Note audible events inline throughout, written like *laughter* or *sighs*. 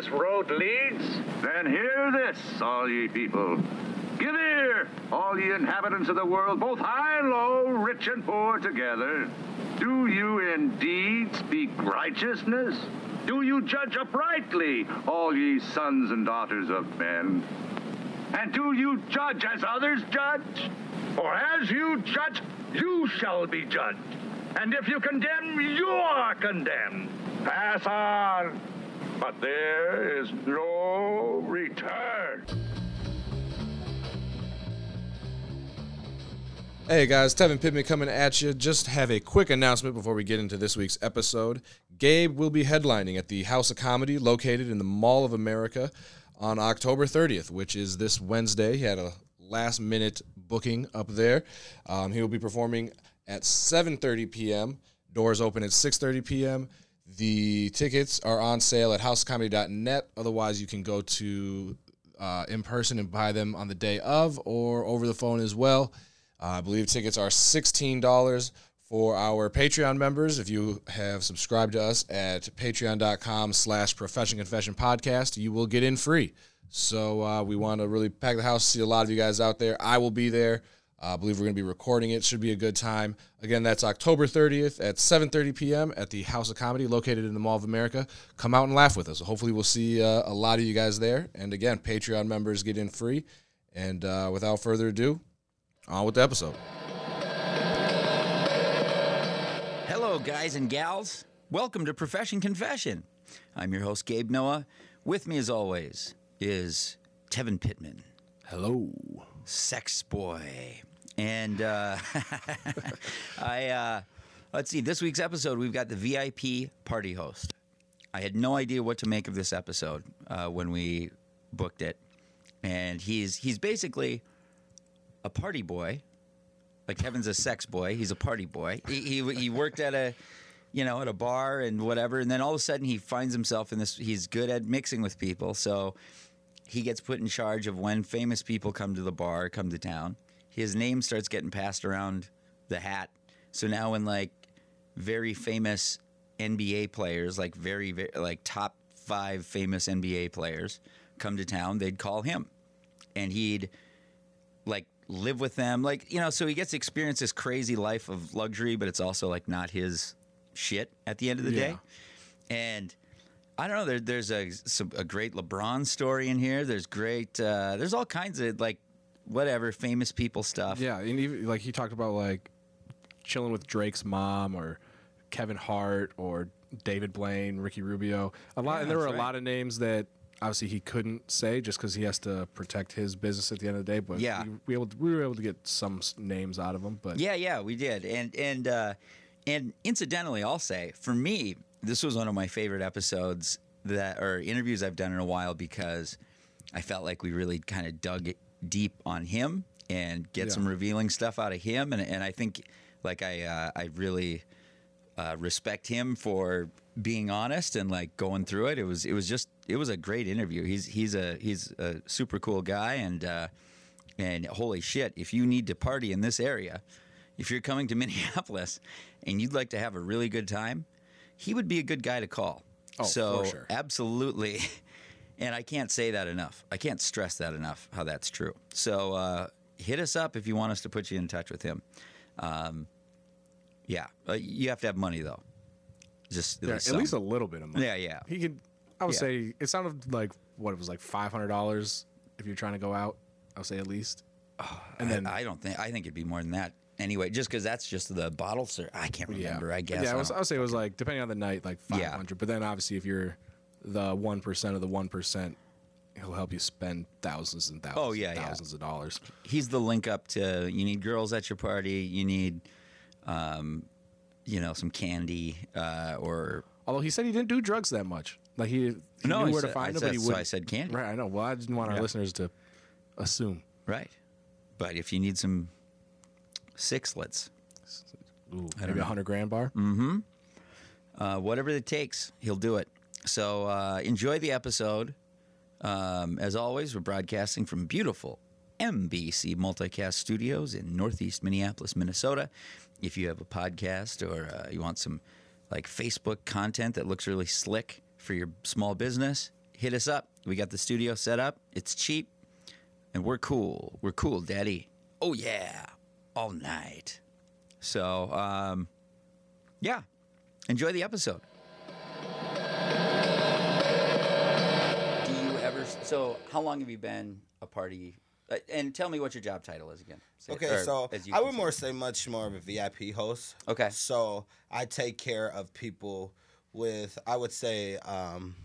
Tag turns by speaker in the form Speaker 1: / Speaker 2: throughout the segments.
Speaker 1: this road leads?
Speaker 2: Then hear this, all ye people. Give ear, all ye inhabitants of the world, both high and low, rich and poor together. Do you indeed speak righteousness? Do you judge uprightly, all ye sons and daughters of men? And do you judge as others judge? For as you judge, you shall be judged. And if you condemn, you are condemned. Pass on. But there is no return.
Speaker 3: Hey guys, Tevin Pittman coming at you. Just have a quick announcement before we get into this week's episode. Gabe will be headlining at the House of Comedy located in the Mall of America on October 30th, which is this Wednesday. He had a last minute booking up there. Um, he will be performing at 7:30 p.m. Doors open at 6:30 p.m. The tickets are on sale at housecomedy.net. Otherwise, you can go to uh, in person and buy them on the day of or over the phone as well. Uh, I believe tickets are $16 for our Patreon members. If you have subscribed to us at patreon.com slash profession confession podcast, you will get in free. So uh, we want to really pack the house, see a lot of you guys out there. I will be there. Uh, I believe we're going to be recording it. Should be a good time. Again, that's October 30th at 7:30 p.m. at the House of Comedy, located in the Mall of America. Come out and laugh with us. hopefully, we'll see uh, a lot of you guys there. And again, Patreon members get in free. And uh, without further ado, on with the episode.
Speaker 4: Hello, guys and gals. Welcome to Profession Confession. I'm your host, Gabe Noah. With me, as always, is Tevin Pittman,
Speaker 3: Hello.
Speaker 4: sex boy. And uh, *laughs* I, uh, let's see, this week's episode, we've got the VIP party host. I had no idea what to make of this episode uh, when we booked it. And he's, he's basically a party boy. Like Tevin's a sex boy. He's a party boy. He, he, he worked at a, you know, at a bar and whatever. And then all of a sudden he finds himself in this, he's good at mixing with people. So he gets put in charge of when famous people come to the bar, come to town. His name starts getting passed around the hat. So now when like very famous NBA players, like very, very like top five famous NBA players come to town, they'd call him. And he'd like live with them. Like, you know, so he gets to experience this crazy life of luxury, but it's also like not his shit at the end of the day. And I don't know. There, there's a some, a great LeBron story in here. There's great. Uh, there's all kinds of like whatever famous people stuff.
Speaker 5: Yeah, and even like he talked about like chilling with Drake's mom or Kevin Hart or David Blaine, Ricky Rubio. A lot,
Speaker 4: Yeah,
Speaker 5: and there were a
Speaker 4: right.
Speaker 5: lot of names that obviously he couldn't say just because he has to protect his business at the end of the day. But
Speaker 4: Yeah.
Speaker 5: we, we, able to, we were able to get some names out of him. But
Speaker 4: Yeah, yeah, we did. And and uh, and incidentally, I'll say for me, this was one of my favorite episodes that or interviews I've done in a while because I felt like we really kind of dug deep on him and get
Speaker 5: Yeah.
Speaker 4: some revealing stuff out of him. And and I think like I uh, I really uh, respect him for being honest and like going through it. It was it was just it was a great interview. He's he's a he's a super cool guy and uh, and holy shit, if you need to party in this area, if you're coming to *laughs* Minneapolis and you'd like to have a really good time, he would be a good guy to call.
Speaker 5: Oh,
Speaker 4: so
Speaker 5: for sure.
Speaker 4: absolutely. *laughs* And I can't say that enough. I can't stress that enough how that's true. So uh, hit us up if you want us to put you in touch with him. Um, yeah, uh, you have to have money though. Just
Speaker 5: yeah, at least a little bit of money.
Speaker 4: Yeah, yeah.
Speaker 5: He could. I would
Speaker 4: Yeah.
Speaker 5: say it sounded like what it was like five hundred dollars if you're trying to go out. I would say at least. And then
Speaker 4: I, don't think I think it'd be more than that anyway. Just because that's just the bottle, sir. I can't remember. I guess.
Speaker 5: Yeah, I,
Speaker 4: I
Speaker 5: was,
Speaker 4: don't-
Speaker 5: I would say it was like depending on the night, like five hundred. Yeah. But then obviously, if you're the one percent of the one percent, he'll help you spend thousands and thousands.
Speaker 4: Oh, yeah,
Speaker 5: and
Speaker 4: yeah.
Speaker 5: thousands of dollars.
Speaker 4: he's the link up to you need girls at your party you need um, you know some candy uh, or
Speaker 5: Although he said he didn't do drugs that much. Like he, he
Speaker 4: No,
Speaker 5: knew where
Speaker 4: said-
Speaker 5: to find
Speaker 4: I
Speaker 5: them,
Speaker 4: said-
Speaker 5: but he
Speaker 4: so
Speaker 5: would.
Speaker 4: I said candy.
Speaker 5: Right, I know. Well, I didn't want our
Speaker 4: Yeah.
Speaker 5: listeners to assume.
Speaker 4: right but if you need some sixlets
Speaker 5: Ooh, maybe a hundred grand bar.
Speaker 4: Mm. uh, whatever it takes he'll do it so uh, enjoy the episode um, as always we're broadcasting from beautiful mbc multicast studios in northeast minneapolis minnesota if you have a podcast or uh, you want some like facebook content that looks really slick for your small business hit us up. We got the studio set up. It's cheap, and we're cool. We're cool, Daddy. Oh yeah, all night. So, um, yeah, enjoy the episode. So, how long have you been a party? Uh, and tell me what your job title is again. Say-
Speaker 1: Okay,
Speaker 4: or
Speaker 1: so
Speaker 4: as you
Speaker 1: I would
Speaker 4: consider
Speaker 1: more say much more of a VIP host.
Speaker 4: Okay.
Speaker 1: So I take care of people with, I would say, um,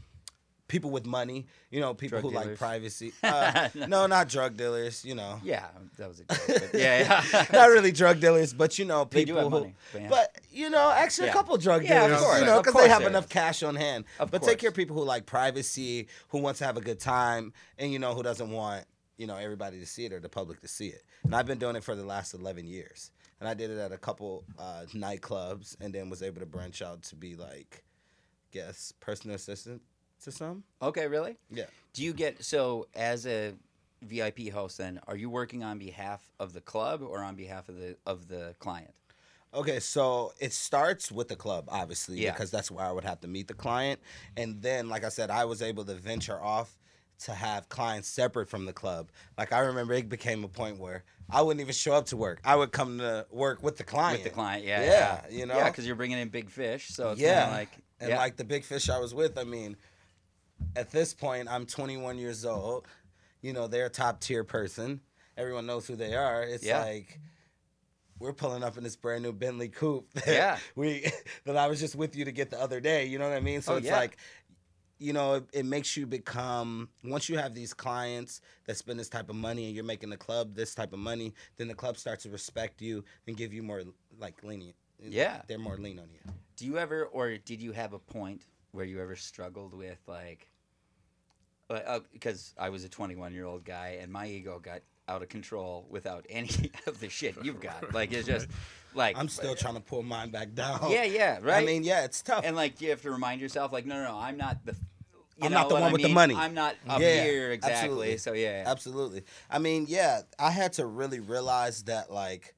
Speaker 1: people with money. You know, people
Speaker 4: Drug
Speaker 1: who like privacy. *laughs* Uh, no, not drug dealers. You know,
Speaker 4: Yeah, that was a joke. *laughs* yeah, yeah. *laughs*
Speaker 1: not really drug dealers, but you know, people who.
Speaker 4: money, but yeah.
Speaker 1: But you know, actually,
Speaker 4: Yeah.
Speaker 1: a couple drug
Speaker 4: Yeah, of
Speaker 1: dealers,
Speaker 4: course,
Speaker 1: you know, because they have enough
Speaker 4: is.
Speaker 1: cash on hand.
Speaker 4: Of
Speaker 1: but take care of people who like privacy, who wants to have a good time, and you know, who doesn't want you know everybody to see it or the public to see it. And I've been doing it for the last eleven years, and I did it at a couple uh, nightclubs, and then was able to branch out to be like, guess personal assistant to some.
Speaker 4: Okay, really?
Speaker 1: Yeah.
Speaker 4: Do you get so as a VIP host? Then are you working on behalf of the club or on behalf of the of the client?
Speaker 1: Okay, so it starts with the club, obviously,
Speaker 4: Yeah.
Speaker 1: because that's where I would have to meet the client. And then, like I said, I was able to venture off to have clients separate from the club. Like I remember it became a point where I wouldn't even show up to work. I would come to work with the client.
Speaker 4: With the client, yeah,
Speaker 1: Yeah,
Speaker 4: yeah,
Speaker 1: you know?
Speaker 4: yeah, because you're bringing in big fish, so it's
Speaker 1: yeah.
Speaker 4: kinda like
Speaker 1: and
Speaker 4: yeah.
Speaker 1: like the big fish I was with, I mean, at this point, I'm 21 years old. You know, they're a top tier person. Everyone knows who they are. It's
Speaker 4: Yeah.
Speaker 1: like we're pulling up in this brand new Bentley coupe *laughs* that
Speaker 4: Yeah.
Speaker 1: we *laughs* that I was just with you to get the other day. You know what I mean? So
Speaker 4: Oh,
Speaker 1: it's
Speaker 4: yeah.
Speaker 1: like you know, it, it makes you become once you have these clients that spend this type of money and you're making the club this type of money, then the club starts to respect you and give you more like lenient.
Speaker 4: Yeah.
Speaker 1: They're more lean on you.
Speaker 4: Do you ever, or did you have a point where you ever struggled with like, because uh, I was a 21 year old guy and my ego got out of control without *laughs* any of the shit you've got. *laughs* Like it's just like
Speaker 1: I'm still trying to pull mine back down.
Speaker 4: Yeah, yeah, *laughs* right.
Speaker 1: I mean, yeah, it's tough.
Speaker 4: and like you have to remind yourself, like, no, no, no, I'm not the.
Speaker 1: I'm not the one
Speaker 4: I
Speaker 1: with the money.
Speaker 4: I'm not up
Speaker 1: Yeah,
Speaker 4: here exactly.
Speaker 1: absolutely.
Speaker 4: So yeah,
Speaker 1: Absolutely. I mean, yeah, I had to really realize that like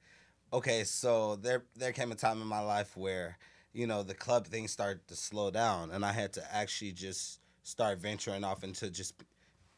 Speaker 1: okay, so there there came a time in my life where, you know, the club thing started to slow down and I had to actually just start venturing off into just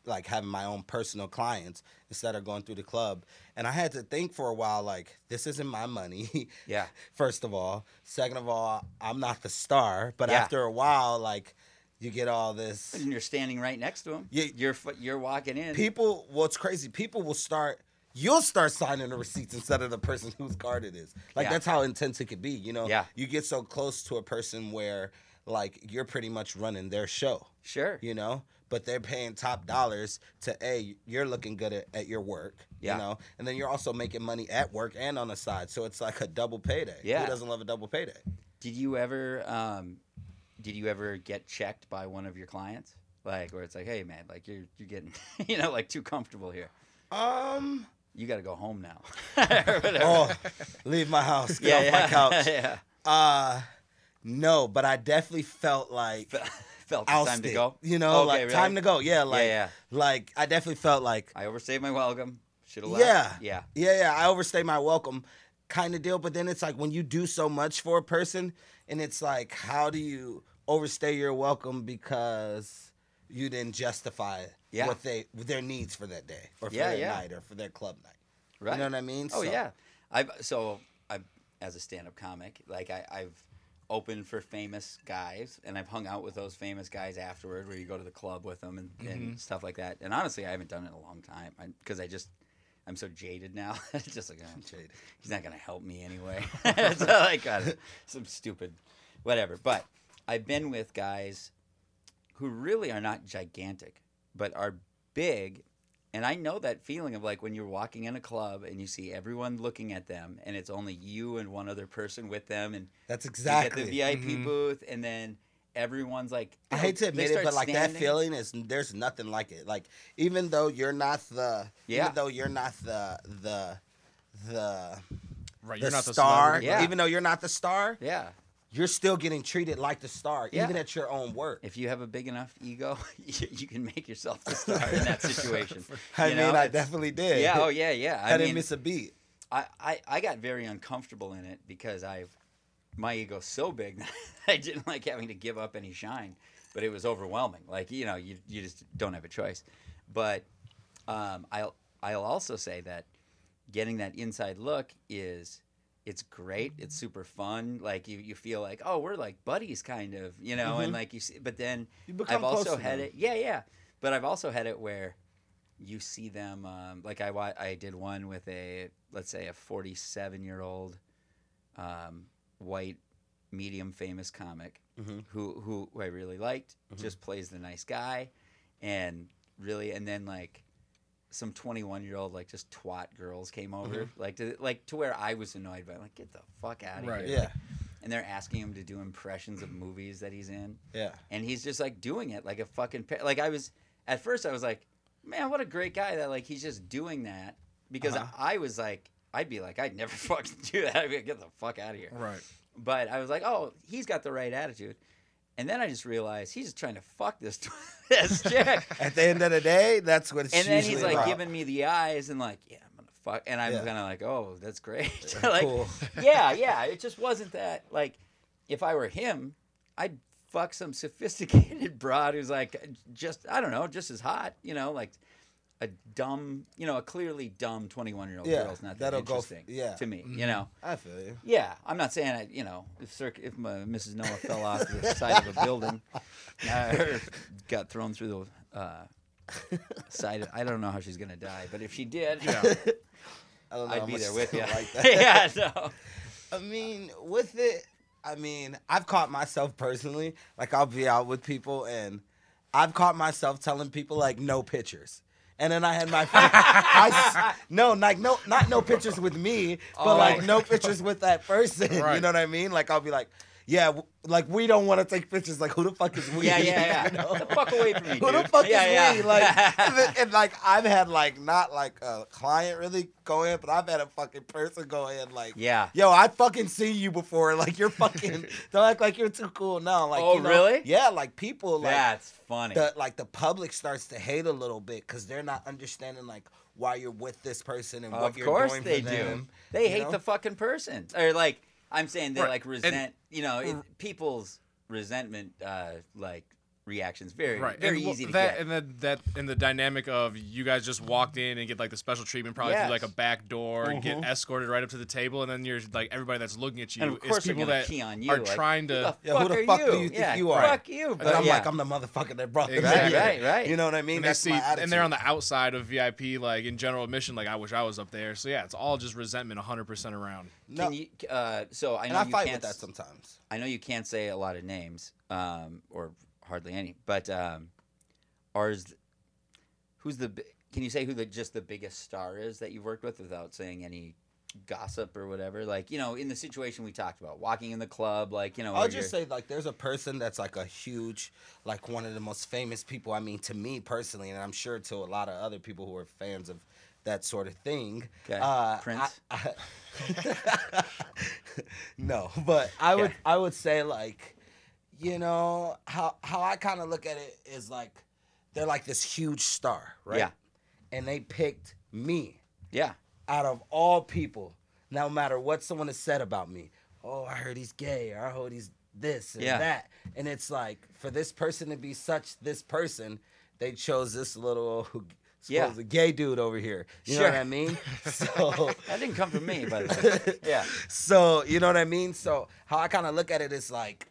Speaker 1: like having my own personal clients instead of going through the club. And I had to think for a while like this isn't my money. *laughs*
Speaker 4: Yeah.
Speaker 1: First of all, second of all, I'm not the star, but
Speaker 4: Yeah.
Speaker 1: after a while like you get all this
Speaker 4: and you're standing right next to him.
Speaker 1: Yeah.
Speaker 4: you're you're walking in.
Speaker 1: people what's crazy people will start you'll start signing the receipts instead of the person whose card it is like
Speaker 4: Yeah.
Speaker 1: that's how intense it could be you know
Speaker 4: Yeah.
Speaker 1: you get so close to a person where like you're pretty much running their show
Speaker 4: sure.
Speaker 1: you know but they're paying top dollars to a you're looking good at, at your work
Speaker 4: Yeah.
Speaker 1: you know and then you're also making money at work and on the side so it's like a double payday
Speaker 4: Yeah.
Speaker 1: who doesn't love a double payday
Speaker 4: Did you ever um, did you ever get checked by one of your clients? Like where it's like, hey man, like you're you're getting *laughs* you know like too comfortable here.
Speaker 1: um
Speaker 4: You got to go home now. *laughs* *laughs*
Speaker 1: Oh leave my house get
Speaker 4: yeah,
Speaker 1: off
Speaker 4: yeah,
Speaker 1: my couch
Speaker 4: yeah.
Speaker 1: uh no but i definitely felt like *laughs*
Speaker 4: Felt
Speaker 1: ousted.
Speaker 4: time to go.
Speaker 1: You know,
Speaker 4: Okay,
Speaker 1: like
Speaker 4: really?
Speaker 1: time to go. Yeah, like
Speaker 4: yeah.
Speaker 1: like I definitely felt like
Speaker 4: I overstayed my welcome. Should have left.
Speaker 1: yeah,
Speaker 4: Yeah.
Speaker 1: yeah, yeah. I overstayed my welcome, kind of deal. But then it's like when you do so much for a person, and it's like, how do you overstay your welcome because you didn't justify
Speaker 4: Yeah.
Speaker 1: what they their needs for that day or for
Speaker 4: Yeah,
Speaker 1: their
Speaker 4: yeah.
Speaker 1: night or for their club night.
Speaker 4: Right.
Speaker 1: You know what I mean?
Speaker 4: Oh
Speaker 1: So-
Speaker 4: yeah. I've so I as a stand-up comic, like I, I've opened for famous guys, and I've hung out with those famous guys afterward, where you go to the club with them and,
Speaker 1: Mm-hmm.
Speaker 4: and stuff like that. And honestly, I haven't done it in a long time because I, just I'm so jaded now. *laughs* it's just like oh,
Speaker 1: Jaded.
Speaker 4: he's not gonna help me anyway. *laughs* so like I don't- some stupid whatever. But I've been with guys who really are not gigantic, but are big. And I know that feeling of like when you're walking in a club and you see everyone looking at them, and it's only you and one other person with them, and
Speaker 1: That's
Speaker 4: you
Speaker 1: exactly.
Speaker 4: get the VIP mm-hmm. booth, and then everyone's like,
Speaker 1: I hate to admit it, but like that feeling is there's nothing like it. Like even though you're not the,
Speaker 4: Yeah.
Speaker 1: even though you're not the the the
Speaker 5: Right,
Speaker 1: the
Speaker 5: you're not the
Speaker 1: star.
Speaker 4: Yeah.
Speaker 1: even though you're not the star,
Speaker 4: Yeah,
Speaker 1: you're still getting treated like the star,
Speaker 4: Yeah.
Speaker 1: even at your own work.
Speaker 4: if you have a big enough ego, you, *laughs* you can make yourself the *laughs* star in that situation.
Speaker 1: I
Speaker 4: You
Speaker 1: mean,
Speaker 4: know,
Speaker 1: I definitely did.
Speaker 4: Yeah, oh yeah, yeah.
Speaker 1: I,
Speaker 4: I
Speaker 1: didn't
Speaker 4: mean,
Speaker 1: miss a beat.
Speaker 4: I, I, I got very uncomfortable in it because I've my ego's so big *laughs* that I didn't like having to give up any shine, but it was overwhelming. Like you know, you you just don't have a choice. But um, I'll I'll also say that getting that inside look is it's great. It's super fun. Like you, you feel like oh we're like buddies kind of you know and like you see but then I've also had
Speaker 1: them.
Speaker 4: it yeah yeah but I've also had it where you see them um, like I I did one with a let's say a 47 year old um, white medium famous comic
Speaker 1: Mm-hmm.
Speaker 4: who who I really liked just plays the nice guy and really and then like some 21 year old like just twat girls came over
Speaker 1: Mm-hmm.
Speaker 4: like to like to where I was annoyed by like get the fuck out of
Speaker 5: Right.
Speaker 4: here
Speaker 1: Yeah.
Speaker 4: Like, and they're asking him to do impressions of movies that he's in
Speaker 1: Yeah.
Speaker 4: and he's just like doing it like a fucking pa- like I was at first I was like man what a great guy that like he's just doing that because
Speaker 1: Uh-huh.
Speaker 4: I was like I'd be like I'd never *laughs* fucking do that I'd be like, get the fuck out of here
Speaker 5: Right.
Speaker 4: but I was like oh he's got the right attitude and then I just realized he's just trying to fuck this *laughs* this chick
Speaker 1: At the end of the day, that's what it's
Speaker 4: and then he's like
Speaker 1: about.
Speaker 4: giving me the eyes and like yeah I'm gonna fuck and I'm
Speaker 1: Yeah.
Speaker 4: kind of like oh that's great *laughs* like
Speaker 1: Cool.
Speaker 4: yeah yeah it just wasn't that like if I were him I'd fuck some sophisticated *laughs* broad who's like just I don't know just as hot you know like a dumb you know a clearly dumb 21 year old
Speaker 1: Yeah,
Speaker 4: girl's not that
Speaker 1: that'll go f-
Speaker 4: interesting
Speaker 1: yeah.
Speaker 4: to me you know
Speaker 1: I feel you.
Speaker 4: yeah, I'm not saying I, you know, if Circ, if my, Mrs. Noah fell off the *laughs* side of a building, uh, *laughs* or got thrown through the uh, *laughs* side, of, I don't know how she's gonna die, but if she did,
Speaker 1: I don't know
Speaker 4: I'd be there with you.
Speaker 1: Like that.
Speaker 4: yeah, no,
Speaker 1: I mean, with it, I mean, I've caught myself personally. Like, I'll be out with people, and I've caught myself telling people like, no pictures. And then I had my, I no, like no, not no pictures with me, but oh. like no pictures with that person. You know what I mean? Like I'll be like, yeah, like we don't want to take pictures. Like who the fuck is we?
Speaker 4: yeah, yeah, *laughs* yeah.
Speaker 1: You know?
Speaker 4: Get the fuck away from me,
Speaker 1: Who
Speaker 4: dude.
Speaker 1: the fuck
Speaker 4: yeah,
Speaker 1: is
Speaker 4: yeah.
Speaker 1: we? Like, and, *laughs* then- and, like I've had like not like a client really go in, but I've had a fucking person go in like,
Speaker 4: Yeah.
Speaker 1: yo, I fucking seen you before. *laughs* Like you're fucking, don't act like you're too cool now. Like,
Speaker 4: Oh,
Speaker 1: you know,
Speaker 4: really?
Speaker 1: Yeah, like people like
Speaker 4: that's funny.
Speaker 1: the like the public starts to hate a little bit because they're not understanding like why you're with this person and what
Speaker 4: of
Speaker 1: you're
Speaker 4: course
Speaker 1: doing
Speaker 4: they
Speaker 1: for
Speaker 4: do.
Speaker 1: them.
Speaker 4: They
Speaker 1: you
Speaker 4: hate
Speaker 1: know?
Speaker 4: the fucking person, or like I'm saying they
Speaker 5: Right.
Speaker 4: like resent. you know, it, people's resentment, uh, like reactions, very
Speaker 5: Right.
Speaker 4: very
Speaker 5: and well,
Speaker 4: easy to
Speaker 5: that,
Speaker 4: get.
Speaker 5: And then that and the dynamic of you guys just walked in and get like the special treatment probably
Speaker 4: Yes.
Speaker 5: through like a back door and get escorted right up to the table and then you're like everybody that's looking at you
Speaker 4: And of
Speaker 5: is
Speaker 4: course they're
Speaker 5: people that
Speaker 4: key on you.
Speaker 5: are
Speaker 4: like,
Speaker 5: trying to
Speaker 4: Who the
Speaker 1: Yeah,
Speaker 4: fuck
Speaker 1: who the
Speaker 4: are
Speaker 1: fuck
Speaker 4: you?
Speaker 1: do you think
Speaker 4: yeah,
Speaker 1: you are?
Speaker 4: Fuck you.
Speaker 1: And
Speaker 4: But
Speaker 1: I'm
Speaker 4: yeah.
Speaker 1: like, I'm the motherfucker that brought them
Speaker 5: Exactly.
Speaker 1: here.
Speaker 4: Right, right.
Speaker 1: You know what I mean?
Speaker 5: and they
Speaker 1: That's
Speaker 5: see
Speaker 1: my attitude.
Speaker 5: and they're on the outside of VIP like in general admission like I wish I was up there. So yeah, it's all just resentment 100% around.
Speaker 1: no,
Speaker 4: Can you, uh, so I
Speaker 1: and
Speaker 4: know
Speaker 1: I
Speaker 4: you
Speaker 1: fight
Speaker 4: can't.
Speaker 1: with that sometimes.
Speaker 4: I know you can't say a lot of names, um, or hardly any. But um, ours, who's the? Can you say who the just the biggest star is that you've worked with without saying any gossip or whatever? Like you know, in the situation we talked about, walking in the club, like you know.
Speaker 1: I'll just say like there's a person that's like a huge, like one of the most famous people. I mean, to me personally, and I'm sure to a lot of other people who are fans of that sort of thing.
Speaker 4: Okay.
Speaker 1: Uh,
Speaker 4: Prince?
Speaker 1: I- I- *laughs* no, but I would
Speaker 4: Okay.
Speaker 1: I would say like, you know how how I kind of look at it is like they're like this huge star, right?
Speaker 4: Yeah.
Speaker 1: And they picked me
Speaker 4: yeah,
Speaker 1: out of all people, no matter what someone has said about me. Oh, I heard he's gay, or I heard he's this and
Speaker 4: Yeah.
Speaker 1: that. And it's like for this person to be such this person, they chose this little *laughs*
Speaker 4: Yeah.
Speaker 1: supposed gay dude over here. You know what I mean? *laughs* So *laughs*
Speaker 4: that didn't come from me, by the way. Yeah,
Speaker 1: so you know what I mean? So how I kind of look at it is like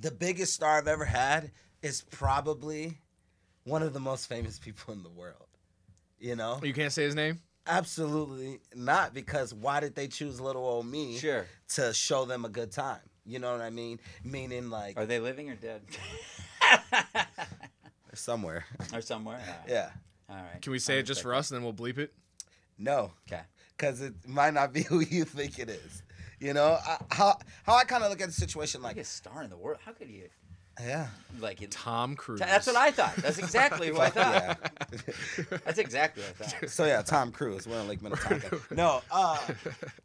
Speaker 1: the biggest star I've ever had is probably one of the most famous people in the world. You know?
Speaker 5: You can't say his name?
Speaker 1: Absolutely not, because why did they choose little old me
Speaker 4: sure.
Speaker 1: to show them a good time? You know what I mean? Meaning like
Speaker 4: Are they living or dead? *laughs*
Speaker 1: somewhere.
Speaker 4: or somewhere? All right.
Speaker 1: Yeah.
Speaker 4: All right.
Speaker 5: Can we say
Speaker 4: I
Speaker 5: it just
Speaker 4: respect
Speaker 5: for us and then we'll bleep it?
Speaker 1: No.
Speaker 4: Okay.
Speaker 1: because it might not be *laughs* who you think it is. You know I, how how I kind of look at the situation like
Speaker 4: a star in the world. How could you
Speaker 1: yeah
Speaker 4: like it?
Speaker 5: Tom Cruise.
Speaker 4: That's what I thought. That's exactly who I *laughs* thought. That's exactly what I thought.
Speaker 1: So yeah, Tom Cruise. We're in Lake Minnetonka. No, uh,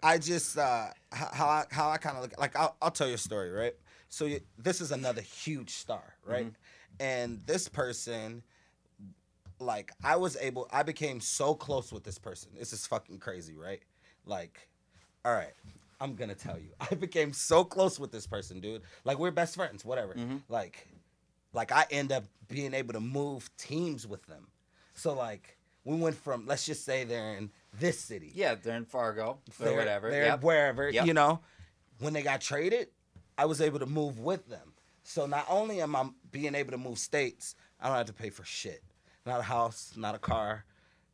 Speaker 1: I just uh, h- how I how I kind of look like I'll, I'll tell you a story, right? So you, this is another huge star, right? And this person, like, I was able, I became so close with this person. This is fucking crazy, right? Like, all right, I'm gonna tell you. *laughs* I became so close with this person, dude. Like we're best friends, whatever.
Speaker 4: Mm-hmm.
Speaker 1: Like, like I end up being able to move teams with them. So like we went from let's just say they're in this city.
Speaker 4: Yeah, they're in Fargo or
Speaker 1: they're,
Speaker 4: whatever.
Speaker 1: They're
Speaker 4: Yep.
Speaker 1: wherever.
Speaker 4: Yep.
Speaker 1: You know, when they got traded, I was able to move with them. So not only am I being able to move states, I don't have to pay for shit. Not a house, not a car,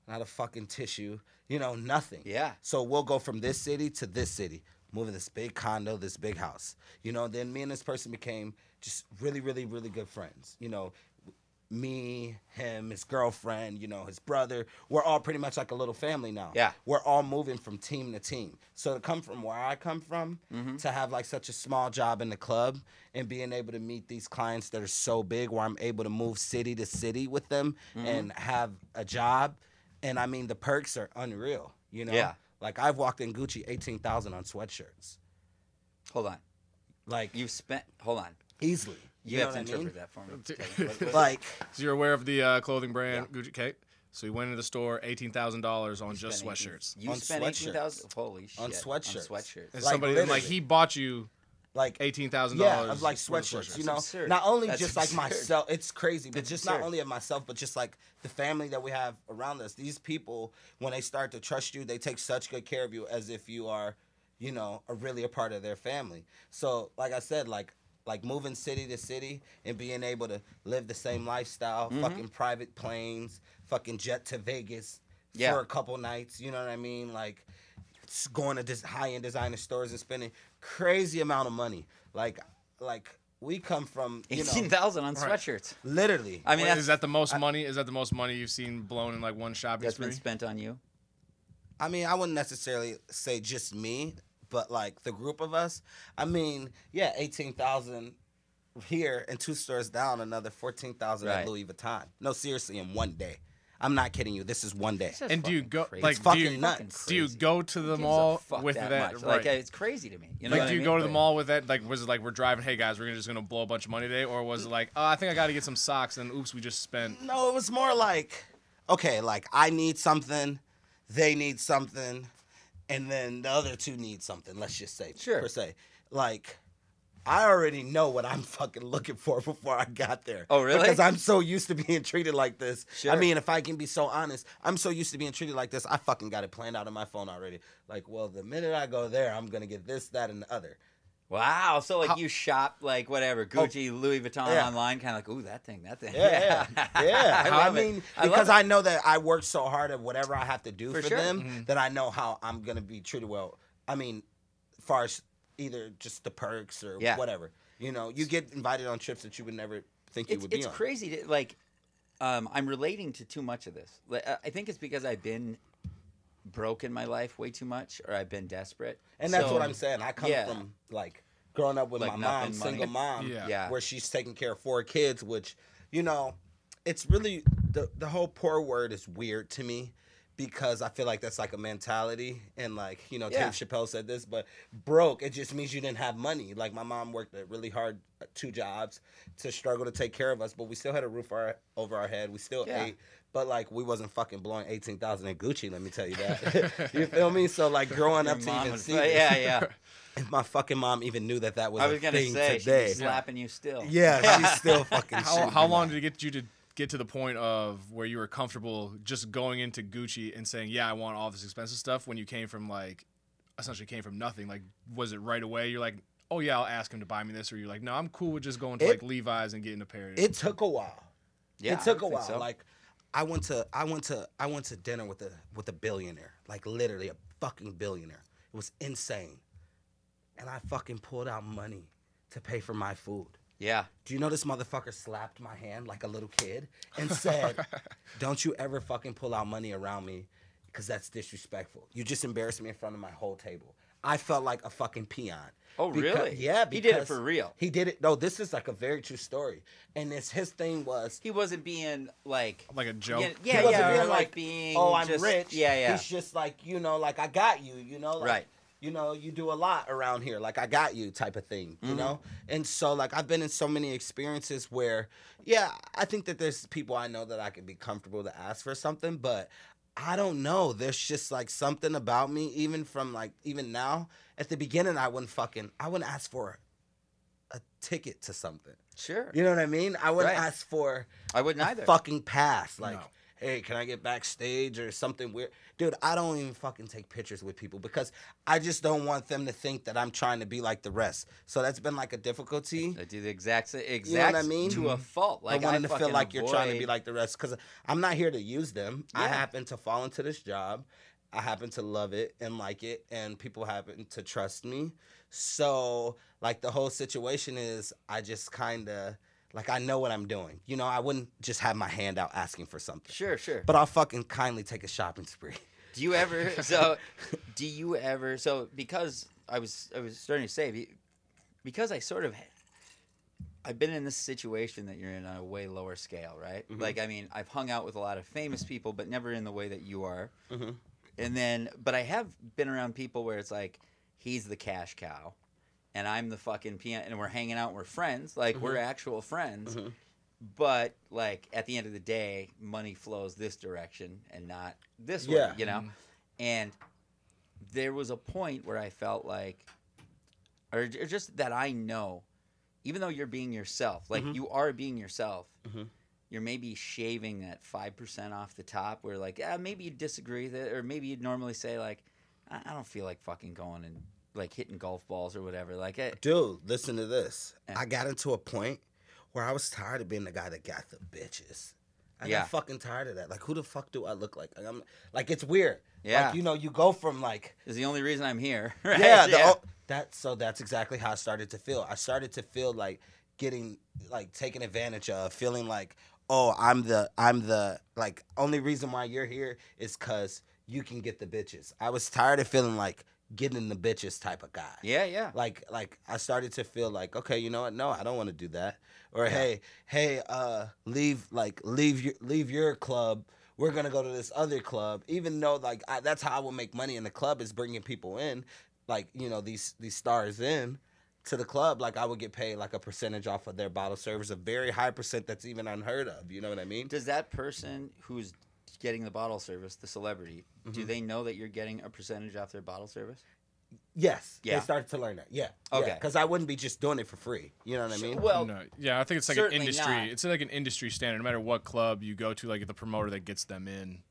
Speaker 1: not a fucking tissue. You know, nothing.
Speaker 4: Yeah.
Speaker 1: So we'll go from this city to this city, moving this big condo, this big house. You know, then me and this person became just really, really, really good friends. You know, me, him, his girlfriend, you know, his brother. We're all pretty much like a little family now.
Speaker 4: Yeah.
Speaker 1: We're all moving from team to team. So to come from where I come from,
Speaker 4: Mm-hmm.
Speaker 1: to have like such a small job in the club and being able to meet these clients that are so big where I'm able to move city to city with them
Speaker 4: Mm-hmm.
Speaker 1: and have a job. And I mean the perks are unreal, you know?
Speaker 4: Yeah.
Speaker 1: Like I've walked in Gucci eighteen thousand on sweatshirts.
Speaker 4: Hold on.
Speaker 1: Like
Speaker 4: You've spent. Hold on.
Speaker 1: easily.
Speaker 4: You,
Speaker 1: know
Speaker 4: have to
Speaker 1: what I mean?
Speaker 4: interpret that for me. *laughs* What- what-
Speaker 1: Like
Speaker 3: So you're aware of the uh, clothing brand Gucci Kate? So you went into the store, eighteen thousand dollars on just
Speaker 4: spent 18
Speaker 3: sweatshirts.
Speaker 4: You
Speaker 1: On
Speaker 4: spent
Speaker 1: sweatshirts.
Speaker 4: eighteen thousand. Holy shit!
Speaker 1: On sweatshirts.
Speaker 4: On sweatshirts.
Speaker 3: And
Speaker 1: Like,
Speaker 3: somebody like he bought you
Speaker 1: like
Speaker 3: eighteen thousand
Speaker 1: yeah,
Speaker 3: dollars
Speaker 1: of like sweatshirts. You know,
Speaker 4: absurd.
Speaker 1: not only
Speaker 4: That's
Speaker 1: just like myself, it's crazy, but
Speaker 4: It's
Speaker 1: just
Speaker 4: absurd.
Speaker 1: not only of myself, but just like the family that we have around us. These people, when they start to trust you, they take such good care of you as if you are, you know, a really a part of their family. So, like I said, like like moving city to city and being able to live the same lifestyle,
Speaker 4: Mm-hmm.
Speaker 1: fucking private planes, fucking jet to Vegas
Speaker 4: Yeah.
Speaker 1: for a couple nights. You know what I mean? Like s- going to this high end designer stores and spending crazy amount of money. Like like we come from you
Speaker 4: Eighteen
Speaker 1: know
Speaker 4: thousand on
Speaker 3: Right.
Speaker 4: sweatshirts.
Speaker 1: literally.
Speaker 4: I mean,
Speaker 3: Wait,
Speaker 4: that's,
Speaker 3: is that the most money? Is that the most money you've seen blown in like one shopping
Speaker 4: that's
Speaker 3: spree?
Speaker 4: been spent on you.
Speaker 1: I mean, I wouldn't necessarily say just me, but like the group of us. I mean, yeah, eighteen thousand here and two stores down, another fourteen thousand
Speaker 4: Right.
Speaker 1: at Louis Vuitton. No, seriously, in one day. I'm not kidding you. This is one day.
Speaker 4: That's
Speaker 3: And do you go
Speaker 4: crazy.
Speaker 3: like
Speaker 1: It's
Speaker 3: do
Speaker 1: fucking
Speaker 3: you,
Speaker 1: nuts.
Speaker 3: do you go to the mall with
Speaker 4: that,
Speaker 3: that?
Speaker 4: much.
Speaker 3: right.
Speaker 4: Like it's crazy to me. You know
Speaker 3: like,
Speaker 4: what
Speaker 3: do
Speaker 4: I
Speaker 3: you
Speaker 4: mean?
Speaker 3: go to the mall with that? Like, was it like we're driving? Hey guys, we're just gonna blow a bunch of money today, or was it like, oh, I think I got to get some socks, and oops, we just spent.
Speaker 1: No, it was more like, okay, like I need something, they need something, and then the other two need something. Let's just say,
Speaker 4: Sure.
Speaker 1: per se, like. I already know what I'm *laughs* fucking looking for before I got there.
Speaker 4: Oh, really?
Speaker 1: Because I'm so used to being treated like this.
Speaker 4: Sure.
Speaker 1: I mean, if I can be so honest, I'm so used to being treated like this. I fucking got it planned out on my phone already. Like, well, the minute I go there, I'm gonna get this, that, and the other.
Speaker 4: Wow. So like
Speaker 3: How-
Speaker 4: you shop like whatever oh. Gucci, Louis Vuitton
Speaker 1: Oh. Yeah.
Speaker 4: online, kind of like ooh that thing, that thing.
Speaker 1: Yeah, *laughs* yeah, yeah. *laughs* I,
Speaker 4: it.
Speaker 1: mean,
Speaker 4: I
Speaker 1: because. I know that I work so hard at whatever I have to do
Speaker 4: For
Speaker 1: for,
Speaker 4: sure.
Speaker 1: them mm-hmm. that I know how I'm gonna be treated well. I mean, far as either just the perks or
Speaker 4: Yeah.
Speaker 1: whatever. You know, you get invited on trips that you would never think you
Speaker 4: it's,
Speaker 1: would be
Speaker 4: it's
Speaker 1: on.
Speaker 4: crazy to like um, i'm relating to too much of this Like, I- i think it's because i've been broke in my life way too much or i've been desperate
Speaker 1: And that's
Speaker 4: So-
Speaker 1: what I'm saying. I come
Speaker 4: yeah.
Speaker 1: from like growing up with
Speaker 4: Like
Speaker 1: my mom,
Speaker 4: money.
Speaker 1: single mom,
Speaker 3: Yeah.
Speaker 4: Yeah.
Speaker 1: where she's taking care of four kids, which, you know, it's really the the whole poor word is weird to me because I feel like that's like a mentality and like, you know,
Speaker 4: Yeah.
Speaker 1: Dave Chappelle said this, but broke, it just means you didn't have money. Like my mom worked a really hard uh, two jobs to struggle to take care of us, but we still had a roof our, over our head. We still
Speaker 4: Yeah.
Speaker 1: ate. But like we wasn't fucking blowing eighteen thousand in Gucci, let me tell you that. *laughs* you feel me? So like *laughs* growing
Speaker 4: Your
Speaker 1: up to
Speaker 4: mom
Speaker 1: even see this,
Speaker 4: yeah yeah *laughs*
Speaker 1: if my fucking mom even knew that that was
Speaker 4: i
Speaker 1: a
Speaker 4: was gonna
Speaker 1: thing
Speaker 4: say she'd
Speaker 1: today.
Speaker 4: be slapping you still
Speaker 1: Yeah, she's still fucking.
Speaker 3: How, how long did it get you to get to the point of where you were comfortable just going into Gucci and saying, "Yeah, I want all this expensive stuff"? When you came from like, essentially came from nothing. Like, was it right away? You're like, "Oh yeah, I'll ask him to buy me this," or you're like, "No, I'm cool with just going to
Speaker 1: It-
Speaker 3: like Levi's and getting a pair." of
Speaker 1: It took a while.
Speaker 4: yeah
Speaker 1: it took
Speaker 4: I
Speaker 1: a while.
Speaker 4: so.
Speaker 1: Like, I went to I went to I went to dinner with a with a billionaire, like literally a fucking billionaire. It was insane, and I fucking pulled out money to pay for my food.
Speaker 4: Yeah
Speaker 1: Do you know this motherfucker slapped my hand like a little kid and said, *laughs* "Don't you ever fucking pull out money around me, because that's disrespectful. You just embarrassed me in front of my whole table." I felt like a fucking peon.
Speaker 4: Oh,
Speaker 1: Becau-
Speaker 4: really?
Speaker 1: Yeah,
Speaker 4: He did it for real?
Speaker 1: He did it. No, this is like a very true story. And it's his thing was
Speaker 4: he wasn't being like
Speaker 3: like a joke.
Speaker 4: yeah
Speaker 1: he
Speaker 4: yeah,
Speaker 1: wasn't
Speaker 4: yeah
Speaker 1: being
Speaker 4: like,
Speaker 1: like,
Speaker 4: being
Speaker 1: oh, I'm
Speaker 4: just-
Speaker 1: rich.
Speaker 4: yeah yeah
Speaker 1: He's just like, you know, like I got you, you know, like,
Speaker 4: Right.
Speaker 1: You know, you do a lot around here, like I got you, type of thing,
Speaker 4: Mm-hmm.
Speaker 1: you know. And so, like, I've been in so many experiences where, yeah, I think that there's people I know that I could be comfortable to ask for something, but I don't know. There's just like something about me, even from like even now, at the beginning I wouldn't fucking I wouldn't ask for a ticket to something.
Speaker 4: Sure.
Speaker 1: You know what I mean? I wouldn't
Speaker 4: Right.
Speaker 1: ask for
Speaker 4: I wouldn't
Speaker 1: a
Speaker 4: either.
Speaker 1: fucking pass. Like,
Speaker 5: No.
Speaker 1: Hey, can I get backstage or something weird? Dude, I don't even fucking take pictures with people because I just don't want them to think that I'm trying to be like the rest. So that's been like a difficulty.
Speaker 4: I do the exact same,
Speaker 1: You know I mean?
Speaker 4: to a fault. Like
Speaker 1: I want them to feel like you're trying to be like the rest because I'm not here to use them. I happen to fall into this job. I happen to love it and like it, and people happen to trust me. So, like, the whole situation is I just kind of, like, I know what I'm doing. You know, I wouldn't just have my hand out asking for something.
Speaker 4: Sure, sure.
Speaker 1: But I'll fucking kindly take a shopping spree.
Speaker 4: Do you ever? *laughs* So, do you ever? So, because I was, I was starting to say, because I sort of, I've been in this situation that you're in on a way lower scale, right?
Speaker 1: Mm-hmm.
Speaker 4: Like, I mean, I've hung out with a lot of famous people, but never in the way that you are.
Speaker 1: Mhm.
Speaker 4: And then, but I have been around people where it's like, he's the cash cow, and I'm the fucking piano, and we're hanging out, we're friends, like we're
Speaker 1: Mm-hmm.
Speaker 4: actual friends. But like at the end of the day, money flows this direction and not this way, you know. And there was a point where I felt like, or, or just that I know, even though you're being yourself, like
Speaker 1: Mm-hmm.
Speaker 4: you are being yourself,
Speaker 1: Mhm.
Speaker 4: you're maybe shaving that five percent off the top. Where like, yeah, maybe you disagree with it, or maybe you'd normally say like, I, I don't feel like fucking going and like hitting golf balls or whatever. Like, eh,
Speaker 1: Dude, listen to this.
Speaker 4: Yeah.
Speaker 1: I got into a point where I was tired of being the guy that got the bitches. I
Speaker 4: Yeah.
Speaker 1: got fucking tired of that. Like, who the fuck do I look like? like I'm like, it's weird.
Speaker 4: Yeah.
Speaker 1: Like, you know, you go from like,
Speaker 4: is the only reason I'm here. *laughs* Right?
Speaker 1: yeah, the, oh, that. So that's exactly how I started to feel. I started to feel like getting like taken advantage of, feeling like, oh, I'm the, I'm the like only reason why you're here is because you can get the bitches. I was tired of feeling like getting the bitches type of guy
Speaker 4: yeah, yeah.
Speaker 1: like like I started to feel like okay, you know what? No, I don't want to do that. Or hey, hey, uh, leave like leave your leave your club. We're gonna go to this other club. Even though like I, that's how I will make money in the club is bringing people in, like you know these these stars in to the club. Like I would get paid like a percentage off of their bottle service, a very high percent that's even unheard of. You know what I mean?
Speaker 4: Does that person who's getting the bottle service, the celebrity,
Speaker 1: Mm-hmm.
Speaker 4: do they know that you're getting a percentage off their bottle service?
Speaker 1: Yes.
Speaker 4: Yeah.
Speaker 1: They started to learn that. Yeah.
Speaker 4: Okay.
Speaker 1: Because I wouldn't be just doing it for free. You know what I mean?
Speaker 4: Well,
Speaker 5: no, yeah, I think it's like an industry.
Speaker 4: not.
Speaker 5: It's like an industry standard. No matter what club you go to, like the promoter that gets them in,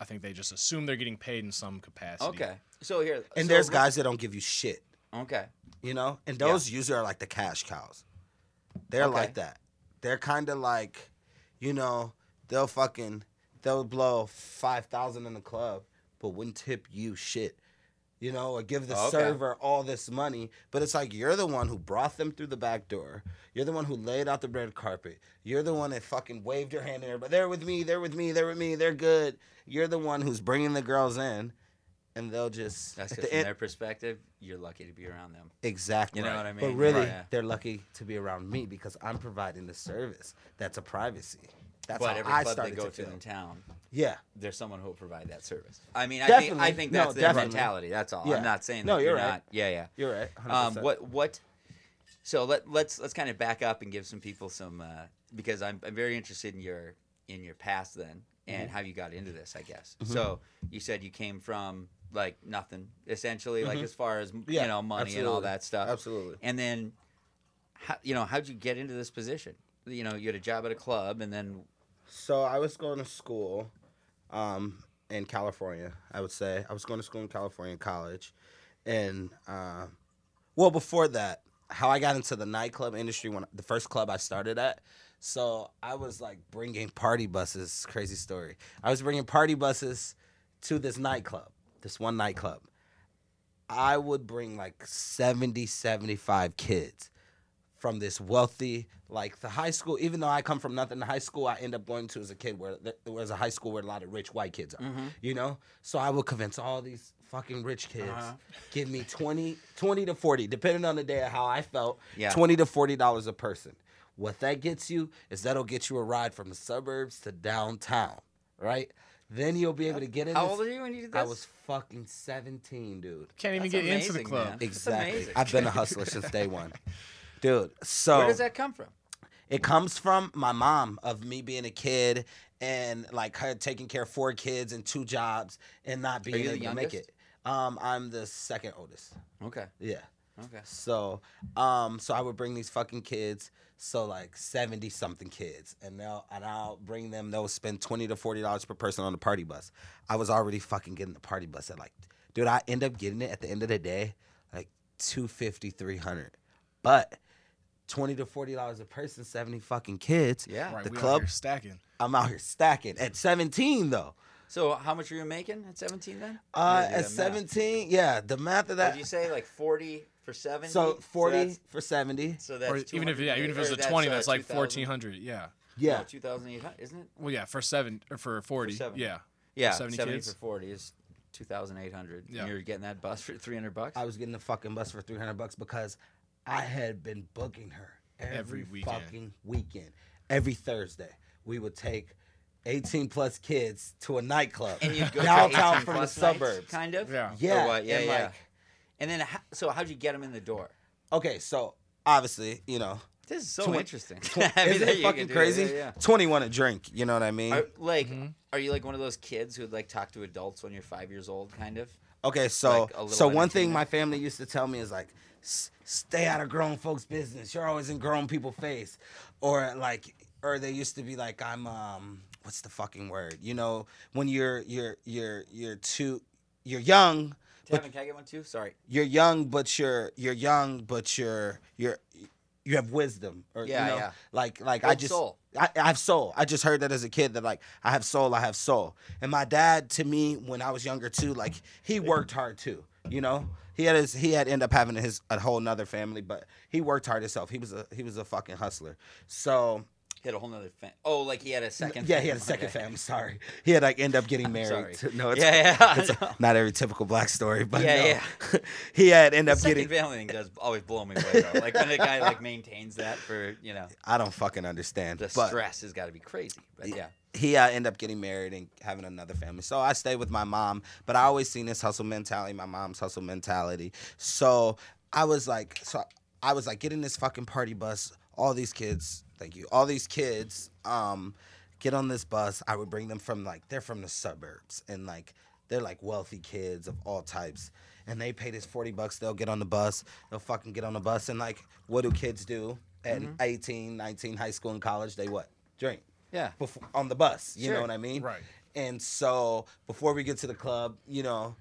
Speaker 5: I think they just assume they're getting paid in some capacity.
Speaker 4: okay. So here,
Speaker 1: and
Speaker 4: so
Speaker 1: there's
Speaker 4: let-
Speaker 1: guys that don't give you shit.
Speaker 4: Okay.
Speaker 1: you know and those usually are like the cash cows they're
Speaker 4: Okay.
Speaker 1: like that they're kind of like you know they'll fucking they'll blow 5000 in the club but wouldn't tip you shit you know or give the oh,
Speaker 4: Okay.
Speaker 1: server all this money but it's like you're the one who brought them through the back door you're the one who laid out the red carpet you're the one that fucking waved your hand in there but they're with me they're with me they're with me they're good you're the one who's bringing the girls in and they'll just
Speaker 4: That's
Speaker 1: at
Speaker 4: because
Speaker 1: the
Speaker 4: from
Speaker 1: end-
Speaker 4: their perspective, you're lucky to be around them.
Speaker 1: Exactly.
Speaker 4: You know what I mean But
Speaker 1: really,
Speaker 4: Right.
Speaker 1: They're lucky to be around me because I'm providing the service. That's a privacy. That's
Speaker 4: but
Speaker 1: how
Speaker 4: every
Speaker 1: I
Speaker 4: club they go
Speaker 1: to
Speaker 4: to in town,
Speaker 1: Yeah.
Speaker 4: there's someone who will provide that service. I mean, I think I think
Speaker 1: No,
Speaker 4: that's their
Speaker 1: definitely.
Speaker 4: mentality. That's all.
Speaker 1: Yeah.
Speaker 4: I'm not saying
Speaker 1: No,
Speaker 4: that
Speaker 1: you're
Speaker 4: you're
Speaker 1: right.
Speaker 4: not. Yeah, yeah.
Speaker 1: You're right. 100%.
Speaker 4: Um, what what? So let let's let's kind of back up and give some people some uh, because I'm I'm very interested in your in your past then and
Speaker 1: Mm-hmm.
Speaker 4: how you got into this. I guess. So you said you came from like nothing essentially, like as far as
Speaker 1: Mm-hmm. Yeah,
Speaker 4: you know money and all that stuff.
Speaker 1: Absolutely.
Speaker 4: And then, how, you know, how'd you get into this position? You know, you had a job at a club, and then
Speaker 1: So I was going to school um, in California, I would say. I was going to school in California college. And, uh, well, before that, how I got into the nightclub industry, when the first club I started at. So I was like bringing party buses, crazy story. I was bringing party buses to this nightclub, this one nightclub. I would bring like 70, 75 kids from this wealthy, like the high school. Even though I come from nothing, the high school I end up going to as a kid, where there was a high school where a lot of rich white kids are.
Speaker 4: Mm-hmm.
Speaker 1: You know, so I would convince all these fucking rich kids
Speaker 4: Uh-huh.
Speaker 1: give me 20, 20 to forty, depending on the day of how I felt.
Speaker 4: Yeah.
Speaker 1: twenty to forty dollars a person. What that gets you is that'll get you a ride from the suburbs to downtown, right? Then you'll be able to get in.
Speaker 4: how
Speaker 1: this-
Speaker 4: old are you when you did this?
Speaker 1: I was fucking seventeen, dude.
Speaker 5: Can't even
Speaker 4: That's
Speaker 5: get into the club.
Speaker 4: man.
Speaker 1: Exactly. I've been a hustler since day one, *laughs* dude. So
Speaker 4: Where does that come from?
Speaker 1: it comes from my mom of me being a kid and like her taking care of four kids and two jobs and not being able to make it. Um, I'm the second oldest.
Speaker 4: Okay.
Speaker 1: Yeah.
Speaker 4: Okay.
Speaker 1: So, um, so I would bring these fucking kids, so like seventy something kids, and they'll and I'll bring them. They'll spend twenty to forty dollars per person on the party bus. I was already fucking getting the party bus at like, dude, I end up getting it at the end of the day, like 250 300 but. Twenty to forty dollars a person, seventy fucking kids.
Speaker 4: Yeah.
Speaker 5: Right,
Speaker 1: the
Speaker 5: we out
Speaker 1: club.
Speaker 5: here stacking.
Speaker 1: I'm out here stacking at seventeen though.
Speaker 4: So how much were you making at 17 then?
Speaker 1: Uh,
Speaker 4: Or did you
Speaker 1: at
Speaker 4: do that math?
Speaker 1: seventeen, yeah, the math of that.
Speaker 4: Did you say like 40 for 70?
Speaker 1: so forty
Speaker 4: that's-
Speaker 1: for seventy.
Speaker 4: So that's,
Speaker 5: Or even if yeah, even if it was a twenty,
Speaker 4: uh,
Speaker 5: that's like fourteen hundred. Yeah.
Speaker 1: Yeah,
Speaker 4: No, 2,800, isn't it?
Speaker 5: Well, yeah, for seven or for forty.
Speaker 4: seven.
Speaker 5: yeah.
Speaker 4: Yeah,
Speaker 5: 70
Speaker 4: 70,
Speaker 5: kids?
Speaker 4: for 40 is 2,800.
Speaker 5: Yeah.
Speaker 4: And you're getting that bus for 300 bucks?
Speaker 1: I was getting the fucking bus for three hundred bucks because I had been booking her every,
Speaker 5: Every weekend.
Speaker 1: fucking weekend. Every Thursday, we would take eighteen plus kids to a nightclub
Speaker 4: and you'd go
Speaker 1: downtown from the
Speaker 4: plus nights,
Speaker 1: suburbs.
Speaker 4: kind of?
Speaker 5: Yeah.
Speaker 1: Yeah,
Speaker 4: what? Yeah,
Speaker 1: and
Speaker 4: yeah.
Speaker 1: like-
Speaker 4: and then, how, so how'd you get them in the door?
Speaker 1: Okay, so obviously, you know,
Speaker 4: This is so
Speaker 1: Twen-
Speaker 4: interesting.
Speaker 1: tw- *laughs*
Speaker 4: I mean,
Speaker 1: isn't it fucking crazy?
Speaker 4: that, yeah.
Speaker 1: Twenty-one a drink. You know what I mean?
Speaker 4: Are, like,
Speaker 1: Mm-hmm.
Speaker 4: are you like one of those kids who'd like talk to adults when you're five years old, kind of?
Speaker 1: Okay, so
Speaker 4: Like
Speaker 1: so one thing my family used to tell me is like, "S- stay out of grown folks' business. You're always in grown people's face, or like, or they used to be like, I'm um, what's the fucking word? You know, when you're you're you're you're too, you're young, but
Speaker 4: Tevin, can I get one too? Sorry.
Speaker 1: you're young, but you're you're young, but you're you're you have wisdom, or
Speaker 4: Yeah,
Speaker 1: you know,
Speaker 4: yeah.
Speaker 1: like like I just
Speaker 4: soul.
Speaker 1: I, I have soul. I just heard that as a kid that like I have soul, I have soul. And my dad to me when I was younger too, like he worked hard too. You know, he had his he had end up having his a whole nother family, but he worked hard himself. He was a he was a fucking hustler. So
Speaker 4: He had a whole nother fan. Oh, like he had a second.
Speaker 1: yeah, he had a second
Speaker 4: Okay.
Speaker 1: family. Sorry, he had like end up getting *laughs* married.
Speaker 4: sorry.
Speaker 1: to- no, it's,
Speaker 4: Yeah, yeah,
Speaker 1: it's
Speaker 4: know.
Speaker 1: not every typical black story, but
Speaker 4: Yeah,
Speaker 1: no. *laughs* he had end up
Speaker 4: second
Speaker 1: getting.
Speaker 4: family thing does always blow me away though. Like when a guy like maintains that for you know
Speaker 1: I don't fucking understand.
Speaker 4: the
Speaker 1: but
Speaker 4: stress has got to be crazy. But yeah,
Speaker 1: he uh, ended up getting married and having another family. So I stayed with my mom, but I always seen this hustle mentality, my mom's hustle mentality. So I was like, so I was like getting this fucking party bus. All these kids, thank you. All these kids, um, get on this bus. I would bring them from like they're from the suburbs and like they're like wealthy kids of all types. And they pay this 40 bucks, they'll get on the bus, they'll fucking get on the bus. And like, what do kids do at 18, 19, high school and college? They what? Drink
Speaker 4: yeah.
Speaker 1: before, on the bus. You
Speaker 4: Sure.
Speaker 1: know what I mean?
Speaker 5: Right.
Speaker 1: And so before we get to the club, you know,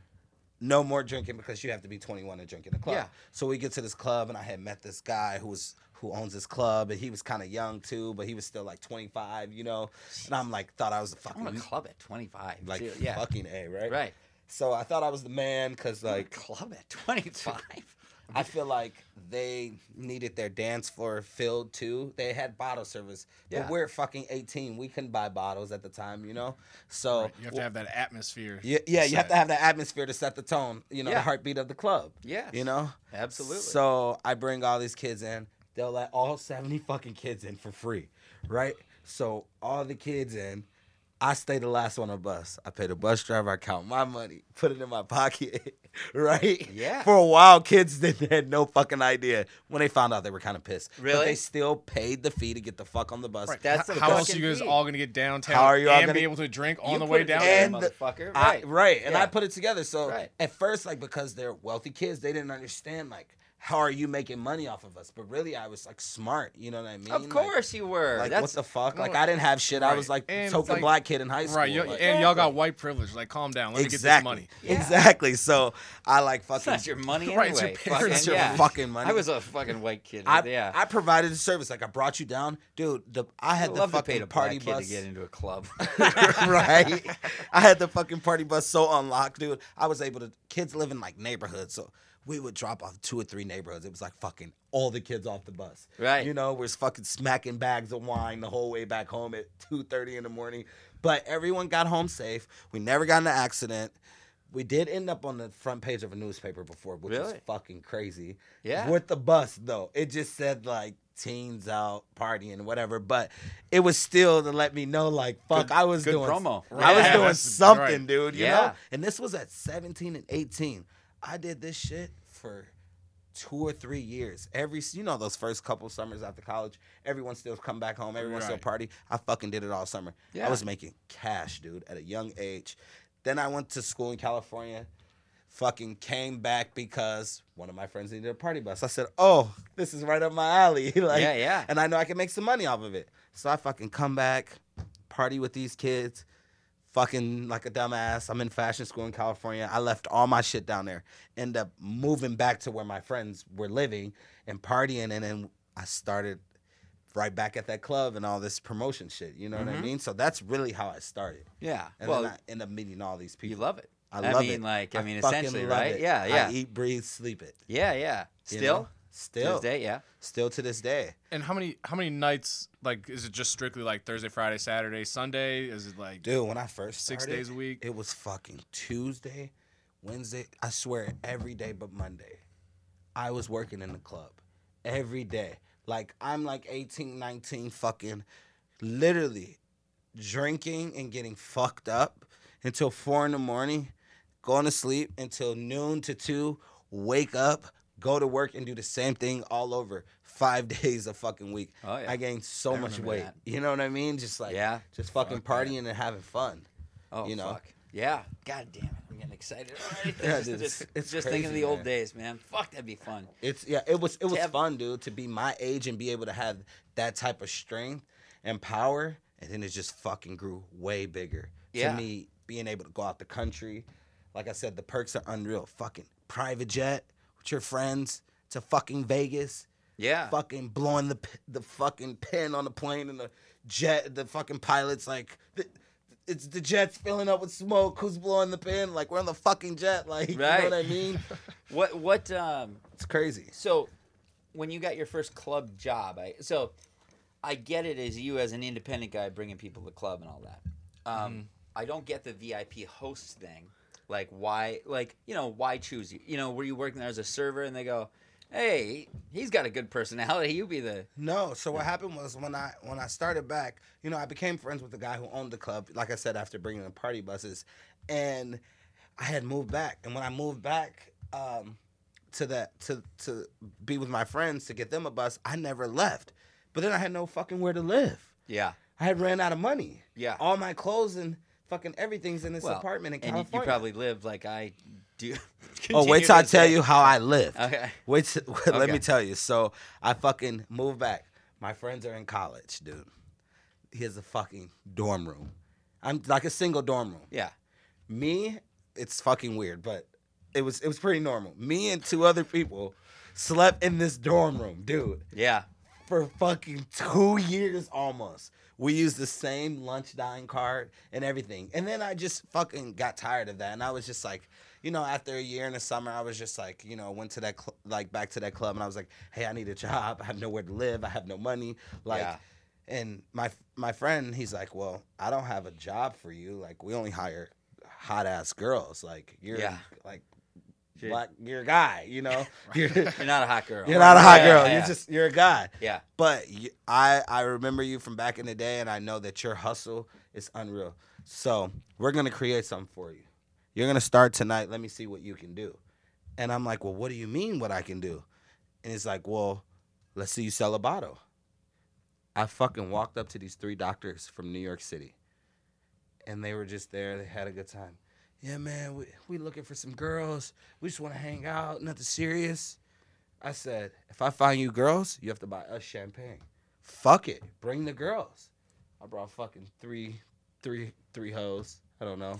Speaker 1: no more drinking because you have to be 21 to drink in the club.
Speaker 4: Yeah.
Speaker 1: So we get to this club and I had met this guy who was who owns this club and he was kind of young too, but he was still like 25, you know. And I'm like thought I was the
Speaker 4: I'm a
Speaker 1: fucking
Speaker 4: club at 25.
Speaker 1: like
Speaker 4: too. yeah,
Speaker 1: fucking a right.
Speaker 4: right.
Speaker 1: So I thought I was the man because
Speaker 4: Like
Speaker 1: like
Speaker 4: club at 25.
Speaker 1: I feel like they needed their dance floor filled too. They had bottle service,
Speaker 4: Yeah.
Speaker 1: but we're fucking 18. We couldn't buy bottles at the time, you know. So
Speaker 5: You have to have that atmosphere.
Speaker 1: Yeah, yeah, you have to have that atmosphere to set the tone. You know,
Speaker 4: Yeah.
Speaker 1: the heartbeat of the club.
Speaker 4: Yeah.
Speaker 1: You know?
Speaker 4: Absolutely.
Speaker 1: So I bring all these kids in. They'll let all 70 fucking kids in for free. Right? So all the kids in. I stay the last one on the bus. I pay the bus driver. I count my money, put it in my pocket, *laughs* *laughs* right?
Speaker 4: Yeah.
Speaker 1: For a while, kids didn't had no fucking idea. When they found out, they were kind of pissed. But
Speaker 4: Really?
Speaker 1: they still paid the fee to get the fuck on the bus.
Speaker 5: Right.
Speaker 4: That's
Speaker 5: H-
Speaker 4: the
Speaker 5: how else are you guys
Speaker 4: fee.
Speaker 5: all gonna get downtown
Speaker 1: How are you all
Speaker 5: and
Speaker 1: gonna-
Speaker 5: be able to drink on the way
Speaker 4: it
Speaker 5: down?
Speaker 1: And the-
Speaker 4: motherfucker.
Speaker 1: I-
Speaker 4: Right.
Speaker 1: right. And I put it together. So
Speaker 4: Right.
Speaker 1: at first, like because they're wealthy kids, they didn't understand like how are you making money off of us? But really, I was like smart. You know what I mean?
Speaker 4: Of
Speaker 1: Like-
Speaker 4: course you were.
Speaker 1: Like,
Speaker 4: That's
Speaker 1: what the fuck? Like I didn't have shit. I was like
Speaker 5: And it's
Speaker 1: token
Speaker 5: like-
Speaker 1: black kid in high school.
Speaker 5: Right, you,
Speaker 1: like-
Speaker 5: and y'all got white privilege. Like, calm down. Let me get this money.
Speaker 4: Yeah.
Speaker 1: Exactly. So I like fucking.
Speaker 4: not your money anyway. *laughs*
Speaker 5: Right, it's your
Speaker 4: Fucking-
Speaker 5: parents'
Speaker 1: your
Speaker 4: yeah.
Speaker 1: fucking money.
Speaker 4: I was a fucking white kid.
Speaker 1: I,
Speaker 4: yeah.
Speaker 1: I provided a service. Like I brought you down, dude. The I had
Speaker 4: I'd
Speaker 1: the
Speaker 4: love to
Speaker 1: fucking
Speaker 4: pay a
Speaker 1: party
Speaker 4: black kid
Speaker 1: bus.
Speaker 4: to get into a club. *laughs*
Speaker 1: right? I had the fucking party bus so unlocked, dude. I was able to. Kids live in like neighborhoods, so we would drop off two or three neighborhoods. It was like fucking all the kids off the bus.
Speaker 4: Right.
Speaker 1: You know, we're fucking smacking bags of wine the whole way back home at two thirty in the morning. But everyone got home safe. We never got in an accident. We did end up on the front page of a newspaper before, which was
Speaker 4: Really?
Speaker 1: fucking crazy.
Speaker 4: Yeah.
Speaker 1: With the bus though, it just said like teens out partying whatever, but it was still to let me know like fuck,
Speaker 4: Good-
Speaker 1: I was doing
Speaker 4: promo.
Speaker 1: I was
Speaker 5: Yeah,
Speaker 1: doing something,
Speaker 5: right.
Speaker 1: dude. You
Speaker 4: Yeah.
Speaker 1: know, and this was at 17 and 18. I did this shit for two or three years. Every you know those first couple summers after college, everyone still come back home. Everyone still party. I fucking did it all summer.
Speaker 4: Yeah.
Speaker 1: I was making cash, dude, at a young age. Then I went to school in California. fucking came back because one of my friends needed a party bus. I said, "Oh, this is right up my alley." *laughs* like,
Speaker 4: Yeah, yeah.
Speaker 1: And I know I can make some money off of it. So I fucking come back, party with these kids, fucking like a dumbass. I'm in fashion school in California. I left all my shit down there. End up moving back to where my friends were living and partying, and then I started right back at that club and all this promotion shit. You know what I mm-hmm. mean? So that's really how I started.
Speaker 4: Yeah.
Speaker 1: And
Speaker 4: well,
Speaker 1: then I end up meeting all these people.
Speaker 4: you love it.
Speaker 1: I
Speaker 4: I
Speaker 1: love
Speaker 4: mean,
Speaker 1: it.
Speaker 4: like, I mean, essentially, right?
Speaker 1: it.
Speaker 4: Yeah, yeah.
Speaker 1: I eat, breathe, sleep it.
Speaker 4: Yeah, yeah.
Speaker 1: you
Speaker 4: Still, to this day, yeah.
Speaker 1: still to this day.
Speaker 5: And how many how many nights like is it just strictly like Thursday, Friday, Saturday, Sunday? Is it like
Speaker 1: Dude, when I first
Speaker 5: Six
Speaker 1: started,
Speaker 5: days a week?
Speaker 1: it was fucking Tuesday, Wednesday. I swear, every day but Monday, I was working in the club every day. Like I'm like 18, 19, fucking, literally drinking and getting fucked up until four in the morning, going to sleep until noon to two, wake up, go to work and do the same thing all over five *laughs* days a fucking week.
Speaker 4: Oh, yeah.
Speaker 1: I gained so
Speaker 4: I
Speaker 1: much weight.
Speaker 4: that.
Speaker 1: You know what I mean? Just like
Speaker 4: Yeah.
Speaker 1: just fucking
Speaker 5: Fuck that.
Speaker 1: partying and having fun.
Speaker 4: Oh,
Speaker 1: You know?
Speaker 4: fuck. Yeah. God damn it. I'm getting excited *laughs* already.
Speaker 1: Yeah,
Speaker 4: just
Speaker 1: dude,
Speaker 4: just,
Speaker 1: it's- it's
Speaker 4: just thinking of
Speaker 1: crazy,
Speaker 4: the old days, man. Fuck, that'd be fun.
Speaker 1: It's yeah, it was it was
Speaker 4: have-
Speaker 1: fun, dude, to be my age and be able to have that type of strength and power, and then it just fucking grew way bigger.
Speaker 4: Yeah.
Speaker 1: To me, being able to go out the country, like I said, the perks are unreal. Fucking private jet your friends to fucking Vegas,
Speaker 4: Yeah.
Speaker 1: fucking blowing the the fucking pin on the plane and the jet, the fucking pilots like. The, it's the jet's filling up with smoke. Who's blowing the pin? Like we're on the fucking jet. Like you know what I mean? *laughs*
Speaker 4: What, what, um,
Speaker 1: It's crazy.
Speaker 4: so when you got your first club job, I, so I get it as you as an independent guy bringing people to the club and all that. Um, I don't get the VIP host thing. Like why, like, you know, why choose you? You know, were you working there as a server and they go, hey, he's got a good personality. You be the, *laughs*
Speaker 1: No, so what happened was when I when I started back, you know, I became friends with the guy who owned the club. Like I said, after bringing the party buses, and I had moved back. And when I moved back um, to that to to be with my friends to get them a bus, I never left. But then I had no fucking where to live.
Speaker 4: yeah.
Speaker 1: I had ran out of money.
Speaker 4: Yeah.
Speaker 1: all my clothes and fucking everything's in this
Speaker 4: Well,
Speaker 1: apartment in
Speaker 4: and you,
Speaker 1: California.
Speaker 4: you probably live like I do. *laughs*
Speaker 1: Oh, wait till I tell you how I lived.
Speaker 4: Okay.
Speaker 1: Wait, till, *laughs* let
Speaker 4: Okay.
Speaker 1: me tell you. So I fucking moved back. My friends are in college, dude. Here's a fucking dorm room. I'm like a single dorm room.
Speaker 4: Yeah.
Speaker 1: Me, it's fucking weird, but it was it was pretty normal. Me and two other people slept in this dorm room, dude,
Speaker 4: Yeah.
Speaker 1: for fucking two years almost. We used the same lunch dine card and everything. And then I just fucking got tired of that. And I was just like, you know, after a year in the summer, I was just like, you know, went to that, cl- like, back to that club and I was like, hey, I need a job. *laughs* I have nowhere to live. I have no money. Like,
Speaker 4: Yeah.
Speaker 1: and my my friend, he's like, well, I don't have a job for you. Like, we only hire hot ass girls. Like, you're
Speaker 4: Yeah.
Speaker 1: like, Black, you're a guy, you know? *laughs* You're, *laughs*
Speaker 4: You're not a hot girl.
Speaker 1: you're not a hot
Speaker 4: Yeah,
Speaker 1: girl.
Speaker 4: yeah,
Speaker 1: You're just, you're a guy.
Speaker 4: Yeah.
Speaker 1: But you, I I remember you from back in the day, and I know that your hustle is unreal. So we're gonna create something for you. You're gonna start tonight. Let me see what you can do. And I'm like, well, what do you mean what I can do? And it's like, well, let's see you sell a bottle. I fucking walked up to these three doctors from New York City, and they were just there. They had a good time. Yeah, man, we we looking for some girls. We just want to hang out, nothing serious. I said, if I find you girls, you have to buy us champagne. Fuck it, bring the girls. I brought fucking three, three, three hoes. I don't know.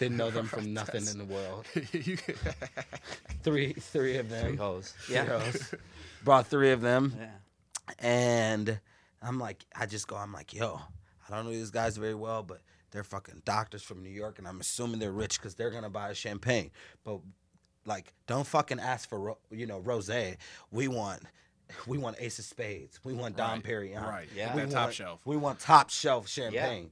Speaker 1: Didn't know them from *laughs* nothing in the world. *laughs* *laughs* Three, three of them.
Speaker 4: Three hoes.
Speaker 1: Three
Speaker 4: Yeah.
Speaker 1: hoes. Brought three of them,
Speaker 4: Yeah.
Speaker 1: and I'm like, I just go, I'm like, yo, I don't know these guys very well, but they're fucking doctors from New York, and I'm assuming they're rich because they're gonna buy a champagne. But like, don't fucking ask for ro- you know rosé. We want. We want Ace of Spades. We want Dom
Speaker 5: Right,
Speaker 1: Perignon.
Speaker 5: right.
Speaker 4: Yeah.
Speaker 1: We
Speaker 5: That top shelf.
Speaker 1: We want top shelf champagne.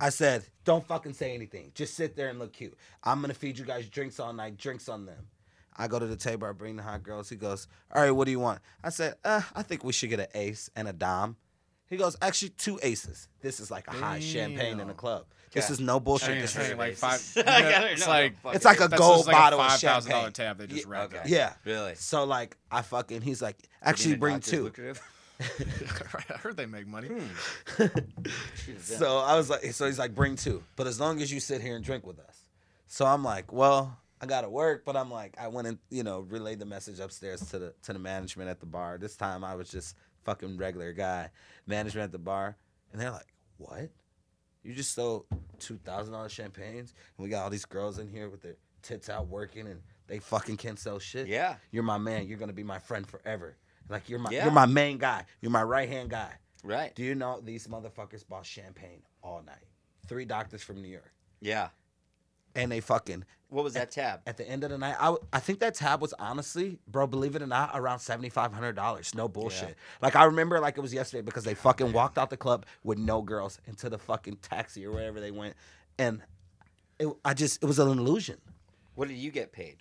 Speaker 1: I said, don't fucking say anything. Just sit there and look cute. I'm gonna feed you guys drinks all night. Drinks on them. I go to the table. I bring the hot girls. He goes, all right, what do you want? I said, uh, I think we should get an ace and a dom. He goes, actually, two aces. This is like a high champagne in the
Speaker 5: Damn.
Speaker 1: club. This is no bullshit. This is
Speaker 5: like five. *laughs*
Speaker 4: I
Speaker 5: yeah, it's like
Speaker 1: It's like a
Speaker 5: that's
Speaker 1: gold
Speaker 5: just like
Speaker 1: bottle
Speaker 5: a
Speaker 1: of
Speaker 5: five thousand dollar
Speaker 1: champagne.
Speaker 5: tab they just
Speaker 1: Yeah,
Speaker 5: wrapped
Speaker 4: okay.
Speaker 5: up.
Speaker 1: yeah.
Speaker 4: Really?
Speaker 1: So like, I fucking. He's like, actually, bring two. *laughs* *laughs*
Speaker 5: I heard they make money. Hmm.
Speaker 1: So I was like, so he's like, bring two, but as long as you sit here and drink with us. So I'm like, well, I gotta work, but I'm like, I went and you know relayed the message upstairs to the to the management at the bar. This time I was just fucking regular guy, management at the bar, and they're like, "What? You just sold two thousand dollars champagnes, and we got all these girls in here with their tits out working, and they fucking can't sell shit.
Speaker 4: Yeah.
Speaker 1: you're my man. You're gonna be my friend forever. Like you're my
Speaker 4: Yeah.
Speaker 1: you're my main guy. You're my right hand guy.
Speaker 4: Right.
Speaker 1: Do you know these motherfuckers bought champagne all night? Three doctors from New York,
Speaker 4: Yeah.
Speaker 1: And they fucking
Speaker 4: What was that tab?
Speaker 1: at the end of the night, I, I think that tab was honestly, bro, believe it or not, around seventy five hundred dollars. No bullshit. Like I remember like it was yesterday because they fucking walked out the club with no girls into the fucking taxi or wherever they went, and it, I just it was an illusion.
Speaker 4: What did you get paid?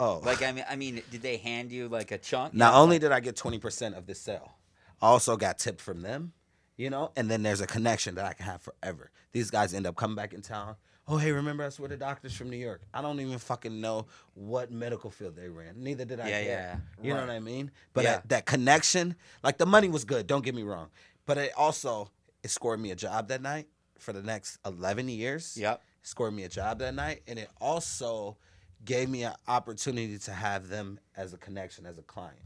Speaker 1: Oh,
Speaker 4: Like I mean, I mean, did they hand you like a chunk?
Speaker 1: not
Speaker 4: Yeah,
Speaker 1: only
Speaker 4: like-
Speaker 1: did I get twenty percent of the sale, I also got tipped from them, you know, and then there's a connection that I can have forever. These guys end up coming back in town. Oh, hey, remember us? We're the doctors from New York. I don't even fucking know what medical field they ran. Neither did I.
Speaker 4: Yeah,
Speaker 1: care.
Speaker 4: yeah,
Speaker 1: You know what I mean? But
Speaker 4: Yeah.
Speaker 1: that, that connection, like the money was good. Don't get me wrong, but it also it scored me a job that night for the next eleven years.
Speaker 4: Yep.
Speaker 1: Scored me a job that night, and it also gave me an opportunity to have them as a connection as a client.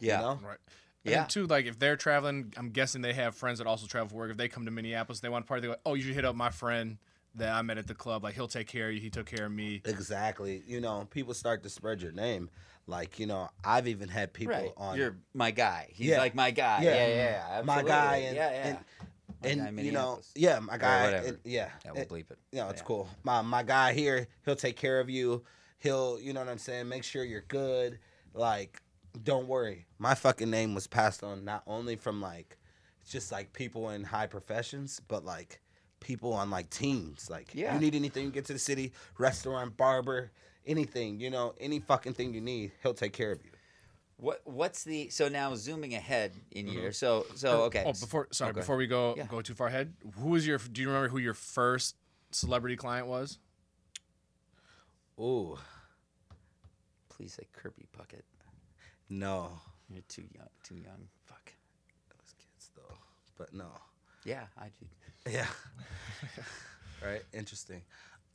Speaker 4: Yeah.
Speaker 1: You know?
Speaker 5: Right.
Speaker 4: Yeah.
Speaker 5: And too, like if they're traveling, I'm guessing they have friends that also travel for work. If they come to Minneapolis, they want to party. They go, oh, you should hit up my friend that I met at the club. Like he'll take care of you. He took care of me.
Speaker 1: Exactly. You know, people start to spread your name. Like, you know, I've even had people
Speaker 4: Right.
Speaker 1: on
Speaker 4: You're my guy. He's
Speaker 1: Yeah.
Speaker 4: like my guy.
Speaker 1: Yeah.
Speaker 4: Yeah, yeah. yeah,
Speaker 1: my guy and
Speaker 4: yeah, yeah.
Speaker 1: and,
Speaker 4: My
Speaker 1: and, you know, yeah, my guy.
Speaker 4: whatever.
Speaker 1: and- yeah.
Speaker 4: yeah, we'll bleep it.
Speaker 1: you know, it's
Speaker 4: Yeah.
Speaker 1: cool. My my guy here, he'll take care of you. He'll, you know what I'm saying, make sure you're good. Like, don't worry. My fucking name was passed on not only from like just like people in high professions, but like people on like teams. Like,
Speaker 4: Yeah.
Speaker 1: you need anything, you get to the city, restaurant, barber, anything, you know, any fucking thing you need, he'll take care of you.
Speaker 4: What What's the so now zooming ahead in mm-hmm. years? So so oh, okay.
Speaker 5: Oh, before sorry,
Speaker 4: Okay.
Speaker 5: before we go
Speaker 4: Yeah.
Speaker 5: go too far ahead, who was your? Do you remember who your first celebrity client was?
Speaker 1: Ooh,
Speaker 4: Please say Kirby Puckett.
Speaker 1: no.
Speaker 4: You're too young. Too young. Fuck.
Speaker 1: Those kids though. But no.
Speaker 4: Yeah, I do.
Speaker 1: Yeah. *laughs* right. Interesting.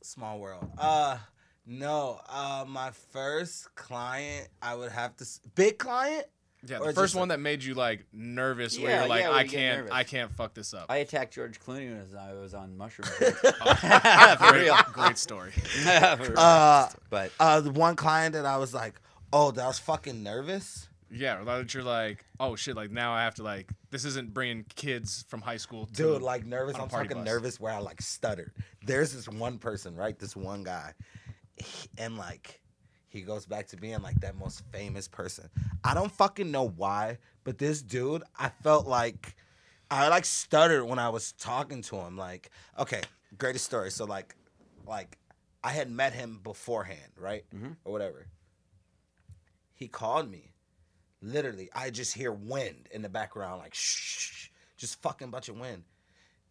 Speaker 1: Small world. Uh no. Uh my first client, I would have to s- big client.
Speaker 5: Yeah,
Speaker 1: Or
Speaker 5: the first
Speaker 1: just
Speaker 5: one
Speaker 1: like-
Speaker 5: that made you like nervous, where
Speaker 4: Yeah,
Speaker 5: you're like,
Speaker 4: yeah, where
Speaker 5: I
Speaker 4: you get
Speaker 5: can't,
Speaker 4: nervous.
Speaker 5: I can't fuck this up.
Speaker 4: I attacked George Clooney when I was on mushroom. *laughs* mushrooms.
Speaker 5: great, *laughs* great story.
Speaker 4: For real.
Speaker 1: Uh
Speaker 4: but
Speaker 1: uh the one client that I was like, oh, that was fucking nervous.
Speaker 5: Yeah, that you're like, oh shit, like now I have to like, this isn't bringing kids from high school. To,
Speaker 1: Dude, like nervous.
Speaker 5: on a
Speaker 1: I'm
Speaker 5: party
Speaker 1: fucking
Speaker 5: bus.
Speaker 1: nervous where I like stuttered. There's this one person, right? This one guy. He- and like he goes back to being like that most famous person. I don't fucking know why, but this dude, I felt like I like stuttered when I was talking to him. Like, okay, greatest story. So like like I had met him beforehand, right? Mm-hmm. Or whatever. He called me. Literally, I just hear wind in the background, like shh, just fucking bunch of wind.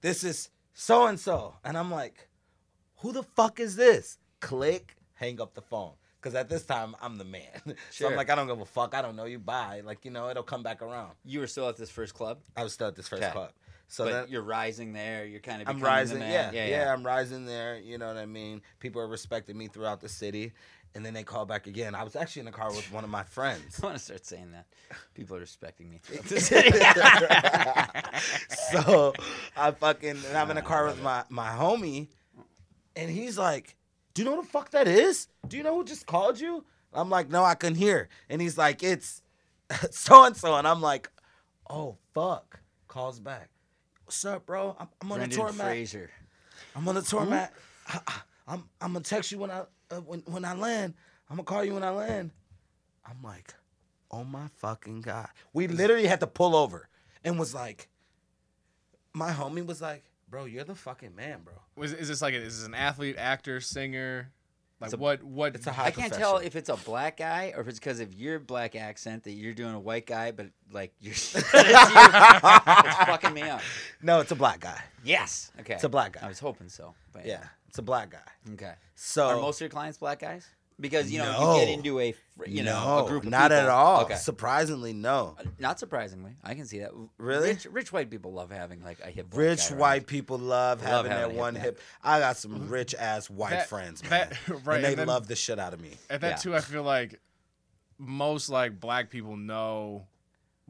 Speaker 1: This is so and so, and I'm like, who the fuck is this? Click, hang up the phone, because at this time I'm the man. *laughs* so
Speaker 4: Sure.
Speaker 1: I'm like, I don't give a fuck. I don't know you. Bye. Like you know, it'll come back around.
Speaker 4: you were still at this first club,
Speaker 1: I was still at this first
Speaker 4: Okay.
Speaker 1: club, so
Speaker 4: but
Speaker 1: then
Speaker 4: you're rising there. You're kind of
Speaker 1: I'm
Speaker 4: becoming
Speaker 1: rising.
Speaker 4: The
Speaker 1: Yeah,
Speaker 4: man.
Speaker 1: yeah,
Speaker 4: yeah,
Speaker 1: I'm rising there. You know what I mean? People are respecting me throughout the city, and then they call back again. I was actually in the car with one of my friends. *laughs*
Speaker 4: I want to start saying that. People are respecting me throughout *laughs* the city.
Speaker 1: so I fucking and I'm in the oh, car with my my homie, and he's like, "Do you know what the fuck that is? Do you know who just called you?" I'm like, "No, I couldn't hear." And he's like, "It's so and so," and I'm like, "Oh fuck!" Calls back. What's up, bro? I'm, I'm on the tour
Speaker 4: Brendan
Speaker 1: mat. I'm on the tour mat. I, am I'm gonna text you when I uh, when when I land. I'm gonna call you when I land. I'm like, oh my fucking god. We literally had to pull over and was like, my homie was like, bro, you're the fucking man, bro.
Speaker 5: Was is this like, a, is this an athlete, actor, singer? Like
Speaker 4: It's a-
Speaker 5: what? What?
Speaker 1: It's a high
Speaker 4: I can't tell if it's a black guy or if it's because of your black accent that you're doing a white guy, but like you're *laughs* it's you. It's fucking me up.
Speaker 1: No, it's a black guy.
Speaker 4: Yes. Okay.
Speaker 1: It's a black guy.
Speaker 4: I was hoping so. But
Speaker 1: Yeah, it's a black guy.
Speaker 4: Okay.
Speaker 1: So
Speaker 4: Are most of your clients black guys? Because you know
Speaker 1: No.
Speaker 4: you get into a you know
Speaker 1: no,
Speaker 4: a group of
Speaker 1: not at all.
Speaker 4: Okay.
Speaker 1: Surprisingly, no.
Speaker 4: Uh, not surprisingly, I can see that.
Speaker 1: Really?
Speaker 4: Rich, rich white people love having like a hip.
Speaker 1: Rich
Speaker 4: guy around.
Speaker 1: white people love,
Speaker 4: Love
Speaker 1: having
Speaker 4: having
Speaker 1: that one
Speaker 4: hip
Speaker 1: hip. I got some mm-hmm. rich ass white
Speaker 5: That-
Speaker 1: friends, man, *laughs*
Speaker 5: that- right,
Speaker 1: and they
Speaker 5: and then-
Speaker 1: love the shit out of me.
Speaker 5: At that
Speaker 4: Yeah.
Speaker 5: too, I feel like most like black people know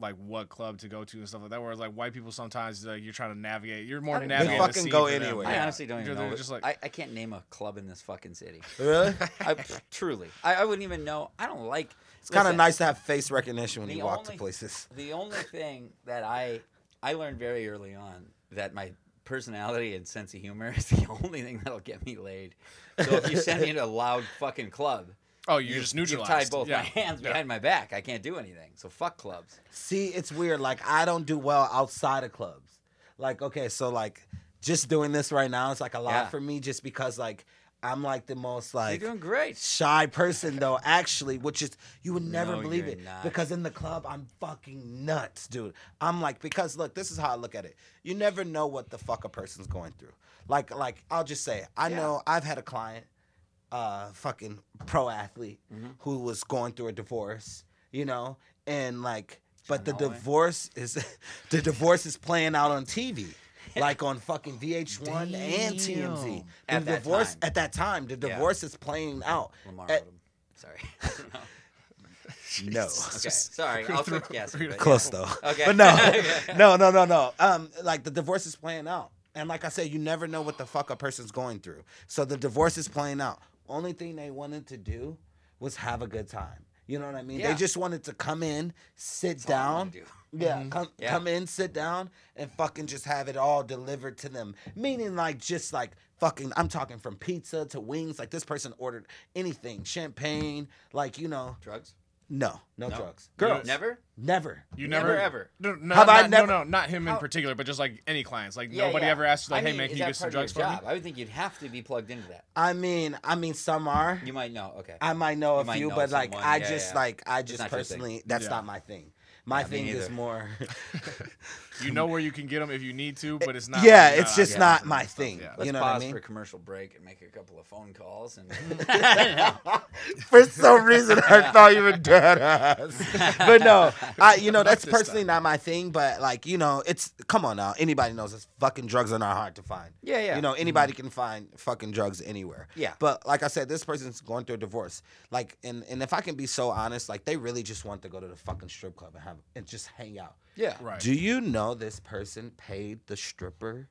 Speaker 5: like what club to go to and stuff like that. Whereas like white people sometimes like you're trying to navigate. You're more
Speaker 4: I mean, they
Speaker 5: navigating. the
Speaker 1: fucking
Speaker 5: scene
Speaker 1: go
Speaker 5: for them.
Speaker 1: anywhere.
Speaker 4: I honestly don't even know.
Speaker 5: just like-
Speaker 4: I, I can't name a club in this fucking city.
Speaker 1: Really? *laughs*
Speaker 4: I, truly, I, I wouldn't even know. I don't like.
Speaker 1: It's kind of nice to have face recognition when you walk to places. *laughs*
Speaker 4: The only thing that I I learned very early on that my personality and sense of humor is the *laughs* only thing that'll get me laid. So if you send me to a loud fucking club,
Speaker 5: Oh, you just
Speaker 4: you've
Speaker 5: neutralized.
Speaker 4: tied both
Speaker 5: yeah.
Speaker 4: my hands
Speaker 5: Yeah.
Speaker 4: behind my back. I can't do anything. So fuck clubs.
Speaker 1: See, it's weird. Like I don't do well outside of clubs. Like okay, so like just doing this right now is like a lot
Speaker 4: Yeah.
Speaker 1: for me, just because like I'm like the most like
Speaker 4: You're doing great.
Speaker 1: shy person though actually which is you would never
Speaker 4: No,
Speaker 1: believe
Speaker 4: you're
Speaker 1: it
Speaker 4: not.
Speaker 1: because in the club i'm fucking nuts dude i'm like because look this is how i look at it you never know what the fuck a person's going through like like i'll just say i
Speaker 4: Yeah.
Speaker 1: know i've had a client uh fucking pro athlete
Speaker 4: Mm-hmm.
Speaker 1: who was going through a divorce you know and like but the
Speaker 4: John Holloway?
Speaker 1: divorce is *laughs* the divorce is playing out on tv *laughs* like on fucking VH1 and TMZ. The
Speaker 4: At that
Speaker 1: divorce
Speaker 4: time.
Speaker 1: at that time, the
Speaker 4: Yeah.
Speaker 1: divorce is playing out.
Speaker 4: Lamar
Speaker 1: At- *laughs*
Speaker 4: Sorry. I don't know.
Speaker 1: no.
Speaker 4: Okay. Sorry. I'll quit guessing. but
Speaker 1: Close
Speaker 4: yeah.
Speaker 1: though.
Speaker 4: Okay.
Speaker 1: But no, no, no, no, no. Um, like the divorce is playing out, and like I said, you never know what the fuck a person's going through. So the divorce is playing out. Only thing they wanted to do was have a good time. You know what I mean?
Speaker 4: Yeah.
Speaker 1: They just wanted to come in, sit
Speaker 4: I
Speaker 1: down.
Speaker 4: do.
Speaker 1: Yeah, mm-hmm. come
Speaker 4: Yeah.
Speaker 1: come in, sit down, and fucking just have it all delivered to them. Meaning like just like fucking I'm talking from pizza to wings. Like this person ordered anything, champagne, like you know.
Speaker 4: Drugs?
Speaker 1: No, no,
Speaker 4: No?
Speaker 1: drugs.
Speaker 5: You
Speaker 1: Girls.
Speaker 4: Never?
Speaker 1: Never.
Speaker 5: You
Speaker 4: Never,
Speaker 5: never,
Speaker 4: ever.
Speaker 5: No, no,
Speaker 1: Have I
Speaker 5: not,
Speaker 1: never-
Speaker 5: no, no, not him in
Speaker 4: How-
Speaker 5: particular, but just like any clients. Like
Speaker 4: Yeah,
Speaker 5: nobody
Speaker 4: yeah.
Speaker 5: ever asked you, like,
Speaker 4: I
Speaker 5: "Hey
Speaker 4: mean,
Speaker 5: man,
Speaker 4: is
Speaker 5: can you
Speaker 4: that
Speaker 5: get some
Speaker 4: part of
Speaker 5: drugs
Speaker 4: your
Speaker 5: for me?"
Speaker 4: job? I would think you'd have to be plugged into that.
Speaker 1: I mean, I mean, some are.
Speaker 4: You might know. Okay.
Speaker 1: I might know
Speaker 4: You
Speaker 1: a
Speaker 4: might
Speaker 1: few,
Speaker 4: know
Speaker 1: but like
Speaker 4: someone.
Speaker 1: I
Speaker 4: Yeah,
Speaker 1: just
Speaker 4: yeah.
Speaker 1: like I just
Speaker 4: not your thing.
Speaker 1: personally, that's
Speaker 5: Yeah.
Speaker 1: not my thing. My
Speaker 4: Yeah, me
Speaker 1: thing is
Speaker 4: neither.
Speaker 1: more. *laughs* *laughs*
Speaker 5: You know where you can get them if you need to, eh, but it's not.
Speaker 1: yeah,
Speaker 5: like,
Speaker 1: it's
Speaker 5: nah,
Speaker 1: just
Speaker 5: yeah,
Speaker 1: not
Speaker 5: and
Speaker 1: my
Speaker 5: stuff,
Speaker 1: thing.
Speaker 5: yeah.
Speaker 4: Let's
Speaker 1: you know
Speaker 4: pause
Speaker 1: what I mean?
Speaker 4: for a commercial break and make a couple of phone calls. And *laughs* *laughs* *laughs*
Speaker 1: For some reason, I thought you were dead ass. But no, I you know that's personally not my thing. But like you know, it's come on now. Anybody knows it's fucking drugs are not hard to find.
Speaker 4: Yeah, yeah.
Speaker 1: You know, anybody mm-hmm. can find fucking drugs anywhere.
Speaker 4: Yeah.
Speaker 1: But like I said, this person's going through a divorce. Like, and and if I can be so honest, like they really just want to go to the fucking strip club and have and just hang out.
Speaker 4: Yeah.
Speaker 5: Right.
Speaker 1: Do you know this person paid the stripper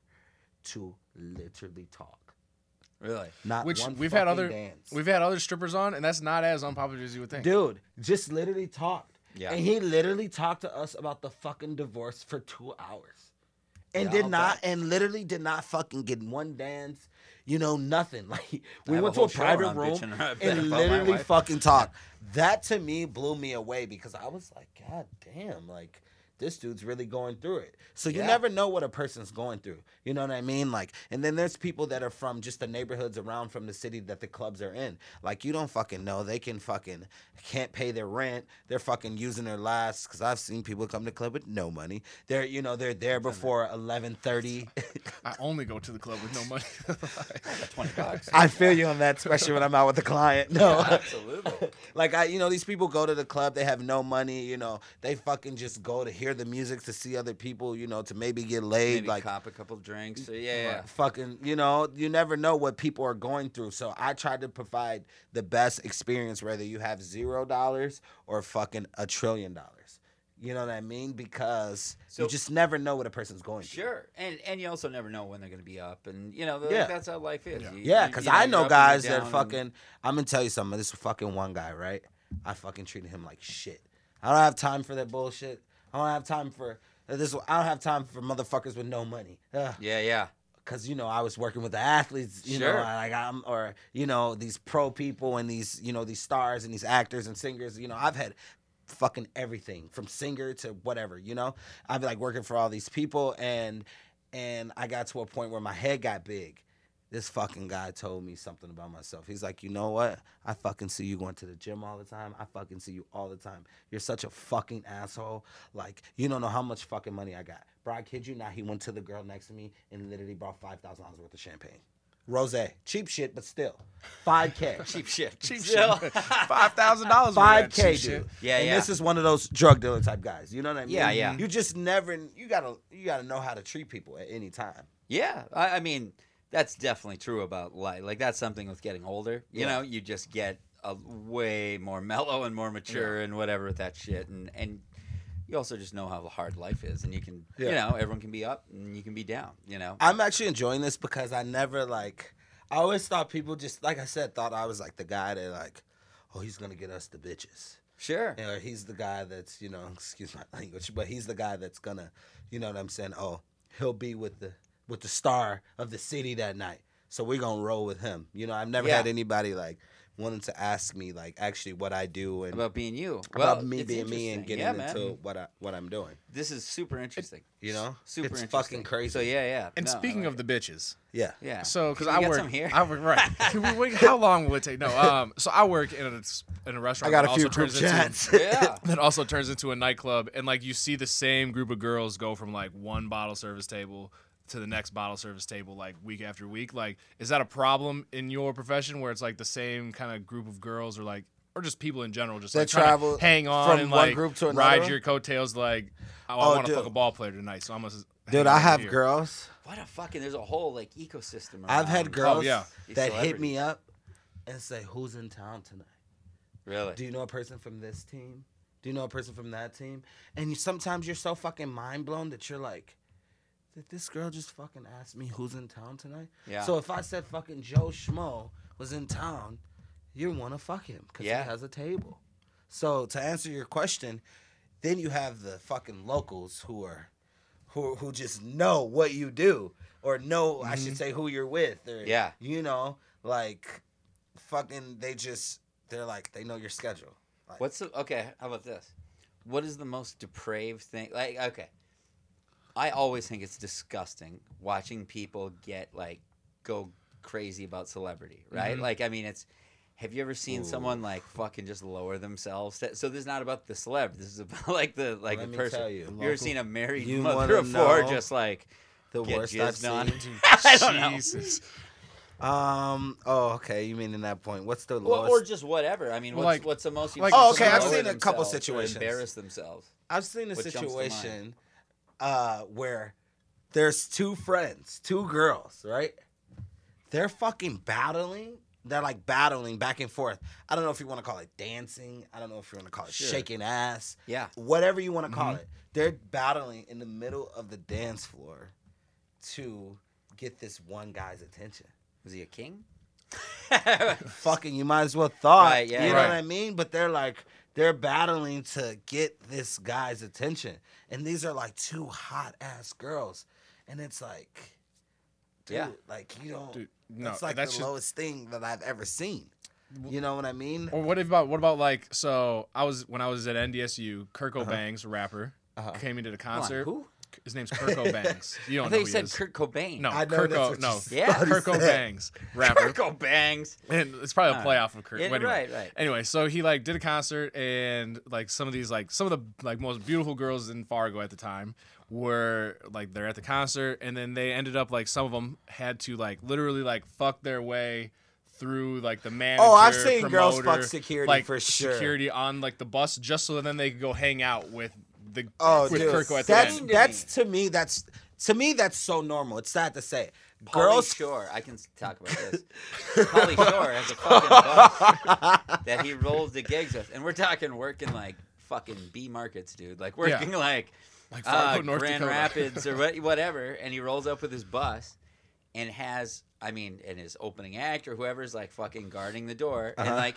Speaker 1: to literally talk?
Speaker 4: Really?
Speaker 1: Not
Speaker 5: Which
Speaker 1: one
Speaker 5: we've had other
Speaker 1: dance.
Speaker 5: we've had other strippers on, and that's not as unpopular as you would think.
Speaker 1: dude just literally talked.
Speaker 4: Yeah.
Speaker 1: And he literally talked to us about the fucking divorce for two hours. And
Speaker 4: Yeah,
Speaker 1: did
Speaker 4: I'll
Speaker 1: not
Speaker 4: bet.
Speaker 1: and literally did not fucking get one dance, you know, nothing. *laughs* Like we
Speaker 4: have
Speaker 1: went
Speaker 4: a
Speaker 1: to a private room
Speaker 4: bitching
Speaker 1: and literally fucking talked. *laughs* That to me blew me away because I was like, God damn, like this dude's really going through it. So you
Speaker 4: Yeah.
Speaker 1: never know what a person's going through. You know what I mean? Like, and then there's people that are from just the neighborhoods around from the city that the clubs are in. Like, you don't fucking know. They can fucking can't pay their rent. They're fucking using their last. Because I've seen people come to club with no money. They're you know they're there before eleven thirty. *laughs*
Speaker 5: I only go to the club with no money. *laughs*
Speaker 4: Twenty bucks.
Speaker 1: I feel you on that, especially when I'm out with a client. No, *laughs*
Speaker 4: Absolutely.
Speaker 1: like I, you know, these people go to the club. They have no money. You know, they fucking just go to hear the music, to see other people. You know, to maybe get laid.
Speaker 4: Maybe
Speaker 1: like
Speaker 4: cop a couple drinks. So yeah, yeah.
Speaker 1: fucking you know you never know what people are going through so i try to provide the best experience whether you have zero dollars or fucking a trillion dollars you know what i mean because
Speaker 4: So-
Speaker 1: you just never know what a person's going through
Speaker 4: Sure, and and you also never know when they're going to be up, and you know the,
Speaker 1: Yeah.
Speaker 4: that's how life is.
Speaker 1: Yeah because
Speaker 4: you
Speaker 1: i
Speaker 4: you're
Speaker 1: know
Speaker 4: up and
Speaker 1: guys that
Speaker 4: down and-
Speaker 1: fucking i'm gonna tell you something this fucking one guy right i fucking treated him like shit i don't have time for that bullshit i don't have time for this i don't have time for motherfuckers with no money Ugh.
Speaker 4: Yeah, yeah.
Speaker 1: because you know I was working with the athletes, you
Speaker 4: Sure.
Speaker 1: know, like I'm or you know these pro people and these you know these stars and these actors and singers. You know, I've had fucking everything from singer to whatever. You know, I've been like working for all these people and and I got to a point where my head got big. This fucking guy told me something about myself. He's like, you know what? I fucking see you going to the gym all the time. I fucking see you all the time. You're such a fucking asshole. Like, you don't know how much fucking money I got. Bro, I kid you not. He went to the girl next to me and literally brought five thousand dollars worth of champagne. Rose, cheap shit, but still, five k. *laughs*
Speaker 4: Cheap shit.
Speaker 5: Cheap
Speaker 4: Still.
Speaker 5: shit. Five thousand dollars.
Speaker 1: Five k,
Speaker 5: cheap
Speaker 1: dude.
Speaker 5: shit.
Speaker 4: Yeah,
Speaker 1: and
Speaker 4: yeah.
Speaker 1: this is one of those drug dealer type guys. You know what I mean?
Speaker 4: Yeah, yeah.
Speaker 1: You just never. You gotta. You gotta know how to treat people at any time.
Speaker 4: Yeah, I, I mean that's definitely true about life. Like that's something with getting older. You
Speaker 1: Yeah.
Speaker 4: know, you just get a way more mellow and more mature and whatever with that shit, and and you also just know how hard life is, and you can, you know, everyone can be up and you can be down. You know,
Speaker 1: I'm actually enjoying this because I never like. I always thought people just like I said thought I was like the guy that like, oh, he's gonna get us the bitches.
Speaker 4: sure.
Speaker 1: Or he's the guy that's you know, *laughs* excuse my language, but he's the guy that's gonna, you know what I'm saying? Oh, he'll be with the with the star of the city that night. So we're gonna roll with him. You know, I've never
Speaker 4: Yeah.
Speaker 1: had anybody like wanting to ask me like actually what I do and
Speaker 4: About being you.
Speaker 1: about
Speaker 4: Well,
Speaker 1: me being me and getting
Speaker 4: yeah,
Speaker 1: into what I what I'm doing.
Speaker 4: This is super interesting.
Speaker 1: You know,
Speaker 4: Super
Speaker 1: it's
Speaker 4: interesting.
Speaker 1: fucking crazy.
Speaker 4: So yeah, yeah.
Speaker 5: And
Speaker 4: No,
Speaker 5: speaking
Speaker 4: like
Speaker 5: of
Speaker 4: it.
Speaker 5: the bitches,
Speaker 1: yeah.
Speaker 4: yeah.
Speaker 5: so because I
Speaker 4: get
Speaker 5: work,
Speaker 4: some here.
Speaker 5: I work right. Can *laughs* *laughs* we wait- how long will it take? No, um, so I work in a in a
Speaker 1: I
Speaker 5: restaurant.
Speaker 1: I got
Speaker 5: that
Speaker 1: a few
Speaker 5: also
Speaker 1: group
Speaker 5: turns into-
Speaker 1: chats. *laughs*
Speaker 4: yeah.
Speaker 5: that also turns into a nightclub and like you see the same group of girls go from like one bottle service table to the next bottle service table like week after week like is that a problem in your profession where it's like the same kind of group of girls or like or just people in general just
Speaker 1: That
Speaker 5: like
Speaker 1: travel
Speaker 5: hang on
Speaker 1: from
Speaker 5: and
Speaker 1: one
Speaker 5: like
Speaker 1: group to another ride
Speaker 5: your coattails like oh,
Speaker 1: Oh,
Speaker 5: I want to fuck a ball player tonight so I'm gonna
Speaker 1: Dude, I have
Speaker 5: here.
Speaker 1: girls.
Speaker 4: What a fucking. There's a whole like ecosystem.
Speaker 1: I've had
Speaker 4: around
Speaker 1: girls
Speaker 5: oh,
Speaker 4: yeah.
Speaker 1: that hit me up and say, "Who's in town tonight?
Speaker 4: Really?
Speaker 1: Do you know a person from this team? Do you know a person from that team?" And you, sometimes you're so fucking mind blown that you're like, "Did this girl just fucking ask me who's in town tonight?"
Speaker 4: Yeah.
Speaker 1: So if I said fucking Joe Schmo was in town, you want to fuck him because
Speaker 4: Yeah.
Speaker 1: he has a table. So to answer your question, then you have the fucking locals who are who who just know what you do or know I should mm-hmm. say who you're with or
Speaker 4: Yeah.
Speaker 1: you know like fucking they just they're like they know your schedule. Like,
Speaker 4: What's the okay? How about this? What is the most depraved thing? Like, okay, I always think it's disgusting watching people get like go crazy about celebrity, right?
Speaker 1: Mm-hmm.
Speaker 4: Like, I mean, it's. Have you ever seen someone like fucking just lower themselves? That- So this is not about the celeb. This is about *laughs* like the like
Speaker 1: Let
Speaker 4: the
Speaker 1: me
Speaker 4: person.
Speaker 1: tell you.
Speaker 4: you ever seen a married
Speaker 1: You
Speaker 4: mother
Speaker 1: wanna *laughs*
Speaker 4: of four just like
Speaker 1: the
Speaker 4: get
Speaker 1: worst I've
Speaker 4: jizzed on?
Speaker 1: seen. *laughs*
Speaker 4: I don't know.
Speaker 5: Jesus
Speaker 1: Um. Oh, okay. You mean in that point? What's the
Speaker 4: Well,
Speaker 1: lowest?
Speaker 4: or just whatever. I mean, what's,
Speaker 5: like-
Speaker 4: what's the most? you've
Speaker 5: like-
Speaker 4: seen
Speaker 5: Oh,
Speaker 1: okay, I've seen a couple situations.
Speaker 4: Embarrass themselves.
Speaker 1: I've seen a
Speaker 4: What jumps to mind?
Speaker 1: situation uh, where there's two friends, two girls, right? They're fucking battling. They're like battling back and forth. I don't know if you want to call it dancing. I don't know if you want to call it
Speaker 4: Sure.
Speaker 1: shaking ass.
Speaker 4: Yeah.
Speaker 1: Whatever you want to
Speaker 5: Mm-hmm.
Speaker 1: call it. They're battling in the middle of the dance floor to get this one guy's attention.
Speaker 4: Was he a king? *laughs* *laughs*
Speaker 1: Fucking, you might as well thought.
Speaker 4: Right, yeah,
Speaker 1: you know
Speaker 5: right.
Speaker 1: what I mean? But they're like, they're battling to get this guy's attention. And these are like two hot ass girls. And it's like, dude,
Speaker 4: Yeah.
Speaker 1: like, you don't,
Speaker 5: Dude, no,
Speaker 1: that's like
Speaker 5: that's
Speaker 1: the
Speaker 5: just-
Speaker 1: lowest thing that I've ever seen. You know what I mean?
Speaker 5: Or what about what about like so I was when I was at NDSU, Kirk
Speaker 1: Uh-huh.
Speaker 5: O'Banks, rapper, came into the
Speaker 4: Hold on,
Speaker 5: concert.
Speaker 4: Who?
Speaker 5: His name's Kirk *laughs* O'Banks. You don't
Speaker 4: thought
Speaker 5: know
Speaker 4: you
Speaker 5: who he
Speaker 4: said
Speaker 5: is.
Speaker 4: Kurt Cobain.
Speaker 5: No,
Speaker 1: I know
Speaker 5: Kirk
Speaker 1: that's
Speaker 5: O,
Speaker 1: what you
Speaker 5: no, *laughs*
Speaker 4: Yeah.
Speaker 1: thought he
Speaker 5: Kirk
Speaker 1: said.
Speaker 5: Rapper.
Speaker 4: Kurt Cobangs.
Speaker 5: and it's probably a
Speaker 4: All
Speaker 5: play off of Kurt.
Speaker 4: Yeah,
Speaker 5: anyway.
Speaker 4: right, right.
Speaker 5: Anyway, so he like did a concert and like some of these like some of the like most beautiful girls in Fargo at the time were like they're at the concert and then they ended up like some of them had to like literally like fuck their way through like the manager.
Speaker 1: Oh, I've seen girls fuck security
Speaker 5: like,
Speaker 1: for sure.
Speaker 5: Security on like the bus just so then they could go hang out with the
Speaker 1: Oh,
Speaker 5: with
Speaker 1: dude.
Speaker 5: Kirko at the
Speaker 1: that's,
Speaker 5: end.
Speaker 4: to
Speaker 1: that's
Speaker 4: me.
Speaker 1: to me, that's, to me, that's so normal. It's sad to say.
Speaker 4: Pauly
Speaker 1: Girls
Speaker 4: Shore. I can talk about this. *laughs* Pauly Shore has a fucking bus that he rolls the gigs with, and we're talking working like fucking B markets, dude. Like working like
Speaker 5: Like
Speaker 4: uh,
Speaker 5: Fargo, North
Speaker 4: Grand
Speaker 5: Dakota.
Speaker 4: Rapids or *laughs* what, whatever, and he rolls up with his bus and has, I mean, and his opening act or whoever's like fucking guarding the door, and
Speaker 1: Uh-huh.
Speaker 4: like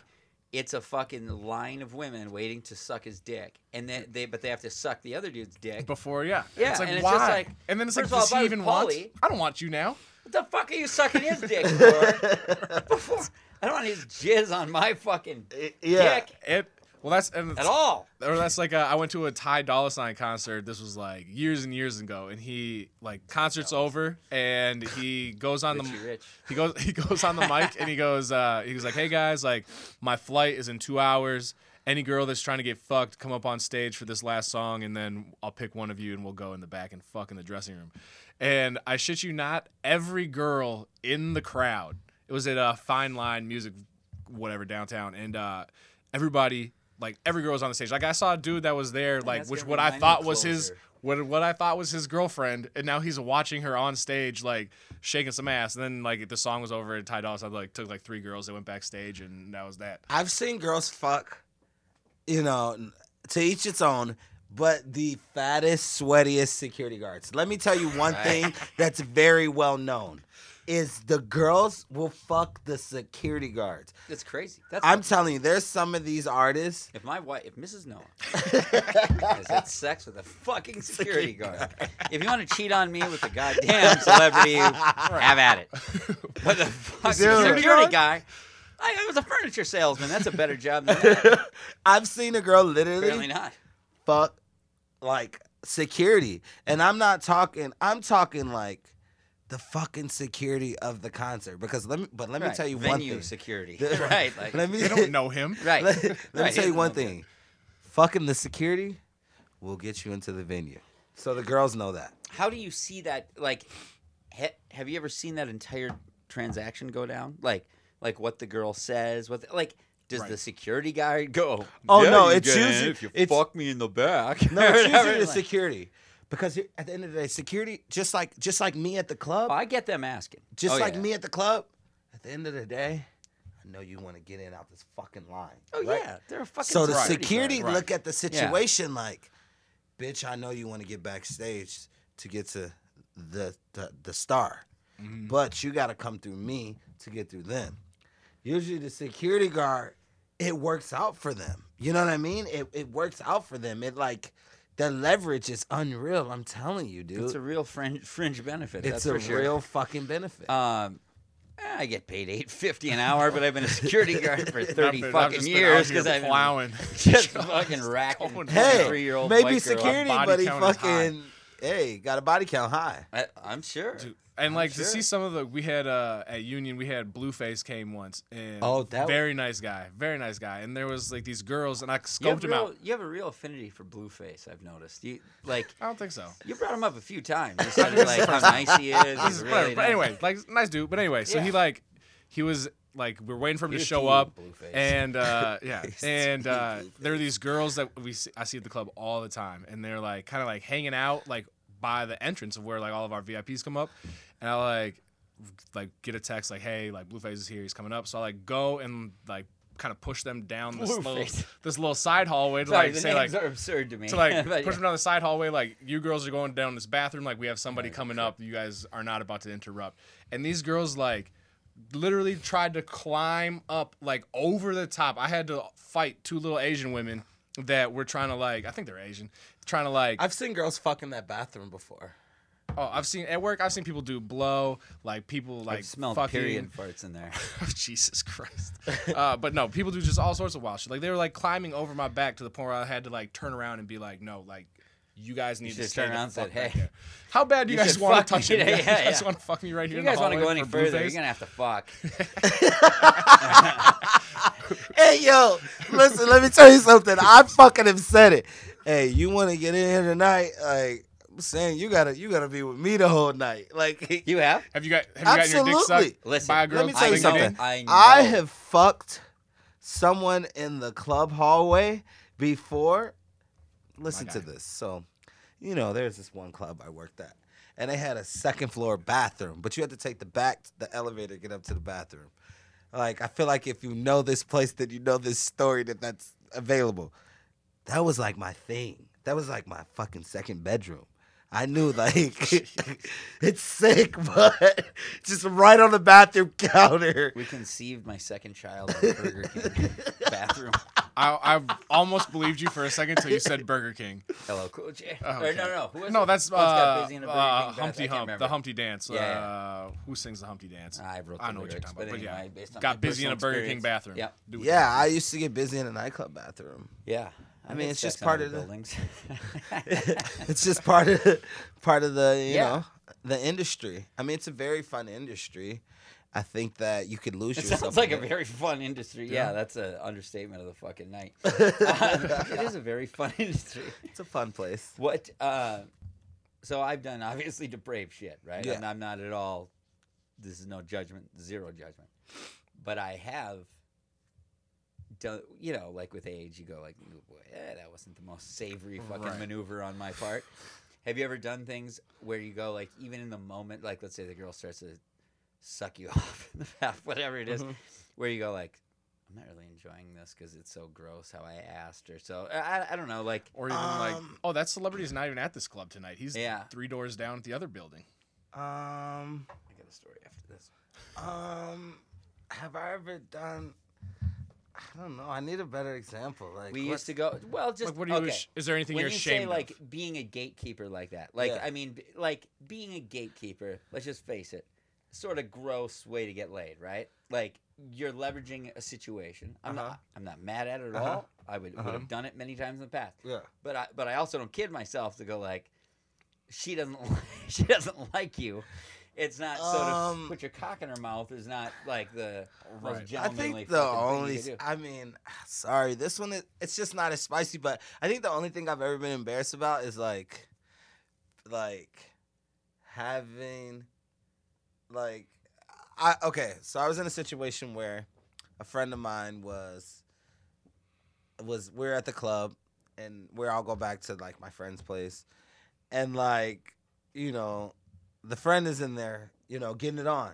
Speaker 4: it's a fucking line of women waiting to suck his dick, and then they but they have to suck the other dude's dick.
Speaker 5: Before, yeah,
Speaker 4: Yeah,
Speaker 5: it's like
Speaker 4: and it's
Speaker 5: why?
Speaker 4: just like-
Speaker 5: and then it's like,
Speaker 4: first of all,
Speaker 5: does
Speaker 4: I
Speaker 5: he
Speaker 4: was
Speaker 5: even want? I don't want you now.
Speaker 4: What the fuck are you sucking his dick for? *laughs* Before, I don't want his jizz on my fucking uh,
Speaker 1: yeah.
Speaker 4: dick
Speaker 5: It well, that's and
Speaker 4: at all.
Speaker 5: or that's like uh, I went to a Ty Dolla Sign concert. This was like years and years ago, and he like concert's over, and he goes on the
Speaker 4: Rich.
Speaker 5: he goes he goes on the mic and he goes uh, he was like, hey guys, like my flight is in two hours, any girl that's trying to get fucked, come up on stage for this last song, and then I'll pick one of you and we'll go in the back and fuck in the dressing room. And I shit you not, every girl in the crowd, it was at a Fine Line Music, whatever downtown, and uh, everybody, like every girl was on the stage. Like I saw a dude that was there, like which what I thought was his what what I thought was his girlfriend, and now he's watching her on stage, like shaking some ass. And then like the song was over, and Ty Dolla Sign like took like three girls that went backstage, and that was that.
Speaker 1: I've seen girls fuck, you know, to each its own, but the fattest, sweatiest security guards. Let me tell you one thing that's very well known is the girls will fuck the security guards.
Speaker 4: That's crazy. That's
Speaker 1: I'm telling you, there's some of these artists.
Speaker 4: if my wife, if Mrs. Noah *laughs* has had sex with a fucking security guard, if you want to cheat on me with a goddamn celebrity, *laughs* have at it. But the
Speaker 1: fuck,
Speaker 4: security guy, I, I was a furniture salesman. That's a better job than that. *laughs*
Speaker 1: I've seen a girl literally
Speaker 4: Apparently not.
Speaker 1: fuck like security. And I'm not talking I'm talking like the fucking security of the concert. Because let me but let me
Speaker 4: Right.
Speaker 1: tell you
Speaker 4: Venue
Speaker 1: one thing.
Speaker 4: security. *laughs*
Speaker 1: The- *laughs*
Speaker 4: right. Like,
Speaker 1: Let me *laughs*
Speaker 5: They don't know him.
Speaker 4: right.
Speaker 1: let, let me tell you one
Speaker 4: Okay.
Speaker 1: thing. Fucking the security will get you into the venue. So the girls know that.
Speaker 4: How do you see that? Like, ha- have you ever seen that entire transaction go down? Like, like what the girl says. What the, like. Does the security guy go?
Speaker 1: Oh,
Speaker 4: "Yeah,
Speaker 1: no,
Speaker 4: you
Speaker 1: it's
Speaker 4: can
Speaker 1: usually-
Speaker 4: if you
Speaker 1: it's-
Speaker 4: fuck me in the back.
Speaker 1: No, it's
Speaker 4: Whatever,
Speaker 1: usually the
Speaker 4: like-
Speaker 1: security. Because at the end of the day, security, just like just like me at the club,
Speaker 4: Oh, I get them asking.
Speaker 1: just
Speaker 4: Oh,
Speaker 1: like
Speaker 4: yeah.
Speaker 1: me at the club, at the end of the day, I know you want to get in out this fucking line.
Speaker 4: Oh
Speaker 1: right?
Speaker 4: yeah, they're a fucking.
Speaker 1: So the
Speaker 4: security
Speaker 1: security
Speaker 4: guard.
Speaker 1: look at the situation like, bitch, I know you want to get backstage to get to the the, the star, mm-hmm. but you got to come through me to get through them. Usually the security guard, it works out for them. You know what I mean? It it works out for them. It like the leverage is unreal. I'm telling you, dude.
Speaker 4: It's a real fringe fringe benefit.
Speaker 1: It's
Speaker 4: that's
Speaker 1: a
Speaker 4: for sure.
Speaker 1: real fucking benefit.
Speaker 4: Um, eh, I get paid eight fifty an hour, but I've been a *laughs* security guard for thirty
Speaker 5: I've been- I've
Speaker 4: fucking years because I've been
Speaker 5: plowing. *laughs* *laughs*
Speaker 4: just fucking racking
Speaker 5: Going
Speaker 1: hey,
Speaker 4: three-year-old
Speaker 1: maybe security,
Speaker 5: Body
Speaker 1: but he
Speaker 5: high.
Speaker 1: fucking hey got a body count high.
Speaker 4: I, I'm sure.
Speaker 5: Dude, and
Speaker 4: I'm
Speaker 5: like to see some of the we had uh at Union we had Blueface came once and
Speaker 1: Oh, that-
Speaker 5: very nice guy, very nice guy. And there was like these girls and I scoped him
Speaker 4: real,
Speaker 5: out.
Speaker 4: you have a real affinity for Blueface. I've noticed. You like *laughs*
Speaker 5: I don't think so.
Speaker 4: you brought him up a few times. *laughs* You said like how nice he is. *laughs*
Speaker 5: This
Speaker 4: He's
Speaker 5: is
Speaker 4: really
Speaker 5: whatever. But
Speaker 4: nice.
Speaker 5: anyway, like nice dude. But anyway, so he like he was like we're waiting for him
Speaker 4: He
Speaker 5: to show up, and uh, yeah, and uh, there are these girls that we see, I see at the club all the time, and they're like kind of like hanging out like by the entrance of where like all of our VIPs come up, and I like like get a text like hey like Blueface is here, he's coming up, so I like go and like kind of push them down this little this little side hallway to
Speaker 4: Sorry,
Speaker 5: like say like
Speaker 4: are absurd to me.
Speaker 5: to like *laughs* push
Speaker 4: yeah.
Speaker 5: them down the side hallway. Like you girls are going down this bathroom. Like we have somebody coming up. You guys are not about to interrupt. And these girls like literally tried to climb up like over the top. I had to fight two little Asian women that we're trying to like. I think they're Asian. Trying to like.
Speaker 1: I've seen girls fuck in that bathroom before.
Speaker 5: oh, I've seen at work. I've seen people do blow. Like people
Speaker 4: I
Speaker 5: like
Speaker 4: smell
Speaker 5: fucking.
Speaker 4: period farts in there. *laughs*
Speaker 5: Jesus Christ. Uh, but no, people do just all sorts of wild shit. Like they were like climbing over my back to the point where I had to like turn around and be like, no, like you guys need to
Speaker 4: should've
Speaker 5: stay
Speaker 4: turned
Speaker 5: the
Speaker 4: around and
Speaker 5: fuck
Speaker 4: said, "Hey,
Speaker 5: there." How bad do you,
Speaker 4: you
Speaker 5: guys want to touch *laughs*
Speaker 4: me
Speaker 5: it?
Speaker 4: today."
Speaker 5: You
Speaker 4: Yeah, *laughs*
Speaker 5: guys want to fuck me right here?
Speaker 4: you
Speaker 5: in
Speaker 4: guys want to go any further,
Speaker 5: Blueface?
Speaker 4: you're gonna have to fuck.
Speaker 1: Hey yo, listen, let me tell you something. I fucking have said it. Hey, you want to get in here tonight? Like I'm saying, you gotta you gotta be with me the whole night. *laughs* Like
Speaker 4: You have?
Speaker 5: Have you got have you gotten your dick
Speaker 1: Absolutely.
Speaker 5: sucked
Speaker 4: Listen,
Speaker 5: by a girl?
Speaker 1: let me tell you something.
Speaker 4: I know.
Speaker 1: I have fucked someone in the club hallway before. Listen to this. So, you know, there's this one club I worked at, and they had a second floor bathroom, but you had to take the back the elevator to get up to the bathroom. Like, I feel like if you know this place, that you know this story that that's available. That was like my thing. That was like my fucking second bedroom. I knew like *laughs* it's sick, but *laughs* just right on the bathroom *laughs* counter.
Speaker 4: We conceived my second child in the Burger King bathroom.
Speaker 5: I, I almost believed you for a second until you said Burger King.
Speaker 4: LL Cool J.
Speaker 5: Oh,
Speaker 4: Or no, no, who was
Speaker 5: No,
Speaker 4: it?
Speaker 5: that's
Speaker 4: Who got
Speaker 5: uh,
Speaker 4: busy in a Burger
Speaker 5: uh,
Speaker 4: King?
Speaker 5: Humpty Hump, the. Humpty Dance.
Speaker 4: Yeah,
Speaker 5: Uh, who sings the Humpty Dance?
Speaker 4: I wrote the
Speaker 5: I know what you're talking about, but
Speaker 4: anyway,
Speaker 5: yeah, got busy in a
Speaker 4: personal
Speaker 5: Burger King bathroom.
Speaker 4: Yep.
Speaker 1: Yeah, I used to get busy in a nightclub bathroom.
Speaker 4: Yeah.
Speaker 1: I mean, *laughs* *laughs* it's just part of the-
Speaker 4: buildings.
Speaker 1: it's just part of part of the you
Speaker 4: Yeah.
Speaker 1: know the industry. I mean, it's a very fun industry, I think that you could lose
Speaker 4: It
Speaker 1: yourself.
Speaker 4: sounds like a very fun industry. Yeah, that's an understatement of the fucking night. *laughs* Uh, it is a very fun industry.
Speaker 1: It's a fun place.
Speaker 4: What? Uh, so I've done obviously depraved shit, right?
Speaker 1: Yeah.
Speaker 4: And I'm not at all. This is no judgment, zero judgment. But I have done, you know, like with age, you go like, "Ooh, boy, eh, that wasn't the most savory fucking
Speaker 1: Right.
Speaker 4: maneuver on my part. Have you ever done things where you go like, even in the moment, like let's say the girl starts to suck you *laughs* off in the bath, whatever it is,
Speaker 1: Mm-hmm.
Speaker 4: where you go like. I'm not really enjoying this because it's so gross how I asked or so I, I don't know like
Speaker 5: Or even like,
Speaker 1: Um,
Speaker 5: oh, that celebrity's not even at this club tonight. He's
Speaker 4: Yeah.
Speaker 5: three doors down at the other building.
Speaker 1: Um,
Speaker 4: I got a story after this.
Speaker 1: um, have I ever done? I don't know. I need a better example. Like
Speaker 4: We
Speaker 1: what-
Speaker 4: used to go. Well, just
Speaker 5: Like, what do you?
Speaker 4: okay.
Speaker 5: ash- Is there anything
Speaker 4: when
Speaker 5: you're
Speaker 4: you say
Speaker 5: ashamed
Speaker 4: like being a gatekeeper like that, like
Speaker 1: Yeah.
Speaker 4: I mean, like being a gatekeeper. Let's just face it, sort of gross way to get laid, right? Like you're leveraging a situation. I'm
Speaker 1: Uh-huh.
Speaker 4: not. I'm not mad at it at
Speaker 1: Uh-huh.
Speaker 4: all. I would would
Speaker 1: Uh-huh.
Speaker 4: have done it many times in the past.
Speaker 1: Yeah.
Speaker 4: But I but I also don't kid myself to go like, she doesn't *laughs* she doesn't like you. It's not so
Speaker 1: Um,
Speaker 4: to put your cock in her mouth is not like the most
Speaker 5: Right.
Speaker 1: I
Speaker 4: gentlemanly
Speaker 1: think the
Speaker 4: fucking thing you
Speaker 1: only,
Speaker 4: could do.
Speaker 1: I mean, *sighs* sorry, this one is, it's just not as spicy, but I think the only thing I've ever been embarrassed about is like, like having, like, I okay, so I was in a situation where a friend of mine was, was we are at the club, and where I'll go back to like my friend's place, and like, you know, the friend is in there, you know, getting it on,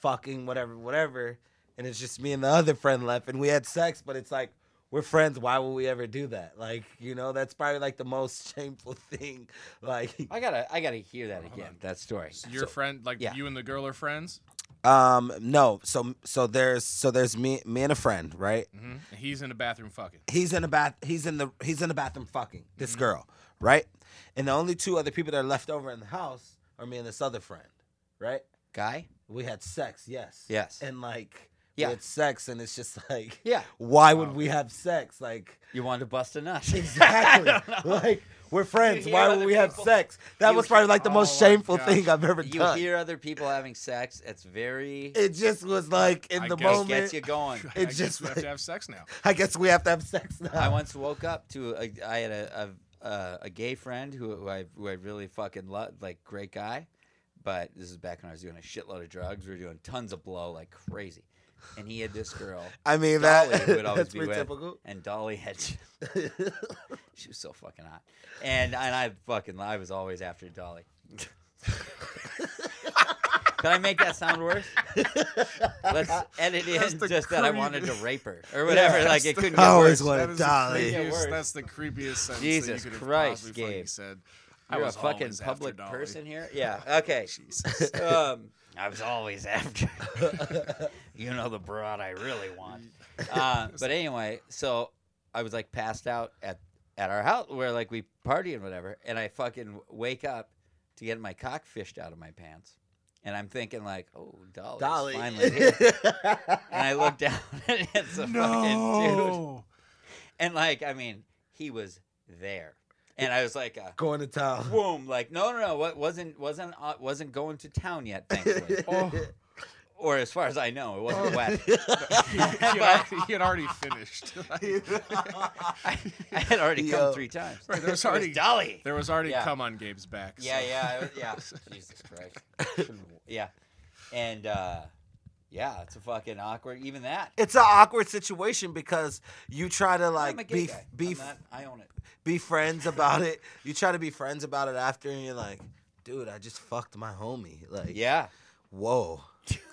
Speaker 1: fucking whatever, whatever and it's just me and the other friend left and we had sex but it's like we're friends why would we ever do that like you know that's probably like the most *laughs* shameful thing like
Speaker 4: I gotta I gotta hear that again. That story.
Speaker 5: So your friend, like
Speaker 4: yeah.
Speaker 5: you and the girl are friends.
Speaker 1: um no so so there's so there's me me and a friend right
Speaker 5: Mm-hmm. He's in the bathroom fucking.
Speaker 1: he's in the bath he's in the he's in the bathroom fucking this girl right and the only two other people that are left over in the house are me and this other friend right
Speaker 4: Guy?
Speaker 1: we had sex yes
Speaker 4: Yes.
Speaker 1: and like
Speaker 4: Yeah.
Speaker 1: we had sex and it's just like
Speaker 4: Yeah.
Speaker 1: why would oh. we have sex like
Speaker 4: You wanted to bust a nut.
Speaker 1: Exactly. *laughs* like we're friends. Why would
Speaker 4: other
Speaker 1: we have sex? That
Speaker 4: you
Speaker 1: was probably like the
Speaker 5: Oh
Speaker 1: most
Speaker 5: my
Speaker 1: shameful
Speaker 5: gosh.
Speaker 1: thing I've ever
Speaker 4: You
Speaker 1: done.
Speaker 4: You hear other people having sex. It's very.
Speaker 1: it just was like in
Speaker 5: I
Speaker 1: the
Speaker 5: guess
Speaker 4: It
Speaker 1: moment.
Speaker 4: gets you going.
Speaker 5: I
Speaker 1: It
Speaker 5: guess
Speaker 1: just
Speaker 5: we have to have sex now.
Speaker 1: I guess we have to have sex now.
Speaker 4: I once woke up to a, I had a a, a, a gay friend who, who I who I really fucking loved, like great guy, but this is back when I was doing a shitload of drugs. We were doing tons of blow like crazy, and he had this girl, *laughs*
Speaker 1: I mean
Speaker 4: Dolly,
Speaker 1: that
Speaker 4: who would *laughs* always
Speaker 1: that's
Speaker 4: be
Speaker 1: pretty
Speaker 4: with,
Speaker 1: typical.
Speaker 4: and Dolly had. *laughs* she was so fucking hot, and and I fucking I was always after Dolly. Can I make that sound worse? *laughs* Let's edit in
Speaker 5: That's the
Speaker 4: just that I wanted to rape her or whatever. like it couldn't
Speaker 1: I
Speaker 4: get
Speaker 1: always
Speaker 4: worse.
Speaker 1: wanted
Speaker 5: That is the
Speaker 1: Dolly.
Speaker 5: Creepiest-
Speaker 4: worse.
Speaker 5: That's the creepiest sentence
Speaker 4: Jesus
Speaker 5: that you could have
Speaker 4: Christ,
Speaker 5: possibly fucking
Speaker 4: Gabe.
Speaker 5: said.
Speaker 4: You're a
Speaker 5: was
Speaker 4: fucking
Speaker 5: always after
Speaker 4: public
Speaker 5: Dolly.
Speaker 4: person here. Yeah. *laughs* Okay.
Speaker 5: Jesus. *laughs*
Speaker 4: um, I was always after. you know the broad I really want. Uh, but anyway, so I was like passed out at at our house where like we party and whatever, and I fucking wake up to get my cock fished out of my pants, and I'm thinking like, oh, Dolly's
Speaker 1: Dolly.
Speaker 4: finally here. *laughs* and I look down *laughs* and it's a fucking dude.
Speaker 5: No.
Speaker 4: And like, I mean, he was there, and I was like, uh,
Speaker 1: Going to town.
Speaker 4: boom, like, no, no, no, what wasn't wasn't uh, wasn't going to town yet, thankfully,
Speaker 5: Oh,
Speaker 4: or as far as I know, it wasn't wet. *laughs*
Speaker 5: he, had already, he had already finished. *laughs*
Speaker 4: I, I had already come three times.
Speaker 5: Right, there was
Speaker 4: It was
Speaker 5: already-
Speaker 4: Dolly.
Speaker 5: there was already
Speaker 4: Yeah.
Speaker 5: cum on Gabe's back.
Speaker 4: Yeah,
Speaker 5: so-
Speaker 4: yeah, it was- yeah. *laughs* Jesus Christ. yeah, and uh, yeah, it's a fucking awkward. Even that.
Speaker 1: It's an awkward situation because you try to
Speaker 4: I'm a
Speaker 1: like
Speaker 4: gay
Speaker 1: be
Speaker 4: guy.
Speaker 1: be
Speaker 4: I'm not- I own it.
Speaker 1: be friends about it. You try to be friends about it after, and you're like, dude, I just fucked my homie. Like,
Speaker 4: Yeah,
Speaker 1: whoa. *laughs*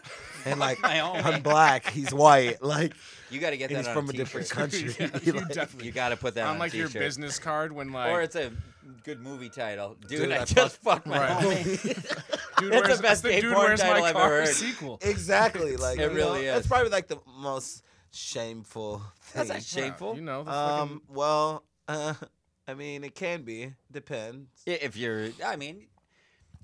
Speaker 1: And like. I'm black, he's white. Like,
Speaker 4: you got to get that
Speaker 1: he's
Speaker 4: on
Speaker 1: from a
Speaker 4: t-shirt.
Speaker 1: different country. *laughs* *laughs*
Speaker 5: Yeah,
Speaker 1: You're
Speaker 5: you
Speaker 1: like,
Speaker 5: definitely.
Speaker 4: You got to put that on,
Speaker 5: on
Speaker 4: a
Speaker 5: like your business card when like
Speaker 4: or it's a good movie title. Dude,
Speaker 1: Dude,
Speaker 4: I,
Speaker 1: I
Speaker 4: just fucked my
Speaker 5: Right.
Speaker 4: homie.
Speaker 5: dude,
Speaker 4: it's the
Speaker 5: where's,
Speaker 4: best
Speaker 5: the dude,
Speaker 4: porn
Speaker 5: where's
Speaker 4: title
Speaker 5: my
Speaker 4: I've
Speaker 5: car
Speaker 4: ever heard.
Speaker 5: sequel.
Speaker 1: exactly. Like,
Speaker 4: It
Speaker 1: you know,
Speaker 4: really is.
Speaker 1: That's probably like the most shameful thing.
Speaker 4: That's not shameful.
Speaker 5: You know, the
Speaker 1: Um. Well, uh, I mean, it can be. Depends.
Speaker 4: If you're, I mean,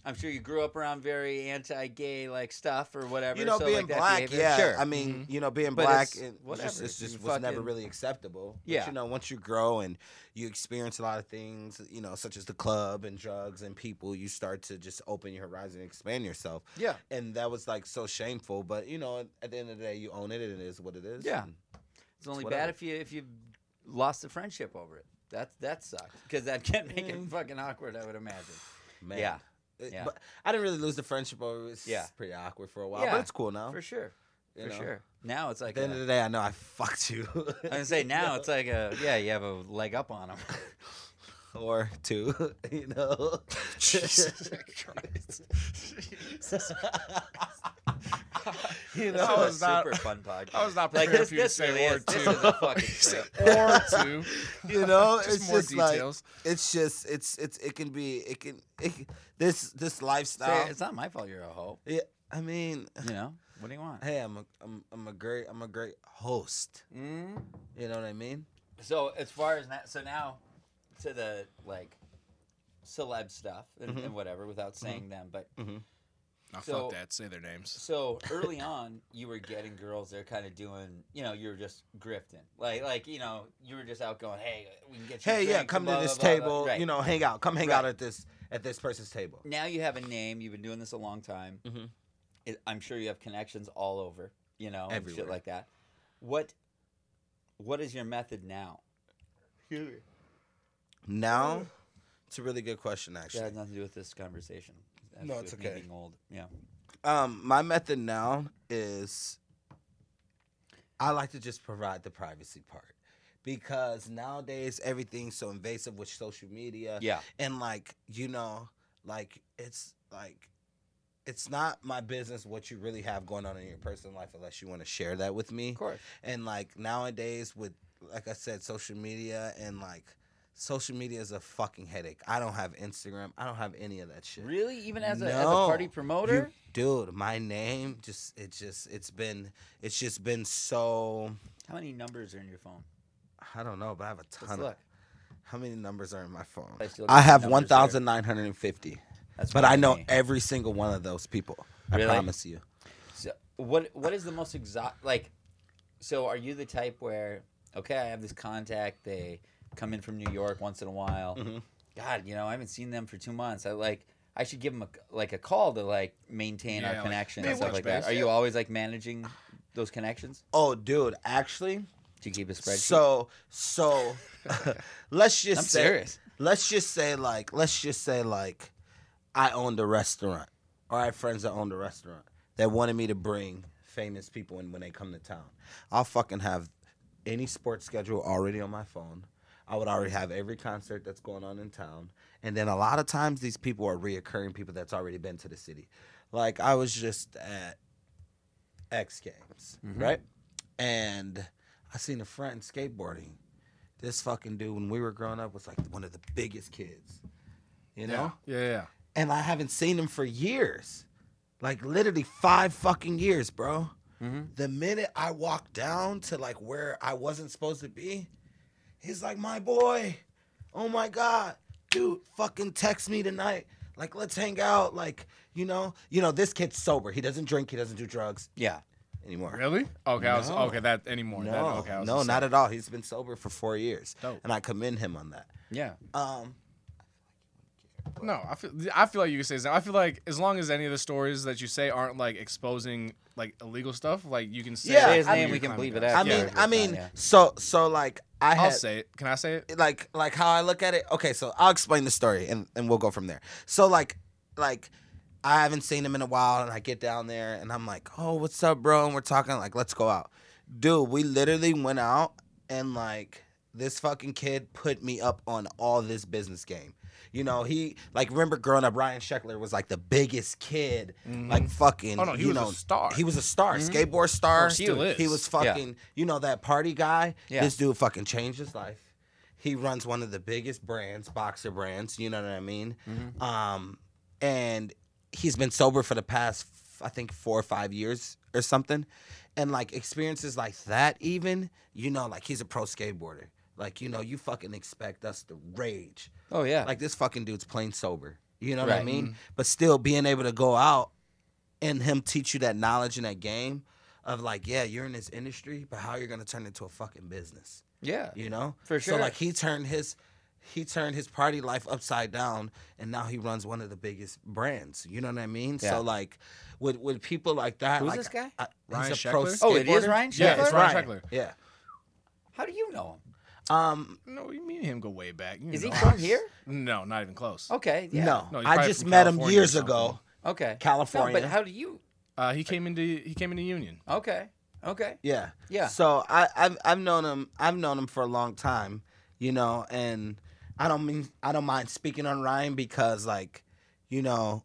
Speaker 4: I'm sure you grew up around very anti-gay like stuff or whatever.
Speaker 1: you know,
Speaker 4: so,
Speaker 1: being
Speaker 4: like,
Speaker 1: black, yeah.
Speaker 4: Sure.
Speaker 1: I mean, mm-hmm. you know, being
Speaker 4: But
Speaker 1: black,
Speaker 4: it's
Speaker 1: it, it's just, it's just was never really acceptable. But,
Speaker 4: Yeah.
Speaker 1: you know, once you grow and you experience a lot of things, you know, such as the club and drugs and people, you start to just open your horizon and expand yourself.
Speaker 4: yeah.
Speaker 1: And that was like so shameful, but you know, at the end of the day, you own it, and it is what it is.
Speaker 4: Yeah. It's only
Speaker 1: whatever.
Speaker 4: bad if you if you lost the friendship over it. That that sucks because that can make it mm. fucking awkward. I would imagine.
Speaker 1: man.
Speaker 4: Yeah.
Speaker 1: It-
Speaker 4: Yeah.
Speaker 1: But I didn't really lose the friendship over it. It's
Speaker 4: Yeah.
Speaker 1: pretty awkward for a while,
Speaker 4: Yeah,
Speaker 1: but it's cool now.
Speaker 4: For sure.
Speaker 1: you
Speaker 4: For
Speaker 1: know?
Speaker 4: sure. Now it's
Speaker 1: At
Speaker 4: like
Speaker 1: the end
Speaker 4: a-
Speaker 1: of the day, I know I fucked you.
Speaker 4: I gonna say *laughs* now it's like a yeah you have a leg up on them. *laughs*
Speaker 1: or two, *laughs* you know. *laughs* you know,
Speaker 5: That was not-
Speaker 4: super fun podcast.
Speaker 5: I was not
Speaker 4: like
Speaker 5: prepared
Speaker 4: this.
Speaker 5: for you to
Speaker 4: This
Speaker 5: say
Speaker 4: really
Speaker 5: or
Speaker 4: is. This
Speaker 5: two.
Speaker 4: is a fucking *laughs*
Speaker 5: Say
Speaker 4: great.
Speaker 5: or two.
Speaker 1: you know,
Speaker 5: Just
Speaker 1: it's
Speaker 5: more
Speaker 1: just like it's just it's it's it can be it can it, this this lifestyle.
Speaker 4: it's not my fault. You're a hoe.
Speaker 1: yeah, I mean, *sighs*
Speaker 4: You know what do you want?
Speaker 1: hey, I'm a I'm I'm a great I'm a great host.
Speaker 4: Mm.
Speaker 1: You know what I mean?
Speaker 4: So as far as that, so now to the like celeb stuff and,
Speaker 1: Mm-hmm.
Speaker 4: and whatever, without saying them, but
Speaker 5: Oh,
Speaker 4: So-
Speaker 5: fuck that. Say their names.
Speaker 4: so *laughs* early on, you were getting girls. They're kind of doing, you know, you were just grifting, like like you know, you were just out going, hey, we can get you. a
Speaker 1: Hey, yeah, come
Speaker 4: blah,
Speaker 1: to
Speaker 4: blah,
Speaker 1: this
Speaker 4: blah, blah."
Speaker 1: table.
Speaker 4: Right.
Speaker 1: You know, hang out. Come hang out at this at this person's table.
Speaker 4: now you have a name. You've been doing this a long time.
Speaker 1: Mhm.
Speaker 4: It, I'm sure you have connections all over, you know, and shit
Speaker 1: Everywhere.
Speaker 4: like that. What what is your method now?
Speaker 1: Now, it's a really good question, actually.
Speaker 4: That has nothing to do with this conversation. It
Speaker 1: No, it's okay.
Speaker 4: Being old, yeah.
Speaker 1: Um, my method now is I like to just provide the privacy part because nowadays everything's so invasive with social media.
Speaker 4: Yeah.
Speaker 1: And like, you know, like it's like it's not my business what you really have going on in your personal life unless you want to share that with me.
Speaker 4: Of course.
Speaker 1: And like nowadays with like I said, social media and like social media is a fucking headache. I don't have Instagram. I don't have any of that shit.
Speaker 4: Really? Even as a, as a party
Speaker 1: You-
Speaker 4: promoter?
Speaker 1: dude, my name just it just it's been it's just been so
Speaker 4: How many numbers are in your phone?
Speaker 1: I don't know, but I have a ton of
Speaker 4: look.
Speaker 1: how many numbers are in my phone?
Speaker 4: I
Speaker 1: have
Speaker 4: numbers
Speaker 1: one
Speaker 4: here.
Speaker 1: thousand nine hundred and fifty.
Speaker 4: That's
Speaker 1: But I know every single one of those people. I promise you.
Speaker 4: So what what is the most exotic? Like, so are you the type where okay, I have this contact. They come in from New York once in a while.
Speaker 1: Mhm.
Speaker 4: God, you know, I haven't seen them for two months. I like. I should give them a, like a call to like maintain
Speaker 5: Yeah,
Speaker 4: our
Speaker 5: like,
Speaker 4: connection and stuff like that.
Speaker 5: base.
Speaker 4: Are you always like managing those connections?
Speaker 1: Oh, dude, actually,
Speaker 4: Do you keep a spreadsheet?
Speaker 1: so so *laughs* let's just
Speaker 4: I'm
Speaker 1: say
Speaker 4: serious.
Speaker 1: let's just say like let's just say like I owned a restaurant or I have friends that owned a restaurant that wanted me to bring famous people in when they come to town. I'll fucking have any sports schedule already on my phone. I would already have every concert that's going on in town. And then a lot of times these people are reoccurring people that's already been to the city. Like I was just at X Games, mm-hmm. right? And I seen a friend skateboarding. This fucking dude, when we were growing up, was like one of the biggest kids. You know?
Speaker 5: Yeah, yeah, yeah.
Speaker 1: And I haven't seen him for years. Like literally five fucking years, bro. Mm-hmm. The minute I walked down to like where I wasn't supposed to be, he's like, my boy. Oh my God. Dude, fucking text me tonight. Like, let's hang out. Like, you know, you know, this kid's sober. He doesn't drink, he doesn't do drugs
Speaker 4: Yeah.
Speaker 1: anymore.
Speaker 5: Really? Okay, I was
Speaker 1: No.
Speaker 5: okay. That anymore?
Speaker 1: No,
Speaker 5: That, okay, I was
Speaker 1: no,
Speaker 5: just
Speaker 1: not at all. He's been sober for four years,
Speaker 5: Dope.
Speaker 1: and I commend him on that.
Speaker 4: Yeah.
Speaker 1: Um,
Speaker 5: No, I feel I feel like you can say that. I feel like as long as any of the stories that you say aren't like exposing like illegal stuff, like you can say.
Speaker 1: Yeah,
Speaker 4: Say his
Speaker 1: I
Speaker 4: name,
Speaker 1: mean-
Speaker 4: we can
Speaker 5: Kind
Speaker 4: bleep
Speaker 5: of
Speaker 4: it
Speaker 1: I mean,
Speaker 4: it's
Speaker 1: I
Speaker 4: fine,
Speaker 1: mean,
Speaker 4: yeah.
Speaker 1: so so like I
Speaker 5: I'll say it. Can I say it?
Speaker 1: like like how I look at it. Okay, so I'll explain the story and and we'll go from there. So like like I haven't seen him in a while, and I get down there and I'm like, oh, what's up, bro? And we're talking like, let's go out, dude. We literally went out and like this fucking kid put me up on all this business game. You know, he like remember growing up, Ryan Sheckler was like the biggest kid, like fucking.
Speaker 5: Oh, no, he
Speaker 1: you
Speaker 5: was a
Speaker 1: know,
Speaker 5: star.
Speaker 1: He was a star, skateboard star.
Speaker 5: Oh, still is.
Speaker 1: He was
Speaker 4: Yeah.
Speaker 1: fucking, you know, that party guy.
Speaker 4: Yeah.
Speaker 1: This dude fucking changed his life. He runs one of the biggest brands, boxer brands. You know what I mean? Mm-hmm. Um, and he's been sober for the past, I think, four or five years or something. And like experiences like that, even you know, like he's a pro skateboarder. Like you know, you fucking expect us to rage.
Speaker 4: Oh yeah.
Speaker 1: Like this fucking dude's plain sober. You know what I mean?
Speaker 4: Right.
Speaker 1: mean? Mm-hmm. But still being able to go out and him teach you that knowledge in that game of like, yeah, you're in this industry, but how you're gonna turn it into a fucking business.
Speaker 4: Yeah.
Speaker 1: You know?
Speaker 4: For sure.
Speaker 1: So like he turned his he turned his party life upside down and now he runs one of the biggest brands. You know what I mean?
Speaker 4: Yeah.
Speaker 1: So like with with people like that,
Speaker 4: Who's
Speaker 1: like,
Speaker 4: this guy?
Speaker 1: I,
Speaker 5: Ryan
Speaker 1: he's a pro
Speaker 5: Sheckler?
Speaker 4: Oh, it is
Speaker 1: skateboarder.
Speaker 4: Ryan
Speaker 5: Yeah, it's
Speaker 4: Sheckler?
Speaker 5: Ryan Sheckler.
Speaker 1: Yeah.
Speaker 4: How do you know him?
Speaker 1: Um
Speaker 5: No, me and him go way back. You
Speaker 4: Is he from here?
Speaker 5: No, not even close.
Speaker 4: Okay. Yeah.
Speaker 1: no.
Speaker 5: No,
Speaker 1: I just met him
Speaker 5: California or
Speaker 1: years ago.
Speaker 4: Okay.
Speaker 1: California.
Speaker 4: No, but how do you?
Speaker 5: Uh, he came into he came into Union.
Speaker 4: Okay. Okay.
Speaker 1: Yeah.
Speaker 4: Yeah.
Speaker 1: So I, I've I've known him I've known him for a long time, you know, and I don't mean I don't mind speaking on Ryan because like, you know,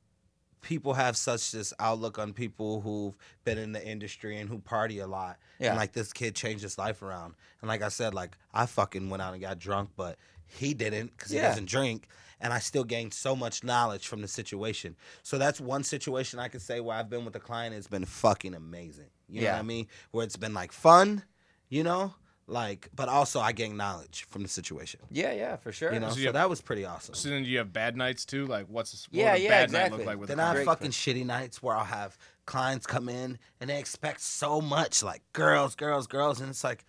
Speaker 1: people have such this outlook on people who've been in the industry and who party a lot.
Speaker 4: Yeah.
Speaker 1: And like this kid changed his life around. And like I said, like I fucking went out and got drunk, but he didn't because he
Speaker 4: Yeah.
Speaker 1: doesn't drink. And I still gained so much knowledge from the situation. So that's one situation I could say where I've been with a client. It's been fucking amazing. You know what I mean? Where it's been like fun, you know, like, but also I gained knowledge from the situation.
Speaker 4: Yeah. Yeah. For sure.
Speaker 1: You know,
Speaker 5: So
Speaker 1: so,
Speaker 5: have-
Speaker 1: that was pretty awesome.
Speaker 5: So then you have bad nights too. Like what's what
Speaker 4: Yeah,
Speaker 5: would a
Speaker 4: yeah,
Speaker 5: bad night look like with
Speaker 1: Then
Speaker 5: a
Speaker 1: I have
Speaker 4: Great
Speaker 1: fucking shitty nights where I'll have clients come in and they expect so much, like girls, girls, girls, and it's like,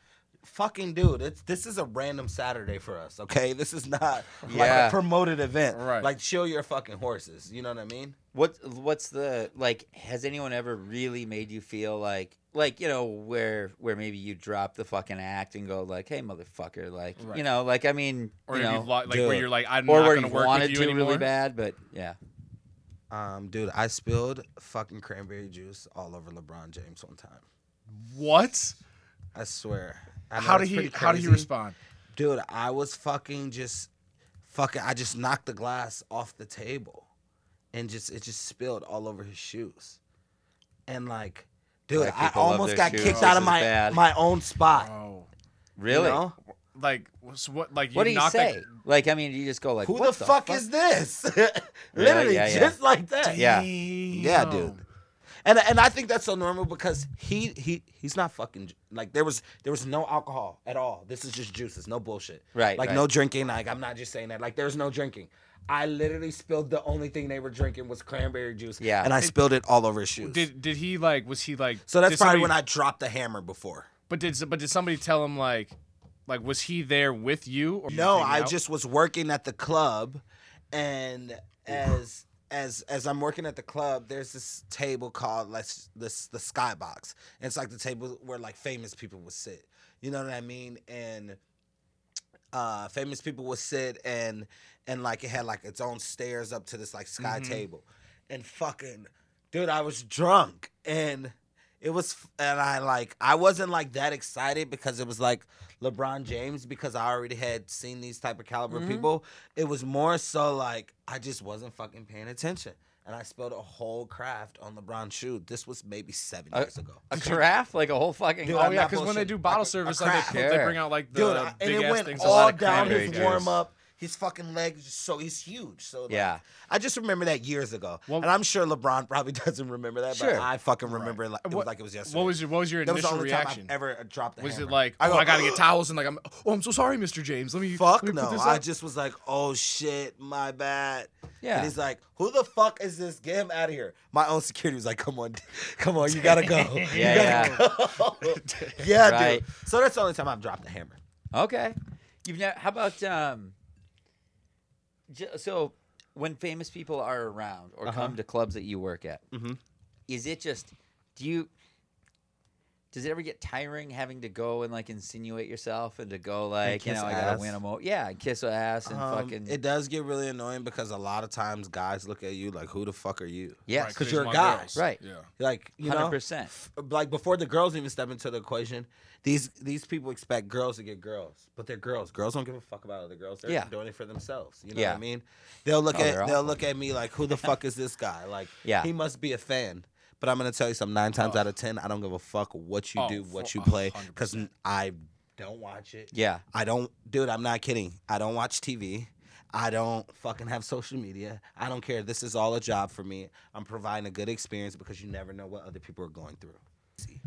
Speaker 1: fucking dude, it's this is a random Saturday for us, okay? *laughs* This is not like
Speaker 4: Yeah.
Speaker 1: a promoted event.
Speaker 5: Right.
Speaker 1: Like chill your fucking horses. You know what I mean?
Speaker 4: What What's the like? Has anyone ever really made you feel like like you know where where maybe you drop the fucking act and go like, hey motherfucker, like
Speaker 5: Right.
Speaker 4: you know, like I mean,
Speaker 5: or
Speaker 4: you
Speaker 5: you've
Speaker 4: know,
Speaker 5: lo- like
Speaker 1: dude.
Speaker 5: where you're like I'm
Speaker 4: or
Speaker 5: not
Speaker 4: where
Speaker 5: gonna
Speaker 4: you
Speaker 5: work
Speaker 4: wanted
Speaker 5: with you
Speaker 4: to
Speaker 5: anymore.
Speaker 4: really bad, but yeah.
Speaker 1: Um, dude, I spilled fucking cranberry juice all over LeBron James one time.
Speaker 5: What?
Speaker 1: I swear. I
Speaker 5: How did
Speaker 1: it's
Speaker 5: he
Speaker 1: pretty
Speaker 5: how did he respond?
Speaker 1: Dude, I was fucking just fucking I just knocked the glass off the table and just it just spilled all over his shoes. And like dude,
Speaker 4: Black
Speaker 1: I almost got
Speaker 4: shoes.
Speaker 1: kicked
Speaker 4: This
Speaker 1: out of my
Speaker 4: bad.
Speaker 1: my own spot.
Speaker 5: Oh,
Speaker 4: Really?
Speaker 1: You know?
Speaker 5: like so what? Like you
Speaker 4: what do you
Speaker 5: knocked
Speaker 4: say?
Speaker 5: The,
Speaker 4: Like I mean, you just go like,
Speaker 1: Who
Speaker 4: what
Speaker 1: the, fuck, is this? *laughs* Literally,
Speaker 4: Yeah, yeah.
Speaker 1: just like that.
Speaker 4: Yeah.
Speaker 1: Yeah, dude. And and I think that's so normal because he he he's not fucking like there was there was no alcohol at all. This is just juices, no bullshit.
Speaker 4: Right,
Speaker 1: Like
Speaker 4: right.
Speaker 1: no drinking. Like I'm not just saying that. Like there's no drinking. I literally spilled the only thing they were drinking was cranberry juice.
Speaker 4: Yeah.
Speaker 1: And I spilled it all over his shoes.
Speaker 5: Did did he like? Was he like?
Speaker 1: so that's probably
Speaker 5: somebody-
Speaker 1: when I dropped the hammer before.
Speaker 5: But did but did somebody tell him like, like was he there with you? Or
Speaker 1: No,
Speaker 5: hanging
Speaker 1: I
Speaker 5: out?
Speaker 1: just was working at the club, and as as as I'm working at the club, there's this table called like this the skybox. And it's like the table where like famous people would sit. You know what I mean? And uh famous people would sit and and like it had like its own stairs up to this like sky table. And fucking dude, I was drunk and it was and I like I wasn't like that excited because it was like LeBron James because I already had seen these type of caliber people. It was more so like I just wasn't fucking paying attention. And I spilled a whole craft on LeBron's shoe. This was maybe seven
Speaker 4: Uh,
Speaker 1: years ago.
Speaker 4: A carafe, like a whole fucking.
Speaker 1: Dude,
Speaker 5: Oh yeah, because when they do bottle
Speaker 1: Like a- a
Speaker 5: service, like they, they bring out like the
Speaker 1: Dude, I- and
Speaker 5: big
Speaker 1: it
Speaker 5: ass
Speaker 1: went
Speaker 5: things.
Speaker 1: all down his warm up. His fucking legs, just so he's huge. So like,
Speaker 4: Yeah.
Speaker 1: I just remember that years ago,
Speaker 5: Well-
Speaker 1: and I'm sure LeBron probably *laughs* doesn't remember that,
Speaker 4: Sure.
Speaker 1: but I fucking remember it like, it was
Speaker 5: What-
Speaker 1: like it was yesterday.
Speaker 5: What was your what was your
Speaker 1: that was the
Speaker 5: initial
Speaker 1: only
Speaker 5: reaction?
Speaker 1: time I've ever dropped the hammer?
Speaker 5: was
Speaker 1: hammer.
Speaker 5: it like,
Speaker 1: I
Speaker 5: oh, I gotta get *gasps* towels and like, I'm, oh, I'm so sorry, Mr. James. Let me
Speaker 1: Fuck
Speaker 5: let me
Speaker 1: no.
Speaker 5: Put this
Speaker 1: I just was like, oh shit, my bad.
Speaker 4: Yeah.
Speaker 1: And he's like, who the fuck is this? Get him out of here. My own security was like, come on, *laughs* come on, you gotta go. *laughs* You
Speaker 4: Yeah,
Speaker 1: gotta go. yeah,
Speaker 4: Right.
Speaker 1: dude. So that's the only time I've dropped the hammer.
Speaker 4: Okay. You've never. How about um? J- So when famous people are around or
Speaker 1: Uh-huh.
Speaker 4: come to clubs that you work at,
Speaker 1: Mhm.
Speaker 4: is it just? Do you? Does it ever get tiring having to go and like insinuate yourself and to go like you
Speaker 1: kiss
Speaker 4: know I gotta win them over? Yeah, kiss a ass and
Speaker 1: Um,
Speaker 4: fucking.
Speaker 1: It does get really annoying because a lot of times guys look at you like, who the fuck are you?
Speaker 4: Yeah,
Speaker 5: Right,
Speaker 1: 'cause
Speaker 5: they
Speaker 1: you're
Speaker 5: just
Speaker 1: a guy.
Speaker 5: girls.
Speaker 4: Right.
Speaker 5: Yeah.
Speaker 1: Like, you
Speaker 4: hundred
Speaker 1: know,
Speaker 4: percent.
Speaker 1: like before the girls even step into the equation, these these people expect girls to get girls, but they're girls. Girls don't give a fuck about other girls. They're
Speaker 4: Yeah.
Speaker 1: doing it for themselves. You know
Speaker 4: Yeah.
Speaker 1: what I mean? They'll look
Speaker 4: Oh,
Speaker 1: at
Speaker 4: they're
Speaker 1: they'll
Speaker 4: awful.
Speaker 1: look at me like, who the fuck is this guy? Like, *laughs*
Speaker 4: Yeah.
Speaker 1: he must be a fan. But I'm gonna tell you something. Nine times oh. out of ten, I don't give a fuck what you
Speaker 5: Oh,
Speaker 1: do, what you play, because. I don't watch it.
Speaker 4: Yeah.
Speaker 1: I don't, dude. I'm not kidding. I don't watch TV. I don't fucking have social media. I don't care. This is all a job for me. I'm providing a good experience because you never know what other people are going through.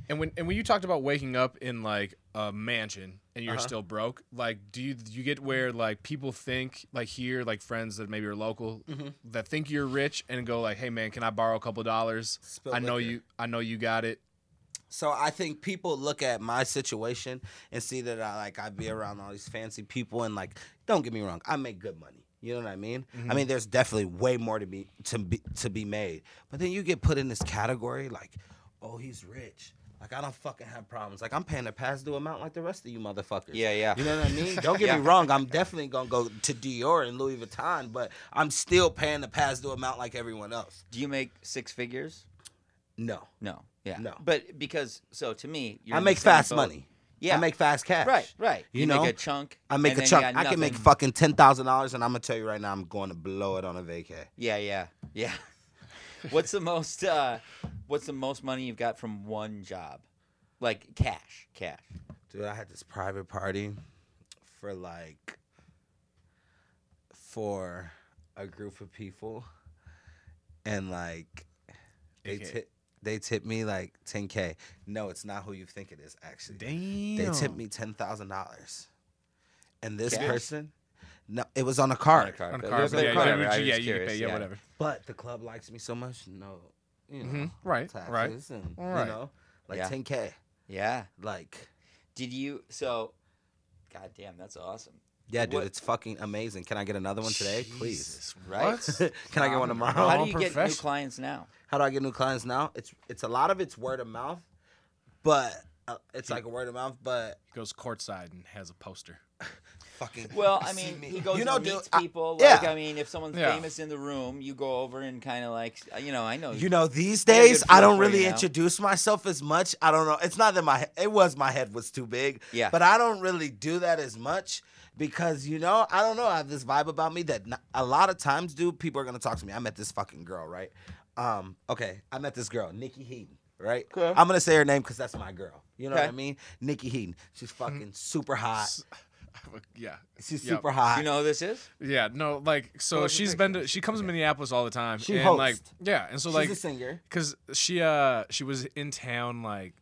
Speaker 5: And when and when you talked about waking up in like a mansion and
Speaker 1: Uh-huh.
Speaker 5: you're still broke, like do you do you get where like people think like here like friends that maybe are local
Speaker 1: Mm-hmm.
Speaker 5: that think you're rich and go like, hey man, can I borrow a couple dollars?
Speaker 1: Spill
Speaker 5: I know
Speaker 1: liquor.
Speaker 5: you I know you got it.
Speaker 1: So I think people look at my situation and see that I like I be around all these fancy people and like don't get me wrong, I make good money. You know what I mean? I mean, there's definitely way more to be to be to be made. But then you get put in this category like, oh, he's rich. Like I don't fucking have problems. Like I'm paying a past due amount like the rest of you motherfuckers.
Speaker 6: Yeah, yeah.
Speaker 1: You know what I mean? Don't get *laughs* me wrong. I'm definitely gonna go to Dior and Louis Vuitton, but I'm still paying the past due amount like everyone else.
Speaker 6: Do you make six figures?
Speaker 1: No,
Speaker 6: No. Yeah.
Speaker 1: No.
Speaker 6: But because so to me, you're
Speaker 1: I make fast
Speaker 6: boat.
Speaker 1: money.
Speaker 6: Yeah.
Speaker 1: I make fast cash.
Speaker 6: Right. Right.
Speaker 1: You
Speaker 6: You,
Speaker 1: know?
Speaker 6: make a chunk.
Speaker 1: I make a chunk. I can make fucking ten thousand dollars, and I'm gonna tell you right now, I'm going to blow it on a vacay.
Speaker 6: Yeah. Yeah. Yeah. What's the most? uh What's the most money you've got from one job? Like cash. Cash.
Speaker 1: Dude, I had this private party for like for a group of people, and like they
Speaker 5: AK.
Speaker 1: tip they tip me like 10k. No, it's not who you think it is. Actually,
Speaker 5: Damn.
Speaker 1: they tipped me ten thousand dollars, and this
Speaker 6: Cash?
Speaker 1: person. No, it was on a card.
Speaker 6: On a card.
Speaker 5: on a
Speaker 6: But
Speaker 5: card.
Speaker 6: there's
Speaker 5: but
Speaker 6: no
Speaker 5: Yeah,
Speaker 6: card.
Speaker 5: yeah,
Speaker 6: I
Speaker 5: you- yeah, you pay, yeah, whatever.
Speaker 1: But the club likes me so much. No, you know,
Speaker 5: Mhm. Right.
Speaker 1: taxes
Speaker 5: Right.
Speaker 1: and
Speaker 5: Right.
Speaker 1: you know, like
Speaker 6: Yeah.
Speaker 1: 10k.
Speaker 6: Yeah.
Speaker 1: Like,
Speaker 6: Did you? So. God damn, that's awesome.
Speaker 1: yeah, dude,
Speaker 6: What-
Speaker 1: it's fucking amazing. Can I get another one today, please?
Speaker 6: Right?
Speaker 5: What? *laughs*
Speaker 1: Can I get one tomorrow?
Speaker 6: How do you get new clients now?
Speaker 1: How do I get new clients now? It's it's a lot of it's word of mouth, but uh, it's like a word of mouth, but
Speaker 5: He goes courtside and has a poster. *laughs*
Speaker 1: fucking.
Speaker 6: Well, I *laughs* mean,
Speaker 1: me.
Speaker 6: he goes
Speaker 1: you know,
Speaker 6: and
Speaker 1: dude,
Speaker 6: meets
Speaker 1: I-
Speaker 6: people.
Speaker 1: yeah.
Speaker 6: Like, I mean, if someone's
Speaker 5: Yeah.
Speaker 6: famous in the room, you go over and kind of like, you know, I know.
Speaker 1: You know, these
Speaker 6: I got a
Speaker 1: days I don't
Speaker 6: for you
Speaker 1: really
Speaker 6: now.
Speaker 1: introduce myself as much. I don't know. It's not that my it was my head was too big.
Speaker 6: Yeah.
Speaker 1: But I don't really do that as much because you know I don't know. I have this vibe about me that not, a lot of times, dude, people are gonna talk to me. I met this fucking girl, right? Um. Okay, I met this girl, Nikki Heaton. Right.
Speaker 6: Okay.
Speaker 1: I'm gonna say her name because that's my girl. You know what I mean? Nikki Heaton. She's fucking super hot. *laughs*
Speaker 5: yeah.
Speaker 1: She's
Speaker 5: Yep.
Speaker 1: super hot.
Speaker 6: you know who this is?
Speaker 5: Yeah, no, like so
Speaker 1: What's the
Speaker 5: she's been to she comes to Minneapolis all the time.
Speaker 1: She
Speaker 5: and like
Speaker 1: hosts.
Speaker 5: yeah, and so
Speaker 1: She's
Speaker 5: like
Speaker 1: a singer.
Speaker 5: cuz she uh she was in town like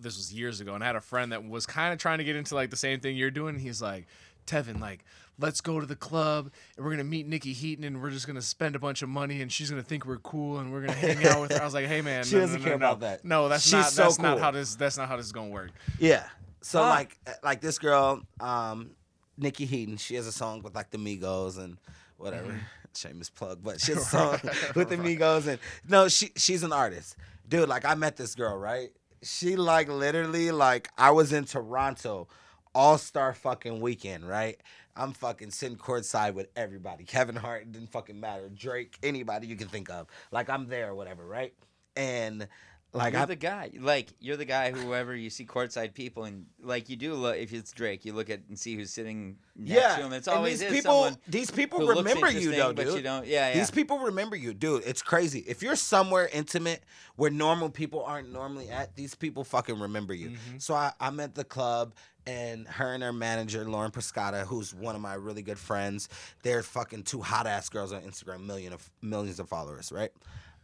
Speaker 5: this was years ago and I had a friend that was kind of trying to get into like the same thing you're doing. He's like, "Tevin, like let's go to the club and we're going to meet Nikki Heaton and we're just going to spend a bunch of money and she's going to think we're cool and we're going to hang out with her." I was like, "Hey man, *laughs*
Speaker 1: She
Speaker 5: no,
Speaker 1: doesn't
Speaker 5: no,
Speaker 1: care
Speaker 5: no, no.
Speaker 1: about that.
Speaker 5: No, that's
Speaker 1: She's
Speaker 5: not
Speaker 1: so
Speaker 5: that's not how this that's not how this is going to work."
Speaker 1: Yeah. So
Speaker 6: Huh.
Speaker 1: like like this girl, um, Nikki Heaton, she has a song with like the Migos and whatever.
Speaker 5: Mm-hmm. *laughs*
Speaker 1: Shameless plug, but she has a *laughs* song *laughs* with the Migos and no, she she's an artist. Dude, like I met this girl, right? She like literally like I was in Toronto all star fucking weekend, right? I'm fucking sitting courtside with everybody. Kevin Hart didn't fucking matter. Drake, anybody you can think of. Like I'm there or whatever, right? And like
Speaker 6: you're
Speaker 1: I
Speaker 6: the guy. Like you're the guy. Whoever you see courtside people, and like you do look. If it's Drake, you look at and see who's sitting next
Speaker 1: yeah,
Speaker 6: to him. It's
Speaker 1: and
Speaker 6: always
Speaker 1: these
Speaker 6: is
Speaker 1: people. These people remember you though, dude.
Speaker 6: you. Yeah, yeah.
Speaker 1: These people remember you, dude. It's crazy. If you're somewhere intimate where normal people aren't normally at, these people fucking remember you.
Speaker 6: Mm-hmm.
Speaker 1: So I, I'm at the club, and her and her manager, Lauren Prescotta, who's one of my really good friends, they're fucking two hot ass girls on Instagram, million of millions of followers, right?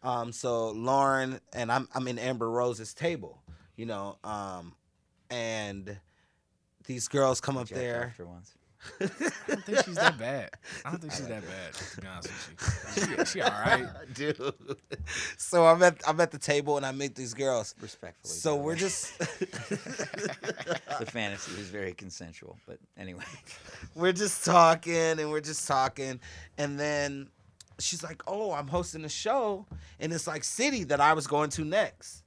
Speaker 1: Um, so Lauren and I'm I'm in Amber Rose's table, you know, um, and these girls come up
Speaker 6: Jacked
Speaker 1: there.
Speaker 6: off once.
Speaker 5: I don't think she's that bad. I don't think she's that bad. To be honest with you, she, she all *laughs* right.
Speaker 1: dude. So I'm at I'm at the table and I meet these girls.
Speaker 6: Respectfully.
Speaker 1: So we're
Speaker 6: way.
Speaker 1: just *laughs* *laughs*
Speaker 6: the fantasy is very consensual, but anyway.
Speaker 1: we're just talking and we're just talking, and then she's like, "Oh, I'm hosting a show in this like city that I was going to next,"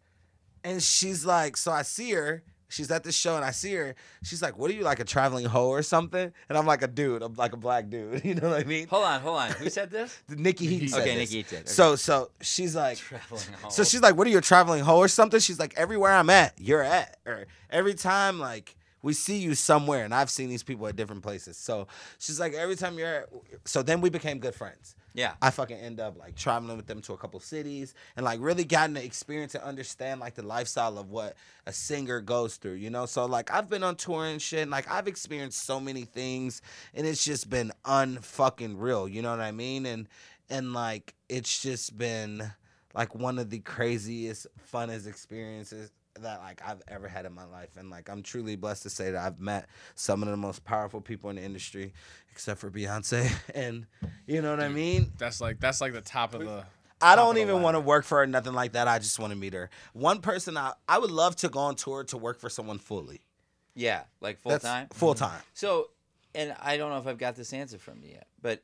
Speaker 1: and she's like, "So I see her." She's at this show and I see her. She's like, "What are you like a traveling hoe or something?" And I'm like a dude. I'm like a black dude. *laughs* You know what I mean?
Speaker 6: Hold on, hold on. Who said this? *laughs*
Speaker 1: Nikki Heaton said
Speaker 6: Okay,
Speaker 1: this.
Speaker 6: Nikki did. Okay.
Speaker 1: So so she's like,
Speaker 6: Traveling hoe.
Speaker 1: So she's like, "What are you a traveling hoe or something?" She's like, "Everywhere I'm at, you're at." Or every time like we see you somewhere, and I've seen these people at different places. So she's like, every time you're at. So then we became good friends.
Speaker 6: Yeah.
Speaker 1: I fucking end up like traveling with them to a couple cities and like really gotten to experience and understand like the lifestyle of what a singer goes through, you know? So like I've been on tour and shit, and like I've experienced so many things and it's just been unfucking real, you know what I mean? And and like it's just been like one of the craziest, funnest experiences that like I've ever had in my life, and like I'm truly blessed to say that I've met some of the most powerful people in the industry, except for Beyonce, *laughs* and you know what I mean.
Speaker 5: That's like that's like the top of the.
Speaker 1: I don't even want to work for her, nothing like that. I just want to meet her. One person I I would love to go on tour to work for someone fully.
Speaker 6: Yeah, like full
Speaker 1: That's
Speaker 6: time.
Speaker 1: Full time.
Speaker 6: So, and I don't know if I've got this answer from you yet, but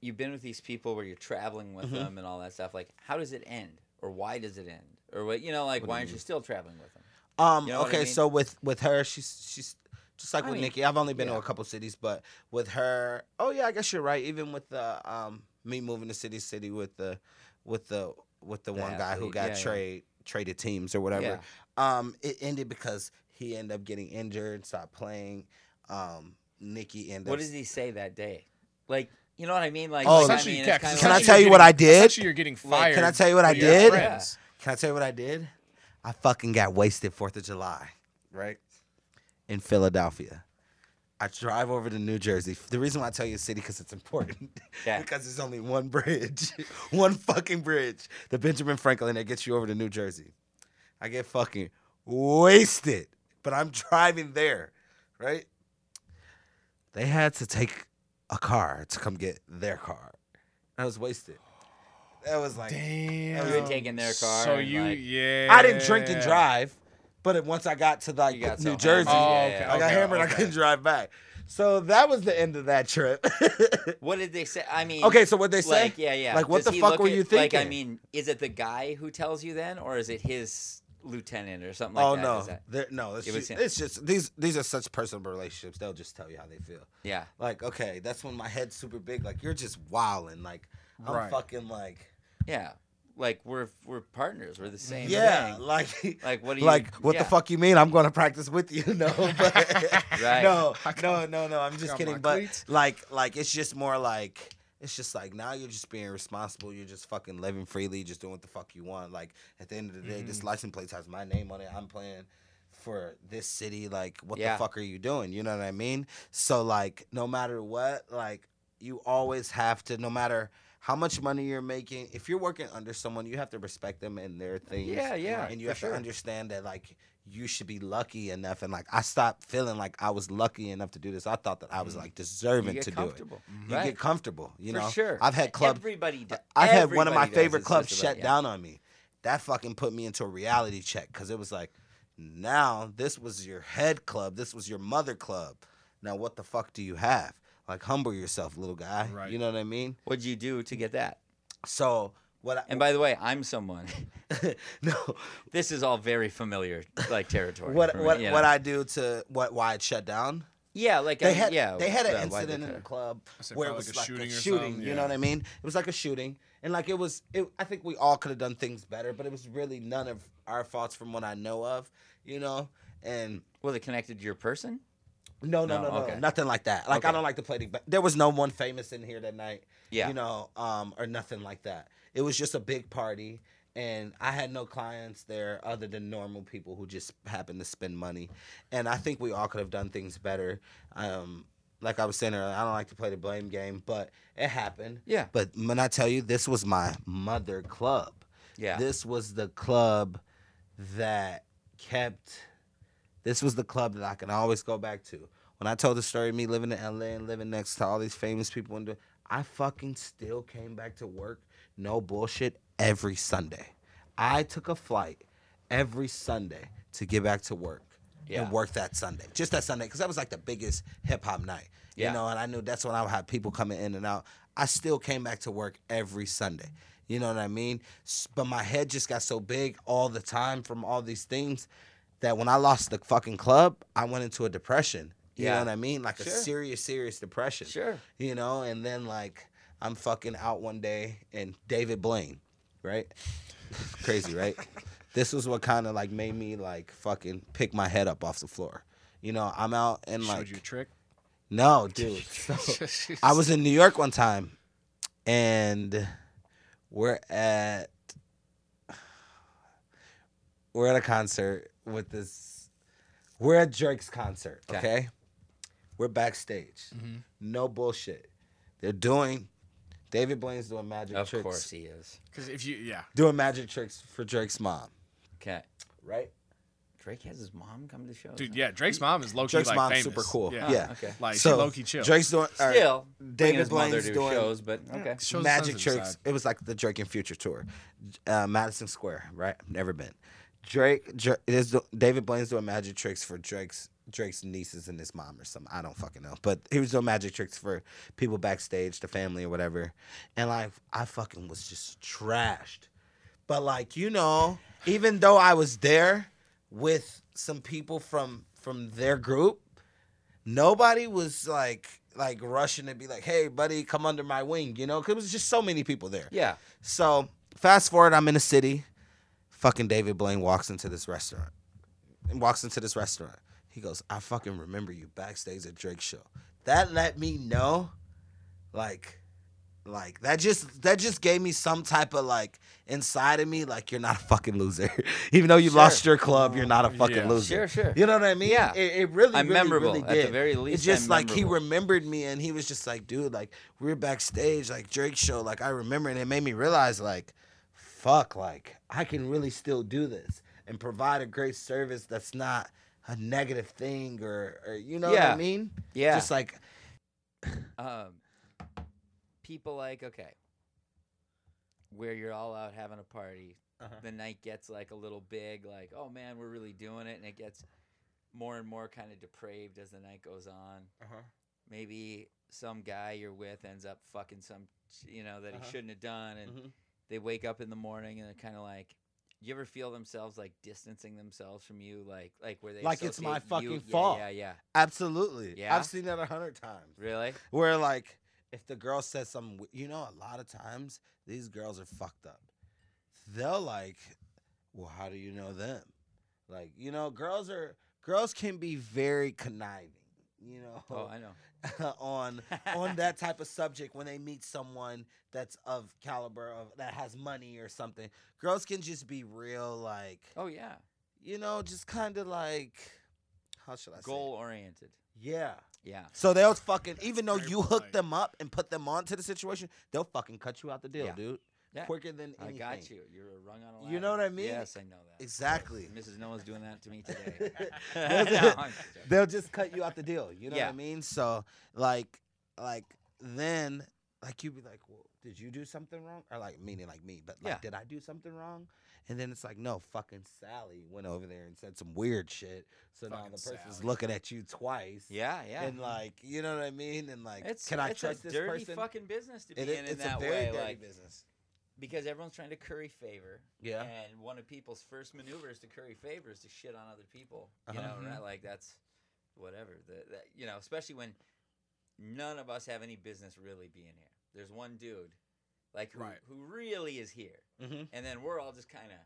Speaker 6: you've been with these people where you're traveling with
Speaker 1: Mm-hmm.
Speaker 6: them and all that stuff. Like, how does it end, or why does it end, or what? You know, like, why aren't you still traveling with them?
Speaker 1: Um.
Speaker 6: You know what I
Speaker 1: okay.
Speaker 6: mean?
Speaker 1: So with with her, she's she's just like
Speaker 6: I
Speaker 1: with
Speaker 6: mean,
Speaker 1: Nikki. I've only been to a couple cities, but with her, oh yeah, I guess you're right. Even with the um me moving to city city with the with the with the,
Speaker 6: The
Speaker 1: one guy who got
Speaker 6: yeah, yeah.
Speaker 1: trade traded teams or whatever. Um, it ended because he ended up getting injured, stopped playing. Um, Nikki ended
Speaker 6: What
Speaker 1: up.
Speaker 6: did he say that day? Like, you know what I mean? Like,
Speaker 1: Oh,
Speaker 6: like, I
Speaker 5: Essentially,
Speaker 6: mean,
Speaker 5: yeah,
Speaker 6: kinda
Speaker 1: Can I tell
Speaker 5: essentially
Speaker 1: you what I did?
Speaker 5: Essentially, you're getting fired.
Speaker 1: Can I tell you what I did?
Speaker 5: friends.
Speaker 1: Can I tell you what I did? I fucking got wasted Fourth of July, right? In Philadelphia. I drive over to New Jersey. The reason why I tell you the city because it's important. *laughs*
Speaker 6: Yeah.
Speaker 1: because there's only one bridge, *laughs* one fucking bridge, the Benjamin Franklin that gets you over to New Jersey. I get fucking wasted, but I'm driving there, right? They had to take a car to come get their car. I was wasted. That was like
Speaker 5: Damn.
Speaker 6: You had taken their car.
Speaker 5: So you,
Speaker 6: like,
Speaker 5: yeah.
Speaker 1: I didn't drink and drive, but it, once I got to like
Speaker 6: got
Speaker 1: New
Speaker 6: so
Speaker 1: Jersey.
Speaker 5: Oh,
Speaker 6: Yeah,
Speaker 5: okay.
Speaker 1: I got
Speaker 5: okay,
Speaker 1: hammered. I couldn't drive back. So that was the end of that trip. *laughs*
Speaker 6: What did they say? I mean,
Speaker 1: okay, so what they say?
Speaker 6: Like, yeah, yeah.
Speaker 1: Like, what
Speaker 6: Does
Speaker 1: the fuck were
Speaker 6: at-
Speaker 1: you thinking?
Speaker 6: Like, I mean, is it the guy who tells you then, or is it his lieutenant or something like
Speaker 1: oh
Speaker 6: that?
Speaker 1: no,
Speaker 6: that-
Speaker 1: no, it's
Speaker 6: It was
Speaker 1: just,
Speaker 6: him.
Speaker 1: it's just these these are such personal relationships. They'll just tell you how they feel.
Speaker 6: yeah.
Speaker 1: Like, okay, that's when my head's super big. Like, you're just wilding. Like, I'm
Speaker 5: Right.
Speaker 1: fucking like,
Speaker 6: Yeah. Like we're we're partners. We're the same.
Speaker 1: yeah,
Speaker 6: thing.
Speaker 1: like,
Speaker 6: Like what do you?
Speaker 1: like what
Speaker 6: yeah.
Speaker 1: the fuck you mean? I'm going to practice with you, *laughs* no, but *laughs*
Speaker 6: Right. *laughs*
Speaker 1: no, no, no, no. I'm just kidding. But
Speaker 5: cleats.
Speaker 1: like, like it's just more like it's just like now you're just being responsible. You're just fucking living freely, just doing what the fuck you want. Like at the end of the day,
Speaker 6: Mm-hmm.
Speaker 1: this license plate has my name on it. I'm playing for this city. Like, what
Speaker 6: Yeah.
Speaker 1: the fuck are you doing? You know what I mean? So like, no matter what, like you always have to, no matter. How much money you're making? If you're working under someone, you have to respect them and their things
Speaker 6: Yeah, yeah.
Speaker 1: and you have
Speaker 6: sure.
Speaker 1: to understand that like you should be lucky enough and like I stopped feeling like I was lucky enough to do this. I thought that I was like
Speaker 6: Mm.
Speaker 1: Deserving to do it.
Speaker 6: comfortable.
Speaker 1: You
Speaker 6: right.
Speaker 1: get comfortable, you
Speaker 6: for
Speaker 1: know.
Speaker 6: sure.
Speaker 1: I've had club
Speaker 6: Everybody. do-
Speaker 1: I've had one of my favorite clubs shut
Speaker 6: yeah.
Speaker 1: down on me. That fucking put me into a reality check cuz it was like now this was your head club, this was your mother club. Now what the fuck do you have? Like humble yourself, little guy.
Speaker 5: Right.
Speaker 1: You know what I mean?
Speaker 6: What'd you do to get that?
Speaker 1: So what I,
Speaker 6: And by the way, I'm someone. *laughs*
Speaker 1: no
Speaker 6: this is all very familiar, like territory.
Speaker 1: what
Speaker 6: for me,
Speaker 1: what
Speaker 6: you
Speaker 1: what
Speaker 6: know?
Speaker 1: I do to what why it shut down?
Speaker 6: Yeah, like
Speaker 1: they
Speaker 6: I,
Speaker 1: had
Speaker 6: yeah.
Speaker 1: they had an
Speaker 6: why
Speaker 1: incident in the club
Speaker 5: said
Speaker 1: where it was
Speaker 5: like a
Speaker 1: like
Speaker 5: shooting or
Speaker 1: shooting.
Speaker 5: something,
Speaker 1: You
Speaker 5: yeah.
Speaker 1: know what I mean? It was like a shooting, and like it was. It, I think we all could have done things better, but it was really none of our faults from what I know of. You know, and
Speaker 6: Was it connected to your person?
Speaker 1: No, no,
Speaker 6: No,
Speaker 1: no, no,
Speaker 6: okay.
Speaker 1: nothing like that. Like I don't like to play the. But there was no one famous in here that night.
Speaker 6: Yeah.
Speaker 1: You know, um, or nothing like that. It was just a big party. And I had no clients there other than normal people who just happened to spend money. And I think we all could have done things better. Um, like I was saying earlier, I don't like to play the blame game, but it happened.
Speaker 6: Yeah.
Speaker 1: But when I tell you, this was my mother club.
Speaker 6: Yeah.
Speaker 1: This was the club that kept. This was the club that I can always go back to. When I told the story of me living in LA and living next to all these famous people and I fucking still came back to work, no bullshit, every Sunday. I took a flight every Sunday to get back to work
Speaker 6: Yeah.
Speaker 1: and work that Sunday, just that Sunday, because that was like the biggest hip hop night.
Speaker 6: Yeah.
Speaker 1: You know, and I knew that's when I would have people coming in and out. I still came back to work every Sunday. You know what I mean? But my head just got so big all the time from all these things that when I lost the fucking club, I went into a depression. You
Speaker 6: Yeah.
Speaker 1: know what I mean? Like a serious, serious depression.
Speaker 6: Sure.
Speaker 1: You know, and then like I'm fucking out one day and David Blaine, right? Crazy, right? *laughs* this was what kind of like made me like fucking pick my head up off the floor. You know, I'm out and
Speaker 5: Showed
Speaker 1: like
Speaker 5: you a trick.
Speaker 1: no, dude. *laughs* So, I was in New York one time, and we're at we're at a concert with this. We're at Drake's concert.
Speaker 6: Okay.
Speaker 1: Okay, we're backstage. No bullshit. They're doing. David Blaine's doing magic
Speaker 6: Of
Speaker 1: tricks.
Speaker 6: course he is.
Speaker 5: Because if you, yeah,
Speaker 1: Doing magic tricks for Drake's mom,
Speaker 6: Okay.
Speaker 1: right?
Speaker 4: Drake has his mom come to shows.
Speaker 5: Dude, yeah, Drake's mom is low key
Speaker 1: Drake's
Speaker 5: like
Speaker 1: mom's
Speaker 5: famous.
Speaker 1: super cool.
Speaker 5: Yeah,
Speaker 1: Yeah.
Speaker 4: okay.
Speaker 5: like
Speaker 1: so
Speaker 5: she low key chill.
Speaker 1: Drake's doing all right,
Speaker 4: Still,
Speaker 1: David Blaine's
Speaker 4: to
Speaker 1: doing
Speaker 4: shows, but okay.
Speaker 5: Shows the
Speaker 1: Magic Tricks.
Speaker 5: side.
Speaker 1: It was like the Drake and Future tour, uh, Madison Square. Right, never been. Drake, Drake is David Blaine's doing magic tricks for Drake's Drake's nieces and his mom or something. I don't fucking know, but he was doing magic tricks for people backstage, the family or whatever. And like, I fucking was just trashed. But like, you know, even though I was there with some people from from their group, nobody was like like rushing to be like, "Hey, buddy, come under my wing," you know, because it was just so many people there.
Speaker 4: Yeah.
Speaker 1: So fast forward, I'm in the city. Fucking David Blaine walks into this restaurant. And walks into this restaurant. He goes, I fucking remember you backstage at Drake's show. That let me know, like, like that just that just gave me some type of like inside of me, like you're not a fucking loser. *laughs* Even though you
Speaker 4: Sure.
Speaker 1: lost your club, you're not a fucking
Speaker 5: Yeah.
Speaker 1: loser.
Speaker 4: Sure, sure.
Speaker 1: You know what I mean?
Speaker 4: Yeah.
Speaker 1: It, it really,
Speaker 4: I'm
Speaker 1: really,
Speaker 4: memorable.
Speaker 1: really
Speaker 4: At the
Speaker 1: did.
Speaker 4: very least,
Speaker 1: it's just
Speaker 4: I'm
Speaker 1: like he remembered me, and he was just like, dude, like we were backstage, like Drake show, like I remember, and it made me realize, like, fuck, like I can really still do this and provide a great service that's not a negative thing, or, or you know what I mean?
Speaker 4: Yeah.
Speaker 1: Just like,
Speaker 4: um, people like okay, where you're all out having a party,
Speaker 1: Uh-huh.
Speaker 4: the night gets like a little big, like oh man, we're really doing it, and it gets more and more kind of depraved as the night goes on.
Speaker 1: Uh-huh.
Speaker 4: Maybe some guy you're with ends up fucking some, you know, that
Speaker 1: Uh-huh.
Speaker 4: he shouldn't have done, and
Speaker 1: Mhm.
Speaker 4: they wake up in the morning and they're kind of like. You ever feel themselves like distancing themselves from you, like like where they
Speaker 1: Like it's my
Speaker 4: associate you-
Speaker 1: fucking
Speaker 4: yeah,
Speaker 1: fault.
Speaker 4: Yeah, yeah,
Speaker 1: absolutely.
Speaker 4: Yeah?
Speaker 1: I've seen that a hundred times.
Speaker 4: really.
Speaker 1: Where like if the girl says something, you know, a lot of times these girls are fucked up. They'll like, well, how do you know them? Like, you know, girls are girls can be very conniving. You know,
Speaker 4: Oh, I know. *laughs*
Speaker 1: on on *laughs* that type of subject when they meet someone that's of caliber of that has money or something. Girls can just be real, like,
Speaker 4: Oh yeah,
Speaker 1: you know, just kind of like, how should I say?
Speaker 4: goal oriented.
Speaker 1: Yeah.
Speaker 4: Yeah.
Speaker 1: So they'll fucking even though you hook them up and put them onto the situation, they'll fucking cut you out the deal,
Speaker 4: Yeah.
Speaker 1: dude.
Speaker 4: Yeah.
Speaker 1: Quicker than
Speaker 4: I got you. You're a rung on a ladder.
Speaker 1: You know what I mean?
Speaker 4: Yes, I know that.
Speaker 1: Exactly.
Speaker 4: Mrs. Noah's doing that to me *laughs* today.
Speaker 1: They'll *laughs*
Speaker 4: No,
Speaker 1: just-
Speaker 4: joking.
Speaker 1: They'll just cut you out the deal. You know
Speaker 4: Yeah.
Speaker 1: what I mean? So like like then like you'd be like, well, did you do something wrong? Or like meaning like me, but like
Speaker 4: Yeah.
Speaker 1: did I do something wrong? And then it's like, no, fucking Sally went over there and said some weird shit. So now the person's
Speaker 5: Sally.
Speaker 1: looking at you twice.
Speaker 4: yeah, yeah.
Speaker 1: And like, you know what I mean? And like,
Speaker 4: it's
Speaker 1: can I
Speaker 4: it's
Speaker 1: trust
Speaker 4: a
Speaker 1: this
Speaker 4: dirty
Speaker 1: person?
Speaker 4: fucking business to be
Speaker 1: It
Speaker 4: in
Speaker 1: is-
Speaker 4: in
Speaker 1: it's a
Speaker 4: that
Speaker 1: very
Speaker 4: way,
Speaker 1: dirty
Speaker 4: like
Speaker 1: business.
Speaker 4: Because everyone's trying to curry favor.
Speaker 1: Yeah.
Speaker 4: And one of people's first maneuvers to curry favor is to shit on other people. You
Speaker 1: Uh-huh.
Speaker 4: know, right? Like that's whatever. The, that you know, especially when none of us have any business really being here. There's one dude, like who
Speaker 5: Right.
Speaker 4: who really is here,
Speaker 1: Mm-hmm.
Speaker 4: and then we're all just kind of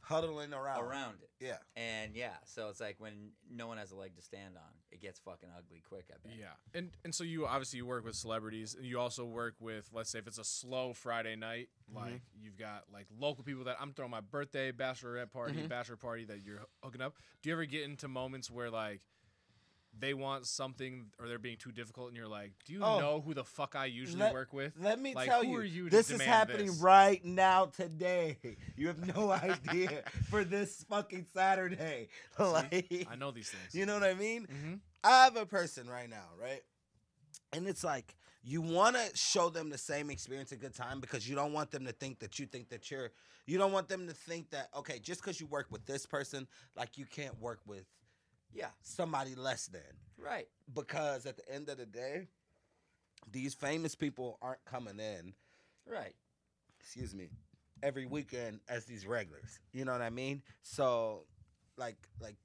Speaker 1: Huddling around.
Speaker 4: around it.
Speaker 1: Yeah.
Speaker 4: And yeah, so it's like when no one has a leg to stand on, it gets fucking ugly quick. I bet.
Speaker 5: Yeah, and and so you obviously you work with celebrities, and you also work with let's say if it's a slow Friday night, mm-hmm. like you've got like local people that I'm throwing my birthday bachelorette party, mm-hmm. bachelor party that you're hooking up. Do you ever get into moments where like they want something or they're being too difficult, and you're like, do you
Speaker 1: Oh.
Speaker 5: know who the fuck I usually
Speaker 1: Let-
Speaker 5: work with?
Speaker 1: Let me
Speaker 5: Like,
Speaker 1: tell you,
Speaker 5: you
Speaker 1: this is happening
Speaker 5: this?
Speaker 1: right now today. You have no *laughs* idea for this fucking Saturday. *laughs* like,
Speaker 5: I know these things.
Speaker 1: You know what I mean?
Speaker 5: Mhm.
Speaker 1: I have a person right now, right? And it's like you want to show them the same experience, a good time, because you don't want them to think that you think that you're. You don't want them to think that okay, just because you work with this person, like you can't work with
Speaker 4: Yeah.
Speaker 1: somebody less than.
Speaker 4: Right.
Speaker 1: Because at the end of the day, these famous people aren't coming in
Speaker 4: Right.
Speaker 1: excuse me, every weekend as these regulars. You know what I mean? So, like, like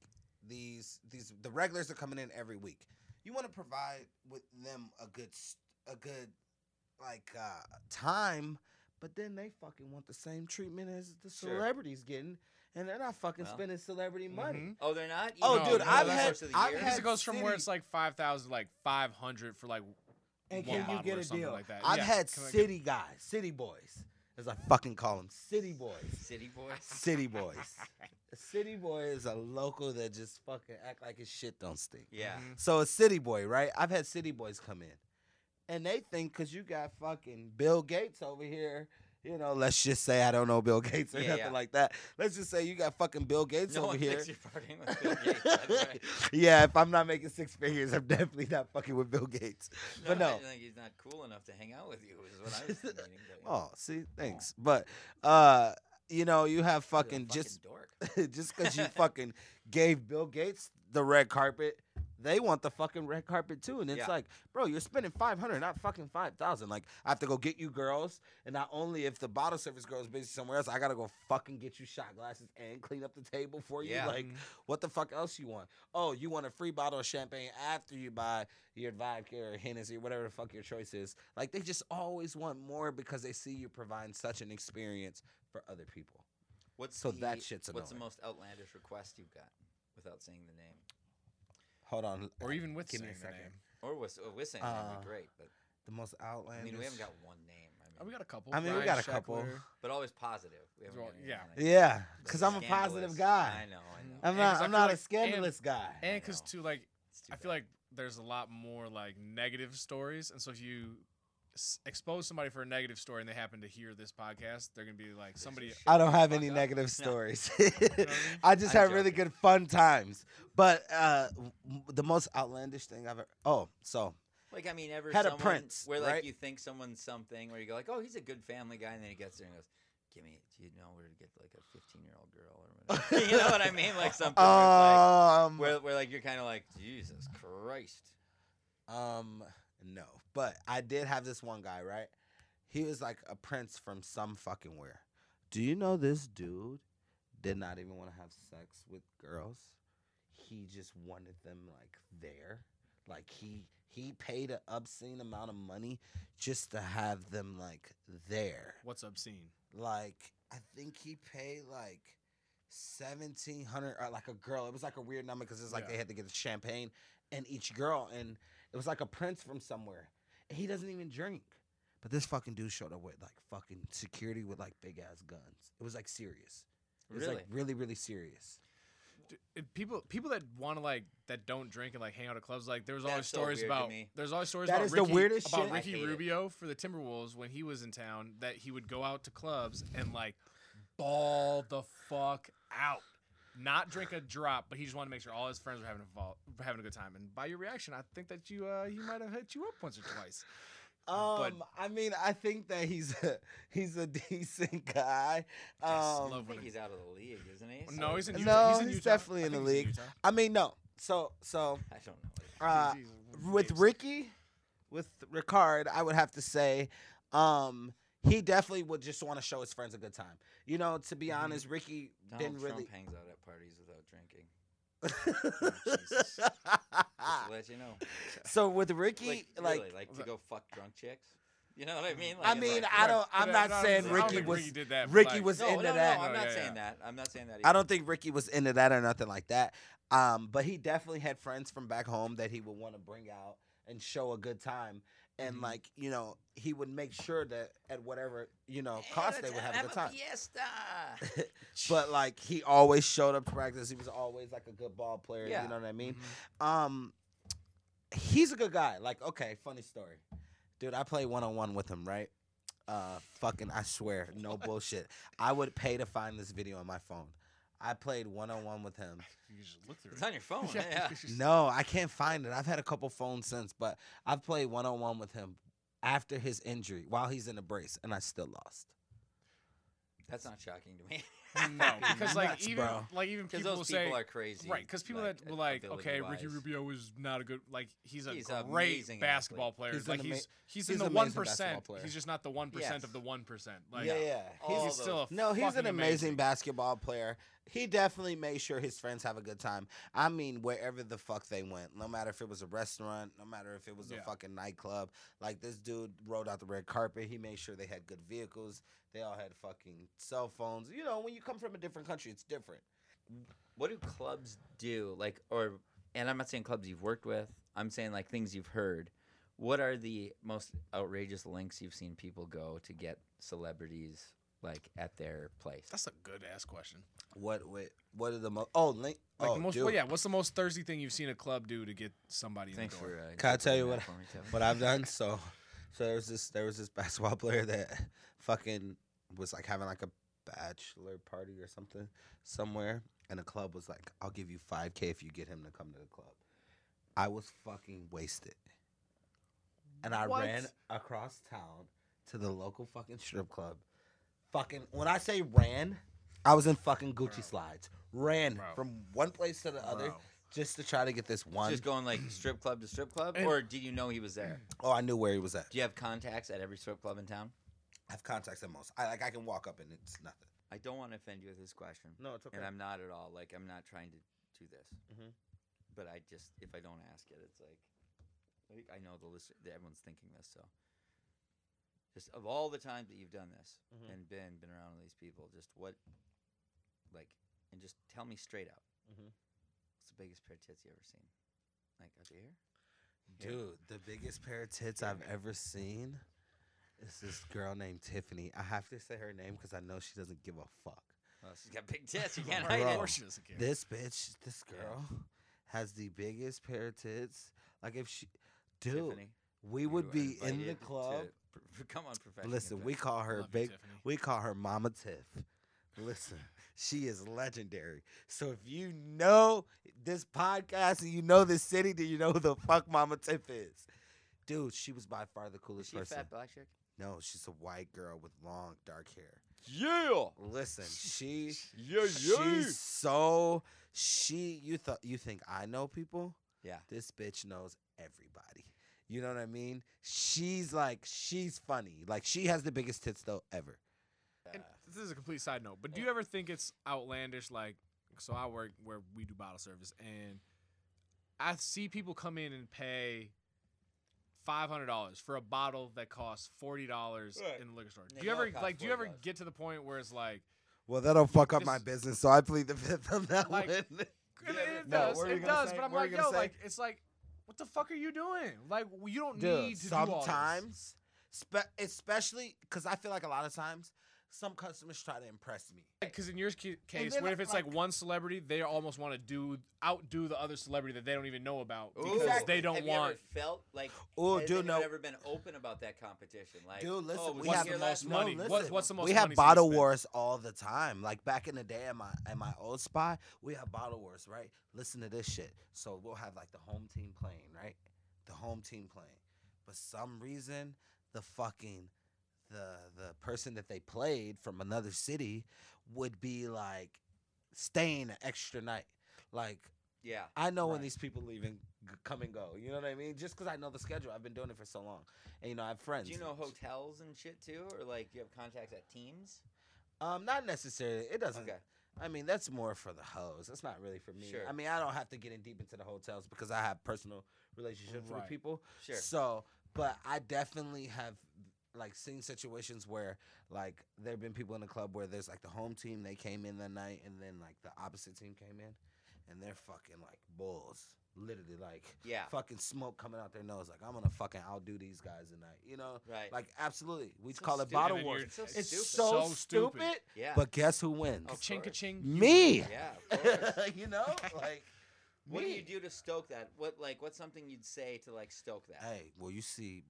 Speaker 1: these these the regulars are coming in every week. You want to provide with them a good a good like uh time, but then they fucking want the same treatment as the
Speaker 4: Sure.
Speaker 1: celebrities getting, and they're not fucking
Speaker 4: Well.
Speaker 1: spending celebrity money.
Speaker 5: Mhm.
Speaker 4: Oh, they're not.
Speaker 1: Oh,
Speaker 4: Even
Speaker 5: dude,
Speaker 4: during
Speaker 5: I've had-
Speaker 4: course of the
Speaker 1: I've
Speaker 4: year?
Speaker 5: Because
Speaker 1: had
Speaker 5: it goes from where it's like five thousand, like five hundred for like
Speaker 1: And
Speaker 5: one
Speaker 1: can you get a deal?
Speaker 5: like that.
Speaker 1: I've
Speaker 5: Yeah,
Speaker 1: had
Speaker 5: can I get-
Speaker 1: city guys, city boys, as I fucking call them, city boys.
Speaker 4: City boys.
Speaker 1: City Boys. *laughs* A city boy is a local that just fucking act like his shit don't stink.
Speaker 4: Yeah.
Speaker 5: Mhm.
Speaker 1: So a city boy, right? I've had city boys come in, and they think because you got fucking Bill Gates over here, you know, let's just say I don't know Bill Gates or
Speaker 4: Yeah,
Speaker 1: nothing
Speaker 4: yeah.
Speaker 1: like that. Let's just say you got fucking Bill Gates
Speaker 4: No
Speaker 1: over here.
Speaker 4: you're with Bill Gates. *laughs* Right.
Speaker 1: yeah, if I'm not making six figures, I'm definitely not fucking with Bill Gates. but no.
Speaker 6: I think he's not cool enough to hang out with you. Is what I was *laughs* thinking.
Speaker 1: Oh, see, thanks. But uh, you know, you have
Speaker 6: You're
Speaker 1: fucking just
Speaker 6: dork. *laughs*
Speaker 1: just because you fucking gave Bill Gates the red carpet, they want the fucking red carpet too. And it's
Speaker 4: Yeah.
Speaker 1: like, bro, you're spending five hundred, not fucking five thousand. Like, I have to go get you girls, and not only if the bottle service girl is busy somewhere else, I gotta go fucking get you shot glasses and clean up the table for you.
Speaker 4: Yeah.
Speaker 1: Like, mm-hmm. what the fuck else you want? Oh, you want a free bottle of champagne after you buy your vodka or Hennessy or whatever the fuck your choice is. Like, they just always want more because they see you providing such an experience for other people.
Speaker 4: What's
Speaker 1: So
Speaker 4: the,
Speaker 1: that shit's
Speaker 4: What's the most outlandish request you've got, without saying the name,
Speaker 1: Hold on.
Speaker 5: Or even with
Speaker 1: Give me a second.
Speaker 5: name.
Speaker 4: or with, uh, with saying the name
Speaker 1: Uh,
Speaker 4: would be great, but
Speaker 1: The most outlandish.
Speaker 4: I mean we haven't got one name. I mean,
Speaker 5: Oh, we got a couple.
Speaker 1: I mean, we got a couple.
Speaker 4: But always positive. We
Speaker 5: Well, yeah.
Speaker 4: like
Speaker 1: Yeah, because I'm a positive guy.
Speaker 4: I know. I know.
Speaker 1: I'm
Speaker 5: Yeah,
Speaker 1: not.
Speaker 5: 'cause I
Speaker 1: I'm
Speaker 5: feel
Speaker 1: not a
Speaker 5: like-
Speaker 1: scandalous guy.
Speaker 5: And because too, like,
Speaker 4: too
Speaker 5: I feel like there's a lot more like negative stories, and so if you s- expose somebody for a negative story and they happen to hear this podcast, they're gonna be like somebody.
Speaker 1: I don't have any
Speaker 5: up.
Speaker 1: negative *laughs* stories.
Speaker 5: what *laughs* I
Speaker 1: just
Speaker 4: I'm
Speaker 1: have really
Speaker 4: joking.
Speaker 1: good fun times. But uh, w- the most outlandish thing I've ever. Oh, so
Speaker 4: Like I mean, ever
Speaker 1: Had a
Speaker 4: someone
Speaker 1: prince,
Speaker 4: where like
Speaker 1: right?
Speaker 4: you think someone's something, where you go like, oh, he's a good family guy, and then he gets there and goes, "Give me, do you know where to get like a 15 year old girl or whatever?" *laughs* you know what I mean? Like something where, it's
Speaker 1: um,
Speaker 4: like, where, where like you're kind of like, Jesus Christ.
Speaker 1: Um, no, but I did have this one guy, right? He was like a prince from some fucking where. Do you know this dude did not even want to have sex with girls? He just wanted them like there. Like he he paid an obscene amount of money just to have them like there.
Speaker 5: What's obscene?
Speaker 1: Like I think he paid like seventeen hundred or like a girl. It was like a weird number because it's like
Speaker 5: Yeah.
Speaker 1: they had to get the champagne and each girl, and it was like a prince from somewhere. And he doesn't even drink. But this fucking dude showed up with like fucking security with like big ass guns. It was like serious. It was
Speaker 4: Really?
Speaker 1: like really, really serious.
Speaker 5: D- it- people people that want to like that don't drink and like hang out at clubs like there's
Speaker 4: That's
Speaker 5: always
Speaker 4: so
Speaker 5: stories
Speaker 4: weird to
Speaker 5: about
Speaker 4: me.
Speaker 5: there's always stories
Speaker 1: That
Speaker 5: about
Speaker 1: is the
Speaker 5: Ricky,
Speaker 1: weirdest
Speaker 5: about
Speaker 1: shit.
Speaker 4: I
Speaker 5: Ricky
Speaker 4: hate it.
Speaker 5: Rubio for the Timberwolves when he was in town that he would go out to clubs and like *laughs* ball the fuck out. Not drink a drop, but he just wanted to make sure all his friends were having a vol- having a good time. And by your reaction, I think that you uh, he might have hit you up once or twice.
Speaker 1: Um, I mean, I think that he's a, *laughs* he's a *laughs* decent guy. Um,
Speaker 4: I think he's out of the league, isn't he?
Speaker 5: no, he's in
Speaker 1: No,
Speaker 5: Utah. he's, in
Speaker 1: he's
Speaker 5: Utah.
Speaker 1: definitely
Speaker 5: I
Speaker 1: in the
Speaker 5: think he's
Speaker 1: league.
Speaker 5: Utah.
Speaker 1: I mean, no. So so *laughs*
Speaker 4: I don't know.
Speaker 1: uh,
Speaker 5: He's- he's-
Speaker 1: with Ricky, with Ricard, I would have to say, um, he definitely would just want to show his friends a good time. You know, to be honest, Ricky
Speaker 4: Donald
Speaker 1: didn't
Speaker 4: Trump
Speaker 1: really.
Speaker 4: hangs out at parties without drinking. *laughs* Jesus. Just to let you know. *laughs*
Speaker 1: so with Ricky,
Speaker 4: Like,
Speaker 1: like,
Speaker 4: really, like to go fuck drunk chicks. You know what I mean?
Speaker 1: I
Speaker 4: Like, it's
Speaker 1: mean,
Speaker 4: like-
Speaker 1: I don't. I'm not saying Ricky was.
Speaker 5: Ricky did that,
Speaker 1: Ricky was
Speaker 4: no,
Speaker 1: into
Speaker 4: no,
Speaker 1: that.
Speaker 4: I'm not
Speaker 5: yeah,
Speaker 4: saying
Speaker 5: yeah.
Speaker 4: that. I'm not saying that.
Speaker 1: I don't think Ricky was into that or nothing like that. Um, but he definitely had friends from back home that he would want to bring out and show a good time. And
Speaker 4: Mm-hmm.
Speaker 1: like you know, he would make sure that at whatever you know cost they would have a good time.
Speaker 4: Fiesta. *laughs*
Speaker 1: but like he always showed up to practice. He was always like a good ball player.
Speaker 4: Yeah.
Speaker 1: You know what I mean?
Speaker 5: Mm-hmm.
Speaker 1: Um, he's a good guy. Like, okay, funny story, dude. I played one on one with him, right? Uh, fucking, I swear, no *laughs* bullshit. I would pay to find this video on my phone. I played one on one with him. *laughs*
Speaker 5: You just look through
Speaker 4: It's
Speaker 5: it.
Speaker 4: on your phone. *laughs* yeah.
Speaker 1: No, I can't find it. I've had a couple phones since, but I've played one on one with him after his injury while he's in a brace, and I still lost.
Speaker 4: That's not shocking to me. *laughs*
Speaker 5: No, *laughs* because like
Speaker 1: Nuts,
Speaker 5: even
Speaker 1: bro.
Speaker 5: like even
Speaker 4: Because
Speaker 5: people
Speaker 4: those
Speaker 5: will
Speaker 4: people
Speaker 5: say
Speaker 4: are crazy.
Speaker 5: right because people
Speaker 4: like,
Speaker 5: that were like okay Ricky
Speaker 4: ability-wise.
Speaker 5: Rubio is not a good like he's a
Speaker 4: He's an
Speaker 5: great
Speaker 4: amazing
Speaker 5: basketball
Speaker 4: athlete.
Speaker 5: player
Speaker 1: He's
Speaker 5: like
Speaker 1: an
Speaker 5: he's
Speaker 1: ama-
Speaker 5: he's,
Speaker 1: he's
Speaker 5: in the
Speaker 1: an
Speaker 5: one
Speaker 1: basketball
Speaker 5: percent
Speaker 1: player.
Speaker 5: he's just not the one percent
Speaker 4: Yes.
Speaker 5: of the one percent like
Speaker 1: yeah, yeah. He's
Speaker 5: he's still a
Speaker 1: No, he's
Speaker 5: fucking
Speaker 1: an amazing, basketball player. He definitely made sure his friends have a good time. I mean, wherever the fuck they went, no matter if it was a restaurant, no matter if it was
Speaker 5: Yeah.
Speaker 1: a fucking nightclub. Like this dude rode out the red carpet. He made sure they had good vehicles. They all had fucking cell phones. You know, when you come from a different country, it's different.
Speaker 4: What do clubs do? Like, or, and I'm not saying clubs you've worked with. I'm saying like things you've heard. What are the most outrageous links you've seen people go to get celebrities like at their place?
Speaker 5: That's a good ass question.
Speaker 1: What? What? What are the most? Oh, link.
Speaker 5: Like
Speaker 1: oh,
Speaker 5: the most,
Speaker 1: dude.
Speaker 5: well, yeah. What's the most thirsty thing you've seen a club do to get somebody in
Speaker 4: Thanks
Speaker 5: the door?
Speaker 4: for. Uh,
Speaker 1: Can I tell you what?
Speaker 4: that for me, Kevin.
Speaker 1: what I've done. So, so there was this there was this basketball *laughs* player that fucking was like having like a bachelor party or something somewhere, and the club was like, "I'll give you five k if you get him to come to the club." I was fucking wasted, and I
Speaker 5: What?
Speaker 1: ran across town to the local fucking strip club. Fucking when I say ran, I was in fucking Gucci slides. Ran
Speaker 5: Bro.
Speaker 1: from one place to the other just to try to get this one.
Speaker 4: Just going like strip club to strip club,
Speaker 5: And-
Speaker 4: or did you know he was there?
Speaker 1: oh, I knew where he was at.
Speaker 4: Do you have contacts at every strip club in town?
Speaker 1: I have contacts at most. I like I can walk up and it's nothing.
Speaker 4: I don't want to offend you with this question.
Speaker 1: No, it's okay.
Speaker 4: And I'm not at all. Like I'm not trying to do this.
Speaker 1: Mhm.
Speaker 4: But I just if I don't ask it, it's like, like I know the list. Everyone's thinking this, so. Just of all the times that you've done this
Speaker 1: Mhm.
Speaker 4: and been been around all these people, just what, like, and just tell me straight out.
Speaker 1: Mhm.
Speaker 4: What's the biggest pair of tits you ever seen? Like up here?
Speaker 1: Dude, the biggest pair of tits I've ever seen is this girl named Tiffany. I have to say her name because I know she doesn't give a fuck.
Speaker 4: Well, she's got big tits. You *laughs* can't
Speaker 1: Bro.
Speaker 4: hide
Speaker 5: Of
Speaker 4: it.
Speaker 5: course she doesn't care.
Speaker 1: This bitch, this girl, has the biggest pair of tits. Like if she, dude,
Speaker 4: Tiffany,
Speaker 1: we
Speaker 4: you
Speaker 1: would
Speaker 4: are
Speaker 1: be in the
Speaker 4: invited to
Speaker 1: club.
Speaker 4: pr- *laughs* come on, professional.
Speaker 1: Listen, we call her
Speaker 5: Love you,
Speaker 1: big.
Speaker 5: Tiffany.
Speaker 1: We call her Mama Tiff. Listen, she is legendary. So if you know this podcast and you know this city, do you know who the fuck Mama Tiff is? Dude, she was by far the coolest
Speaker 4: she a
Speaker 1: person.
Speaker 4: fat black chick?
Speaker 1: No, she's a white girl with long dark hair.
Speaker 4: Yeah.
Speaker 1: Listen, she
Speaker 4: Yeah, yeah.
Speaker 1: she's so she you thought you think I know people?
Speaker 4: Yeah.
Speaker 1: This bitch knows everybody. You know what I mean? She's like she's funny. Like she has the biggest tits though ever.
Speaker 5: And this is a complete side note, but do you ever think it's outlandish? Like, so I work where we do bottle service, and I see people come in and pay five hundred dollars for a bottle that costs forty dollars
Speaker 4: Right.
Speaker 5: in the liquor store. Do you
Speaker 4: know
Speaker 5: ever like? Do you ever get to the point where it's like,
Speaker 1: Well, that'll fuck up my business, so I plead the fifth on that
Speaker 5: Like,
Speaker 1: one.
Speaker 5: it, it *laughs* does,
Speaker 1: what were you
Speaker 5: it does,
Speaker 1: say?
Speaker 5: but I'm
Speaker 1: What
Speaker 5: like,
Speaker 1: you
Speaker 5: yo,
Speaker 1: say?
Speaker 5: like, it's like, what the fuck are you doing? Like, you don't
Speaker 1: Dude,
Speaker 5: need to do all this.
Speaker 1: sometimes, spe- especially because I feel like a lot of times, some customers try to impress me.
Speaker 5: Because in your case,
Speaker 1: then,
Speaker 5: what if it's like,
Speaker 1: like-
Speaker 5: one celebrity, they almost want to do outdo the other celebrity that they don't even know about because
Speaker 1: Exactly.
Speaker 5: they don't
Speaker 4: Have
Speaker 5: want.
Speaker 4: You ever felt like?
Speaker 1: Oh,
Speaker 4: has
Speaker 1: dude,
Speaker 4: anyone
Speaker 1: no.
Speaker 4: ever been open about that competition? Like,
Speaker 1: Dude, listen,
Speaker 4: oh,
Speaker 1: we
Speaker 5: what's
Speaker 1: have
Speaker 5: the most
Speaker 4: last
Speaker 1: No,
Speaker 5: money?
Speaker 4: month?
Speaker 5: What- what's the most money?
Speaker 1: we have
Speaker 5: so
Speaker 1: bottle wars all the time. Like back in the day at my at my old spot, we have bottle wars, right? Listen to this shit. So we'll have like the home team playing, right? The home team playing. But some reason the fucking the the person that they played from another city would be like staying an extra night. Like
Speaker 4: Yeah.
Speaker 1: I know when these people leave and g- come and go. You know what I mean? Just because I know the schedule, I've been doing it for so long, and you know I have friends.
Speaker 4: Do you know hotels and shit too, or like you have contacts at teams?
Speaker 1: Um, not necessarily. It doesn't.
Speaker 4: Okay.
Speaker 1: I mean, that's more for the hoes. That's not really for me.
Speaker 4: Sure.
Speaker 1: I mean, I don't have to get in deep into the hotels because I have personal relationships
Speaker 5: Right.
Speaker 1: with people.
Speaker 4: Sure.
Speaker 1: So, but I definitely have like seen situations where like there have been people in the club where there's like the home team they came in that night and then like the opposite team came in and they're fucking like bulls. Literally like
Speaker 4: Yeah.
Speaker 1: fucking smoke coming out their nose. Like I'm gonna fucking outdo these guys tonight. You know?
Speaker 4: Right.
Speaker 1: Like absolutely. We
Speaker 4: So
Speaker 1: call it
Speaker 4: stupid.
Speaker 1: bottle
Speaker 5: And then
Speaker 1: wars.
Speaker 4: It's so
Speaker 1: It's
Speaker 4: stupid.
Speaker 1: so,
Speaker 5: So stupid.
Speaker 1: stupid.
Speaker 4: Yeah.
Speaker 1: But guess who wins?
Speaker 4: Of
Speaker 5: Ching ka-ching.
Speaker 1: Me.
Speaker 4: Yeah. Of *laughs* course.
Speaker 1: you know, like
Speaker 4: what do you do to stoke that? What like what's something you'd say to like stoke that?
Speaker 1: Hey, well, you see,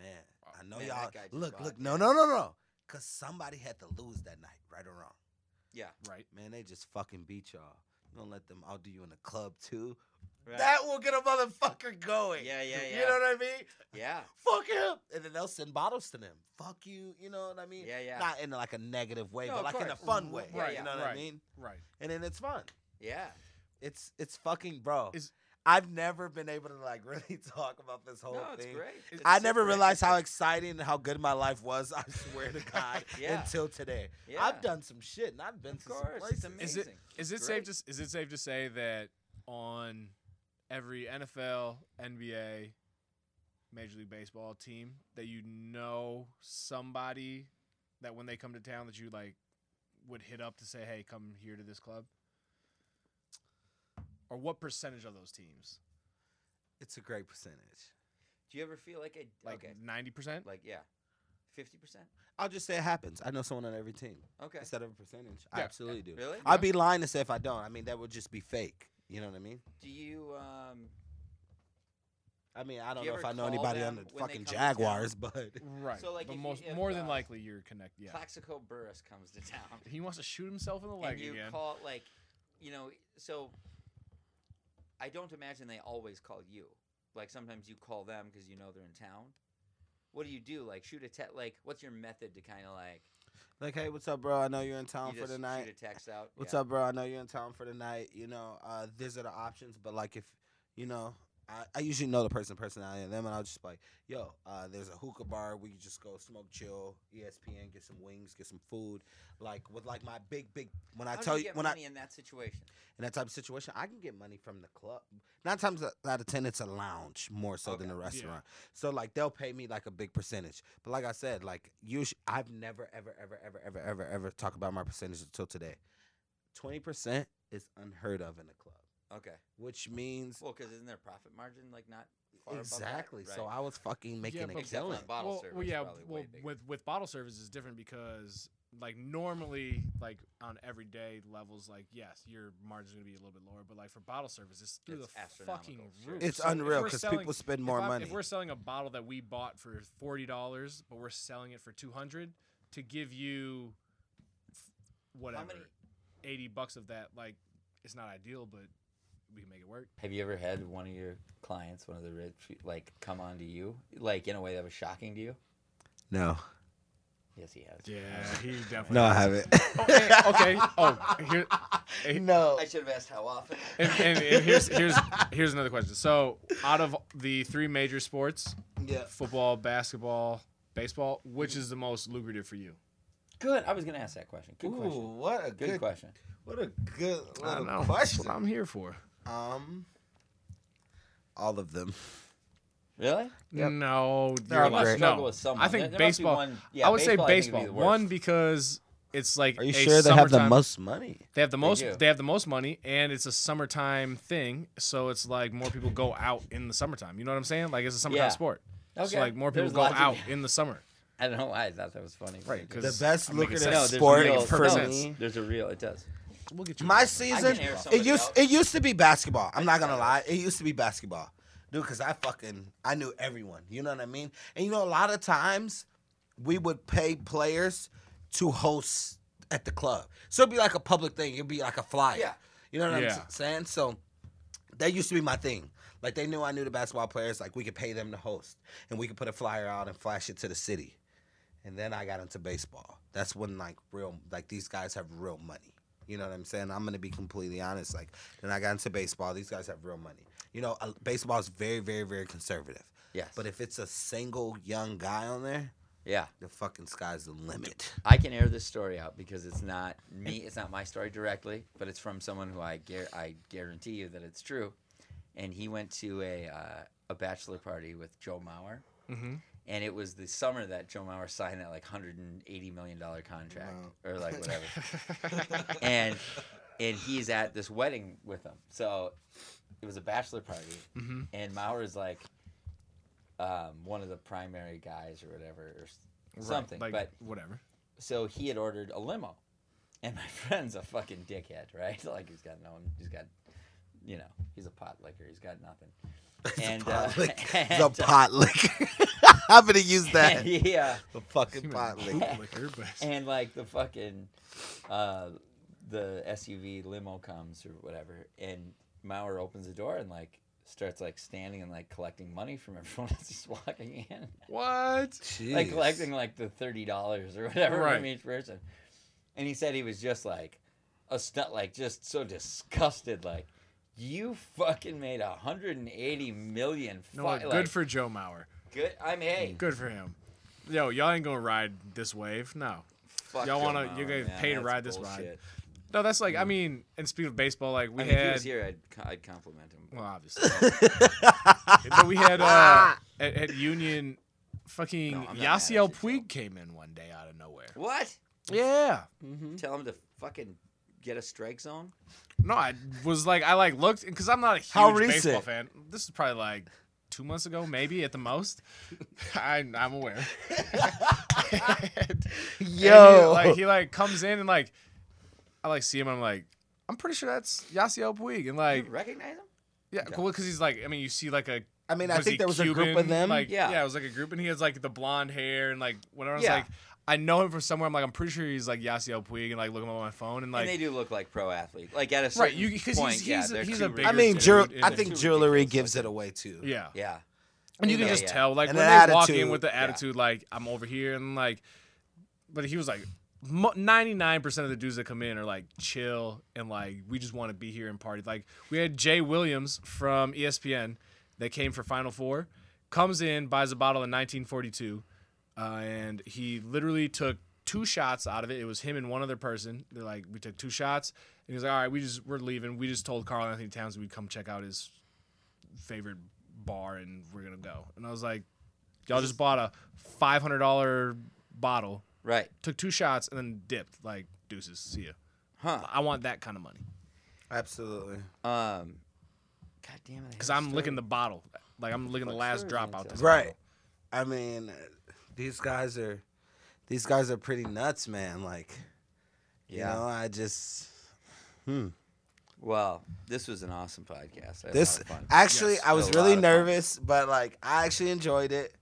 Speaker 1: man, oh, I know
Speaker 4: Man,
Speaker 1: y'all.
Speaker 4: that guy just
Speaker 1: Look, look,
Speaker 4: me.
Speaker 1: no, no, no, no, because somebody had to lose that night, right or wrong.
Speaker 4: Yeah.
Speaker 5: Right.
Speaker 1: Man, they just fucking beat y'all. You gonna let them outdo you in the club too?
Speaker 4: Right.
Speaker 1: That will get a motherfucker going.
Speaker 4: Yeah, yeah, yeah.
Speaker 1: You know what I mean?
Speaker 4: Yeah.
Speaker 1: Fuck him, and then they'll send bottles to them. Fuck you. You know what I mean?
Speaker 4: Yeah, yeah.
Speaker 1: Not in like a negative way,
Speaker 4: No,
Speaker 1: but
Speaker 4: of
Speaker 1: like in a fun way.
Speaker 5: Right,
Speaker 1: You know what
Speaker 5: right.
Speaker 1: I mean?
Speaker 5: Right.
Speaker 1: And then it's fun.
Speaker 4: Yeah.
Speaker 1: It's it's fucking bro.
Speaker 5: Is-
Speaker 1: I've never been able to like *laughs* really talk about this whole
Speaker 4: No, it's
Speaker 1: thing.
Speaker 4: great. It's
Speaker 1: I never
Speaker 4: super
Speaker 1: realized how exciting and how good my life was. I swear to *laughs* God,
Speaker 4: Yeah.
Speaker 1: until today.
Speaker 4: Yeah.
Speaker 1: I've done some shit and I've been
Speaker 4: Of
Speaker 1: to some
Speaker 4: course, it's
Speaker 1: places.
Speaker 4: amazing.
Speaker 5: Is it is it
Speaker 4: It's
Speaker 5: safe
Speaker 4: great.
Speaker 5: to is it safe to say that on every NFL, NBA, Major League Baseball team that you know somebody that when they come to town that you like would hit up to say, "Hey, come here to this club"? Or what percentage of those teams?
Speaker 1: It's a great percentage.
Speaker 4: Do you ever feel like a
Speaker 5: Like
Speaker 4: okay,
Speaker 5: ninety percent?
Speaker 4: like yeah, fifty percent?
Speaker 1: I'll just say it happens. I know someone on every team.
Speaker 4: Okay.
Speaker 1: Instead of a percentage, I
Speaker 5: Yeah.
Speaker 1: absolutely do.
Speaker 4: Really?
Speaker 1: I'd be lying to say if I don't. I mean, that would just be fake. You know what I mean?
Speaker 4: Do you um
Speaker 1: I mean, I don't
Speaker 4: you
Speaker 1: know if
Speaker 4: ever
Speaker 1: I know
Speaker 4: call
Speaker 1: anybody on
Speaker 4: them
Speaker 1: the
Speaker 4: when they
Speaker 1: fucking
Speaker 4: come to town?
Speaker 1: Jaguars, but
Speaker 5: Right. *laughs*
Speaker 4: So, like,
Speaker 5: but
Speaker 4: if you-
Speaker 5: most,
Speaker 4: if,
Speaker 5: more than
Speaker 4: uh,
Speaker 5: likely you're connected. Yeah.
Speaker 4: Plaxico Burress comes to town.
Speaker 5: He wants to shoot himself in the leg
Speaker 4: and you
Speaker 5: again.
Speaker 4: call like, you know, so I don't imagine they always call you. Like sometimes you call them because you know they're in town. What do you do? Like shoot a text. Like what's your method to kind of like
Speaker 1: like, hey, what's up, bro? I know you're in town
Speaker 4: you
Speaker 1: for the night.
Speaker 4: shoot a text out?
Speaker 1: What's
Speaker 4: Yeah.
Speaker 1: up, bro? I know you're in town for the night. You know, uh, these are the options. But like, if you know, I, I usually know the person personality of them, and I'll just be like, yo, uh, there's a hookah bar. We can just go smoke, chill, ESPN, get some wings, get some food. Like with like my big, big. When I
Speaker 4: How
Speaker 1: tell
Speaker 4: do
Speaker 1: you,
Speaker 4: you get
Speaker 1: when
Speaker 4: money
Speaker 1: I
Speaker 4: in that situation?
Speaker 1: in that type of situation, I can get money from the club. Nine times out of ten, it's a lounge more so than a
Speaker 4: Okay.
Speaker 1: restaurant. So like they'll pay me like a big percentage. But like I said, like usually I've never ever ever ever ever ever ever talk about my percentage until today. Twenty percent is unheard of in a club,
Speaker 4: Okay.
Speaker 1: which means
Speaker 4: Well, because isn't their profit margin like not far above that?
Speaker 1: exactly. So
Speaker 4: Right.
Speaker 1: I was fucking making
Speaker 5: but-
Speaker 1: a
Speaker 4: Except
Speaker 1: killing.
Speaker 4: on bottle
Speaker 5: well,
Speaker 4: service.
Speaker 5: well, yeah.
Speaker 4: probably
Speaker 5: Well,
Speaker 4: way bigger.
Speaker 5: with with bottle service is different because like normally, like on everyday levels, like yes, your margin's gonna be a little bit lower, but like for bottle service, it's through
Speaker 4: It's
Speaker 5: the
Speaker 4: astronomical,
Speaker 5: fucking
Speaker 4: sure.
Speaker 5: roof.
Speaker 1: It's
Speaker 5: So if
Speaker 1: unreal
Speaker 5: we're
Speaker 1: because
Speaker 5: selling-
Speaker 1: people spend
Speaker 5: if
Speaker 1: more
Speaker 5: I'm-
Speaker 1: money.
Speaker 5: If we're selling a bottle that we bought for forty dollars, but we're selling it for two hundred, to give you f- whatever
Speaker 4: many-
Speaker 5: eighty bucks of that, like it's not ideal, but we can make it work.
Speaker 4: Have you ever had one of your clients, one of the rich, like come on to you, like in a way that was shocking to you?
Speaker 1: no,
Speaker 4: Yes, he has.
Speaker 5: Yeah, he definitely.
Speaker 1: no, I haven't.
Speaker 5: Oh, okay. Oh, here. eh,
Speaker 1: no,
Speaker 4: I should have asked how often.
Speaker 5: and, and, and here's here's here's another question. So, out of the three major sports,
Speaker 1: yeah.
Speaker 5: football, basketball, baseball, which is the most lucrative for you?
Speaker 4: Good. I was gonna ask that question. Good
Speaker 1: Ooh,
Speaker 4: question.
Speaker 1: what a
Speaker 4: Good,
Speaker 1: good,
Speaker 4: question.
Speaker 1: what a good
Speaker 5: I
Speaker 1: little
Speaker 5: know. That's what I'm here for.
Speaker 1: Um, all of them.
Speaker 4: Really?
Speaker 1: Yep.
Speaker 5: No,
Speaker 1: They're
Speaker 5: you're
Speaker 1: all.
Speaker 4: Struggle
Speaker 5: no.
Speaker 4: with someone.
Speaker 5: I think
Speaker 4: There- there
Speaker 5: baseball.
Speaker 4: one- yeah,
Speaker 5: I would say
Speaker 4: baseball, I think, would
Speaker 5: baseball.
Speaker 4: be
Speaker 5: One because it's like
Speaker 1: Are you
Speaker 5: a
Speaker 1: sure they have the most money?
Speaker 5: They have the most.
Speaker 4: do.
Speaker 5: They, have the most money, and it's a summertime thing. So it's like more people go out in the summertime. You know what I'm saying? Like it's a summertime
Speaker 4: Yeah.
Speaker 5: sport.
Speaker 4: Okay.
Speaker 5: So like more people
Speaker 4: There's
Speaker 5: go
Speaker 4: logic.
Speaker 5: out in the summer.
Speaker 4: I don't know why I thought that was funny.
Speaker 5: Right,
Speaker 4: Because-
Speaker 1: The best
Speaker 5: I'm making
Speaker 1: lucrative
Speaker 4: no,
Speaker 1: sport
Speaker 4: real,
Speaker 1: for me.
Speaker 4: There's a real. It does.
Speaker 5: We'll get you.
Speaker 1: My season, it used
Speaker 4: out.
Speaker 1: it used to be basketball. I'm not gonna lie, it used to be basketball, dude. Cause I fucking I knew everyone. You know what I mean? And you know, a lot of times we would pay players to host at the club, so it'd be like a public thing. It'd be like a flyer.
Speaker 4: Yeah.
Speaker 1: You know what
Speaker 5: Yeah.
Speaker 1: I'm saying? So that used to be my thing. Like they knew I knew the basketball players. Like we could pay them to host, and we could put a flyer out and flash it to the city. And then I got into baseball. That's when like real like these guys have real money. You know what I'm saying? I'm gonna be completely honest. Like then I got into baseball. These guys have real money. You know, uh, baseball is very, very, very conservative.
Speaker 4: Yes.
Speaker 1: But if it's a single young guy on there,
Speaker 4: yeah,
Speaker 1: the fucking sky's the limit.
Speaker 4: I can air this story out because it's not me. It's not my story directly, but it's from someone who I gar- I guarantee you that it's true. And he went to a uh, a bachelor party with Joe Mauer.
Speaker 5: hmm
Speaker 4: and it was the summer that Joe Mauer signed that like hundred and eighty million dollar contract or like whatever. *laughs* and and he's at this wedding with them. So it was a bachelor party,
Speaker 5: Mhm.
Speaker 4: and Mauer is like um, one of the primary guys or whatever or
Speaker 5: Right,
Speaker 4: something.
Speaker 5: like
Speaker 4: but
Speaker 5: whatever.
Speaker 4: so he had ordered a limo, and my *laughs* friend's a fucking dickhead, right? *laughs* Like he's got no, he's got, you know, he's a pot licker. He's got nothing. And,
Speaker 1: the pot
Speaker 4: uh,
Speaker 1: lick. *laughs*
Speaker 4: and,
Speaker 1: the
Speaker 4: uh,
Speaker 1: pot lick. *laughs* I'm gonna use *laughs* that.
Speaker 4: yeah,
Speaker 1: The fucking
Speaker 5: Human
Speaker 1: pot lick.
Speaker 5: liquor, but
Speaker 4: and like the fucking uh the SUV limo comes or whatever and Mauer opens the door and like starts like standing and like collecting money from everyone that's just walking in
Speaker 5: what?
Speaker 4: like collecting like the $30 or whatever
Speaker 5: Right.
Speaker 4: from each person and he said he was just like a stu- like just so disgusted like you fucking made 180 million
Speaker 5: No,
Speaker 4: fi-
Speaker 5: good
Speaker 4: like,
Speaker 5: for Joe Mauer.
Speaker 4: good I'm hey
Speaker 5: Good for him. Yo, y'all ain't gonna ride this wave. No.
Speaker 4: fuck
Speaker 5: y'all
Speaker 4: Joe
Speaker 5: wanna-
Speaker 4: Mauer,
Speaker 5: you're gonna
Speaker 4: man,
Speaker 5: pay to
Speaker 4: that's
Speaker 5: ride this ride. No, that's like I mean, and speaking of baseball, like we
Speaker 4: I mean, if he was here, I'd, I'd compliment him.
Speaker 5: well obviously. *laughs* but we had uh *laughs* at, at Union fucking
Speaker 4: No, I'm not mad
Speaker 5: Yasiel Puig came in one day out of nowhere.
Speaker 4: What?
Speaker 5: Yeah.
Speaker 4: Tell him to fucking get a strike zone.
Speaker 5: No, I was like I like looked because I'm not a huge baseball fan. This is probably like two months ago, maybe at the most. *laughs* I, I'm aware. *laughs* And he,
Speaker 1: Yo.
Speaker 5: like he like comes in and like I like see him. and I'm like I'm pretty sure that's Yasiel Puig and like
Speaker 4: you recognize him?
Speaker 5: yeah, cool because he's like I mean you see like a
Speaker 1: I mean, I think there was a group of them.
Speaker 5: Like,
Speaker 4: Yeah.
Speaker 5: yeah. it was like a group, and he has like the blonde hair and like whatever. I was
Speaker 4: Yeah.
Speaker 5: like, I know him from somewhere. I'm like, I'm pretty sure he's like Yasiel Puig, and like look him up on my phone, and like,
Speaker 4: and they do look like pro athletes. Like at a
Speaker 5: Right,
Speaker 4: certain
Speaker 5: you- 'cause he's-
Speaker 4: point,
Speaker 5: he's
Speaker 4: yeah,
Speaker 5: a-
Speaker 4: they're
Speaker 5: he's a bigger
Speaker 1: I mean,
Speaker 5: dude,
Speaker 1: jewel- I think jewelry
Speaker 4: ridiculous
Speaker 1: gives it away too.
Speaker 5: yeah.
Speaker 4: Yeah.
Speaker 5: And you can
Speaker 4: Yeah,
Speaker 5: just
Speaker 4: yeah.
Speaker 5: tell, like
Speaker 1: And
Speaker 5: when
Speaker 1: the
Speaker 5: they walk in with the
Speaker 1: yeah.
Speaker 5: attitude, like I'm over here, and like, but he was like, ninety nine percent of the dudes that come in are like chill and like we just want to be here and party. Like we had Jay Williams from ESPN that came for Final Four, comes in, buys a bottle in 1942, uh, and he literally took two shots out of it. It was him and one other person. They're like, we took two shots, and he's like, all right, we just we're leaving. We just told Karl-Anthony Towns we'd come check out his favorite bar and we're gonna go. And I was like, y'all just bought a five hundred dollar bottle,
Speaker 4: Right.
Speaker 5: took two shots, and then dipped. Like deuces, see ya.
Speaker 4: Huh.
Speaker 5: I want that kind of money
Speaker 1: Absolutely.
Speaker 4: Um. God damn it.
Speaker 5: because I'm licking the bottle. Like I'm licking the last drop out
Speaker 4: that?
Speaker 5: this
Speaker 1: Right. I mean, these guys are these guys are pretty nuts, man. Like, you know, I just hmm.
Speaker 4: Well, this was an awesome podcast. I
Speaker 1: This
Speaker 4: lot of fun.
Speaker 1: actually,
Speaker 5: Yes,
Speaker 1: I was really nervous, but like, I actually enjoyed it.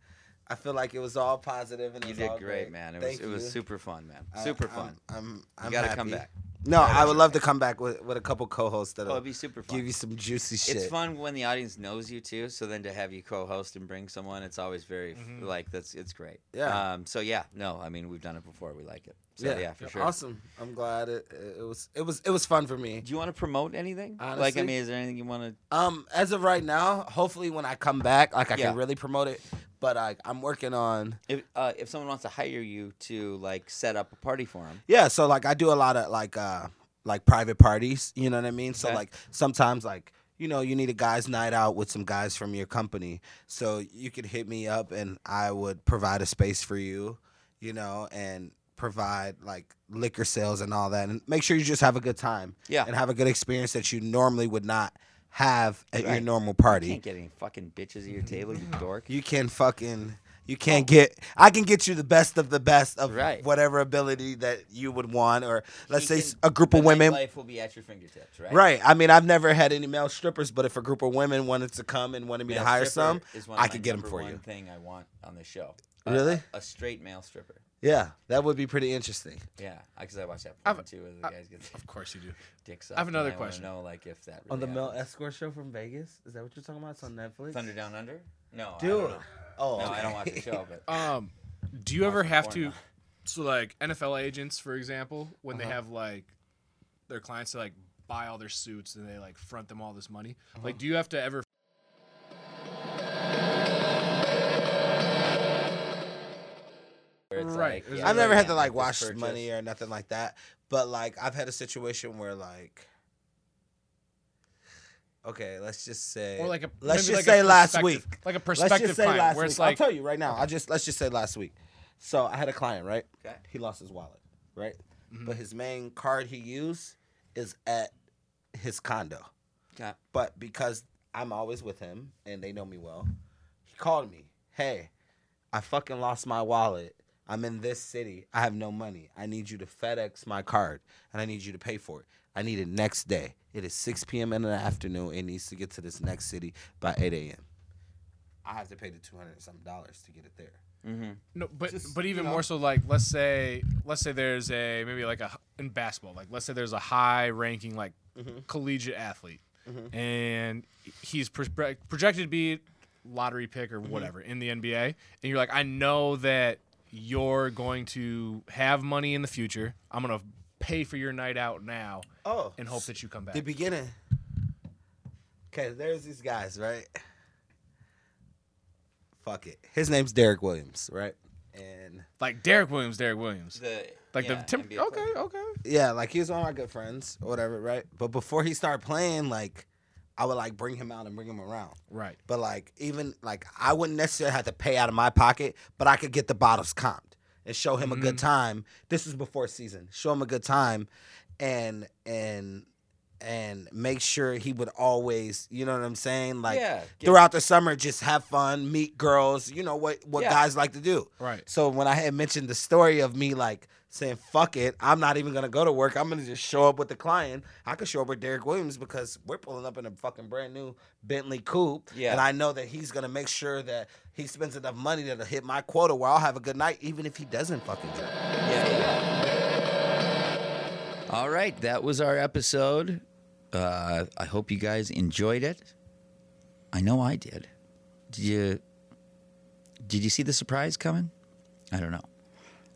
Speaker 1: I feel like it was all positive and
Speaker 4: You did
Speaker 1: all
Speaker 4: great, man. It
Speaker 1: Thank
Speaker 4: was it was super fun, man.
Speaker 1: I-
Speaker 4: Super
Speaker 1: I'm-
Speaker 4: fun.
Speaker 1: I'm, I'm,
Speaker 4: you gotta come back.
Speaker 1: No, I would love to come back with, with a couple co-hosts that'll
Speaker 4: Oh, it'd be super fun.
Speaker 1: give you some juicy shit.
Speaker 4: It's fun when the audience knows you too. So then to have you co-host and bring someone, it's always very f like that's it's great.
Speaker 1: Yeah.
Speaker 4: Um. So yeah, no, I mean we've done it before. We like it. So yeah, for sure.
Speaker 1: Awesome. I'm glad it, it was it was it was fun for me.
Speaker 4: Do you want to promote anything? like I mean, is there anything you want to?
Speaker 1: Um, as of right now, hopefully when I come back, like I
Speaker 4: Yeah.
Speaker 1: can really promote it. But like I'm working on
Speaker 4: If uh, if someone wants to hire you to like set up a party for them,
Speaker 1: yeah. So like I do a lot of like uh like private parties. You know what I mean? So like sometimes like you know you need a guys' night out with some guys from your company. So you could hit me up and I would provide a space for you. You know and provide like liquor sales and all that and make sure you just have a good time
Speaker 4: Yeah.
Speaker 1: and have a good experience that you normally would not have at your
Speaker 4: Right.
Speaker 1: normal
Speaker 4: you
Speaker 1: party
Speaker 4: can't get any fucking bitches at your mm-hmm. table, you mm-hmm. dork.
Speaker 1: You can fucking you can't oh. get I can get you the best of the best of
Speaker 4: Right.
Speaker 1: whatever ability that you would want or let's say
Speaker 4: can-
Speaker 1: a group of women
Speaker 4: Life will be at your fingertips, right?
Speaker 1: right I mean I've never had any male strippers but if a group of women wanted to come and wanted me
Speaker 4: Male
Speaker 1: to hire some
Speaker 4: is one of
Speaker 1: I could get them for
Speaker 4: one
Speaker 1: you
Speaker 4: Thing I want on the show.
Speaker 1: Really?
Speaker 4: A, a straight male stripper.
Speaker 1: Yeah that would be pretty interesting
Speaker 4: Yeah, because I watch that
Speaker 5: I've-
Speaker 4: porn too, where the guys get
Speaker 5: Of course you do.
Speaker 4: dicks
Speaker 5: I have
Speaker 4: sucked, and
Speaker 5: another
Speaker 4: I wanna
Speaker 5: question.
Speaker 4: Know like if that
Speaker 1: on the
Speaker 4: really
Speaker 1: male escort show from Vegas is that what you're talking about it's on Netflix
Speaker 4: Thunder Down Under? No, I
Speaker 1: dude
Speaker 4: don't know.
Speaker 1: oh
Speaker 4: No, I don't watch the show, but
Speaker 5: Um, do you ever
Speaker 4: the
Speaker 5: have
Speaker 4: porn
Speaker 5: to?
Speaker 4: now.
Speaker 5: So like NFL agents, for example, when
Speaker 1: Uh-huh.
Speaker 5: they have like their clients to like buy all their suits and they like front them all this money.
Speaker 1: Uh-huh.
Speaker 5: Like, do you have to ever? Right.
Speaker 4: like, yeah,
Speaker 1: I've never had to like wash
Speaker 4: purchase.
Speaker 1: money or nothing like that but like I've had a situation where like okay let's just say
Speaker 5: Or like a
Speaker 1: let's just
Speaker 5: like
Speaker 1: say last week
Speaker 5: like a
Speaker 1: Let's
Speaker 5: perspective
Speaker 1: just say
Speaker 5: client
Speaker 1: last
Speaker 5: where
Speaker 1: week.
Speaker 5: it's like
Speaker 1: I'll tell you right now. I just let's just say last week. So I had a client, right?
Speaker 4: Okay.
Speaker 1: He lost his wallet, right?
Speaker 5: Mm-hmm.
Speaker 1: But his main card he used is at his condo.
Speaker 4: Okay.
Speaker 1: But because I'm always with him and they know me well, he called me. Hey, I fucking lost my wallet. I'm in this city. I have no money. I need you to FedEx my card and I need you to pay for it. I need it next day. It is 6 p.m. in the afternoon. It needs to get to this next city by 8 a.m. I have to pay the 200 and some dollars to get it there.
Speaker 5: No, but
Speaker 1: Just,
Speaker 5: but even
Speaker 1: you know.
Speaker 5: more so, like let's say let's say there's a maybe like a in basketball, like let's say there's a high ranking like
Speaker 1: Mm-hmm.
Speaker 5: collegiate athlete, and he's pro- projected to be lottery pick
Speaker 1: Mm-hmm.
Speaker 5: or whatever in the NBA, and you're like, I know that you're going to have money in the future. I'm gonna pay for your night out now
Speaker 1: Oh,
Speaker 5: and hope that you come back.
Speaker 1: the beginning. Okay, there's these guys, right? Fuck it. His name's Derrick Williams, right? And
Speaker 5: like Derrick Williams, Derrick Williams,
Speaker 4: The,
Speaker 5: like
Speaker 4: yeah,
Speaker 5: the Tim.
Speaker 4: NBA
Speaker 5: Okay,
Speaker 4: player.
Speaker 5: okay.
Speaker 1: yeah, like he was one of my good friends or whatever, right? But before he started playing, like I would like bring him out and bring him around.
Speaker 5: Right.
Speaker 1: But like even like I wouldn't necessarily have to pay out of my pocket, but I could get the bottles comped and show him a good mm-hmm. time. This was before season. Show him a good time and and and make sure he would always, you know what I'm saying? Like
Speaker 4: Yeah,
Speaker 1: throughout the summer just have fun, meet girls, you know what what
Speaker 4: Yeah.
Speaker 1: guys like to do.
Speaker 5: Right.
Speaker 1: So when I had mentioned the story of me like saying, fuck it, I'm not even gonna go to work. I'm gonna just show up with the client. I could show up with Derrick Williams because we're pulling up in a fucking brand new Bentley coupe.
Speaker 7: Yeah.
Speaker 1: And I know that he's gonna make sure that he spends enough money that'll hit my quota where I'll have a good night, even if he doesn't fucking drink.
Speaker 7: Yeah, yeah.
Speaker 4: All right, that was our episode. Uh, I hope you guys enjoyed it. I know I did. Did you? Did you see the surprise coming? I don't know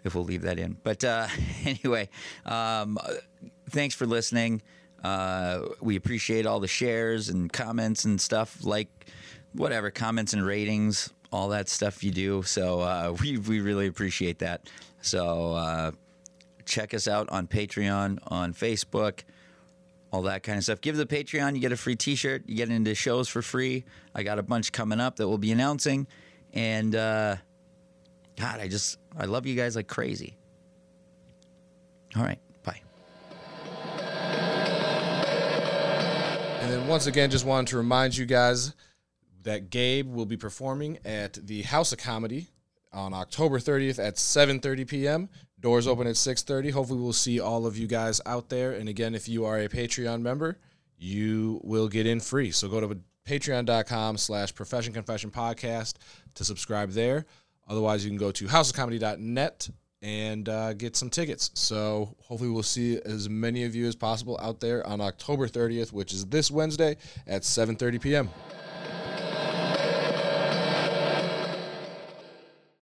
Speaker 4: if we'll leave that in. But uh, *laughs* anyway, um, thanks for listening. Uh, we appreciate all the shares and comments and stuff, like whatever comments and ratings, all that stuff you do. So uh, *laughs* we we really appreciate that. So uh, check us out on Patreon, on Facebook, all that kind of stuff. Give the Patreon, you get a free T-shirt, you get into shows for free. I got a bunch coming up that we'll be announcing, and uh, God, I just I love you guys like crazy. All right, bye.
Speaker 5: And then once again, just wanted to remind you guys that Gabe will be performing at the House of Comedy on October 30th at 7:30 p.m. Doors open at 6:30. Hopefully, we'll see all of you guys out there. And again, if you are a Patreon member, you will get in free. So go to patreon.com/slash Profession Confession Podcast to subscribe there. Otherwise, you can go to houseofcomedy.net and uh, get some tickets. So hopefully, we'll see as many of you as possible out there on October 30th, which is this Wednesday at 7:30 p.m.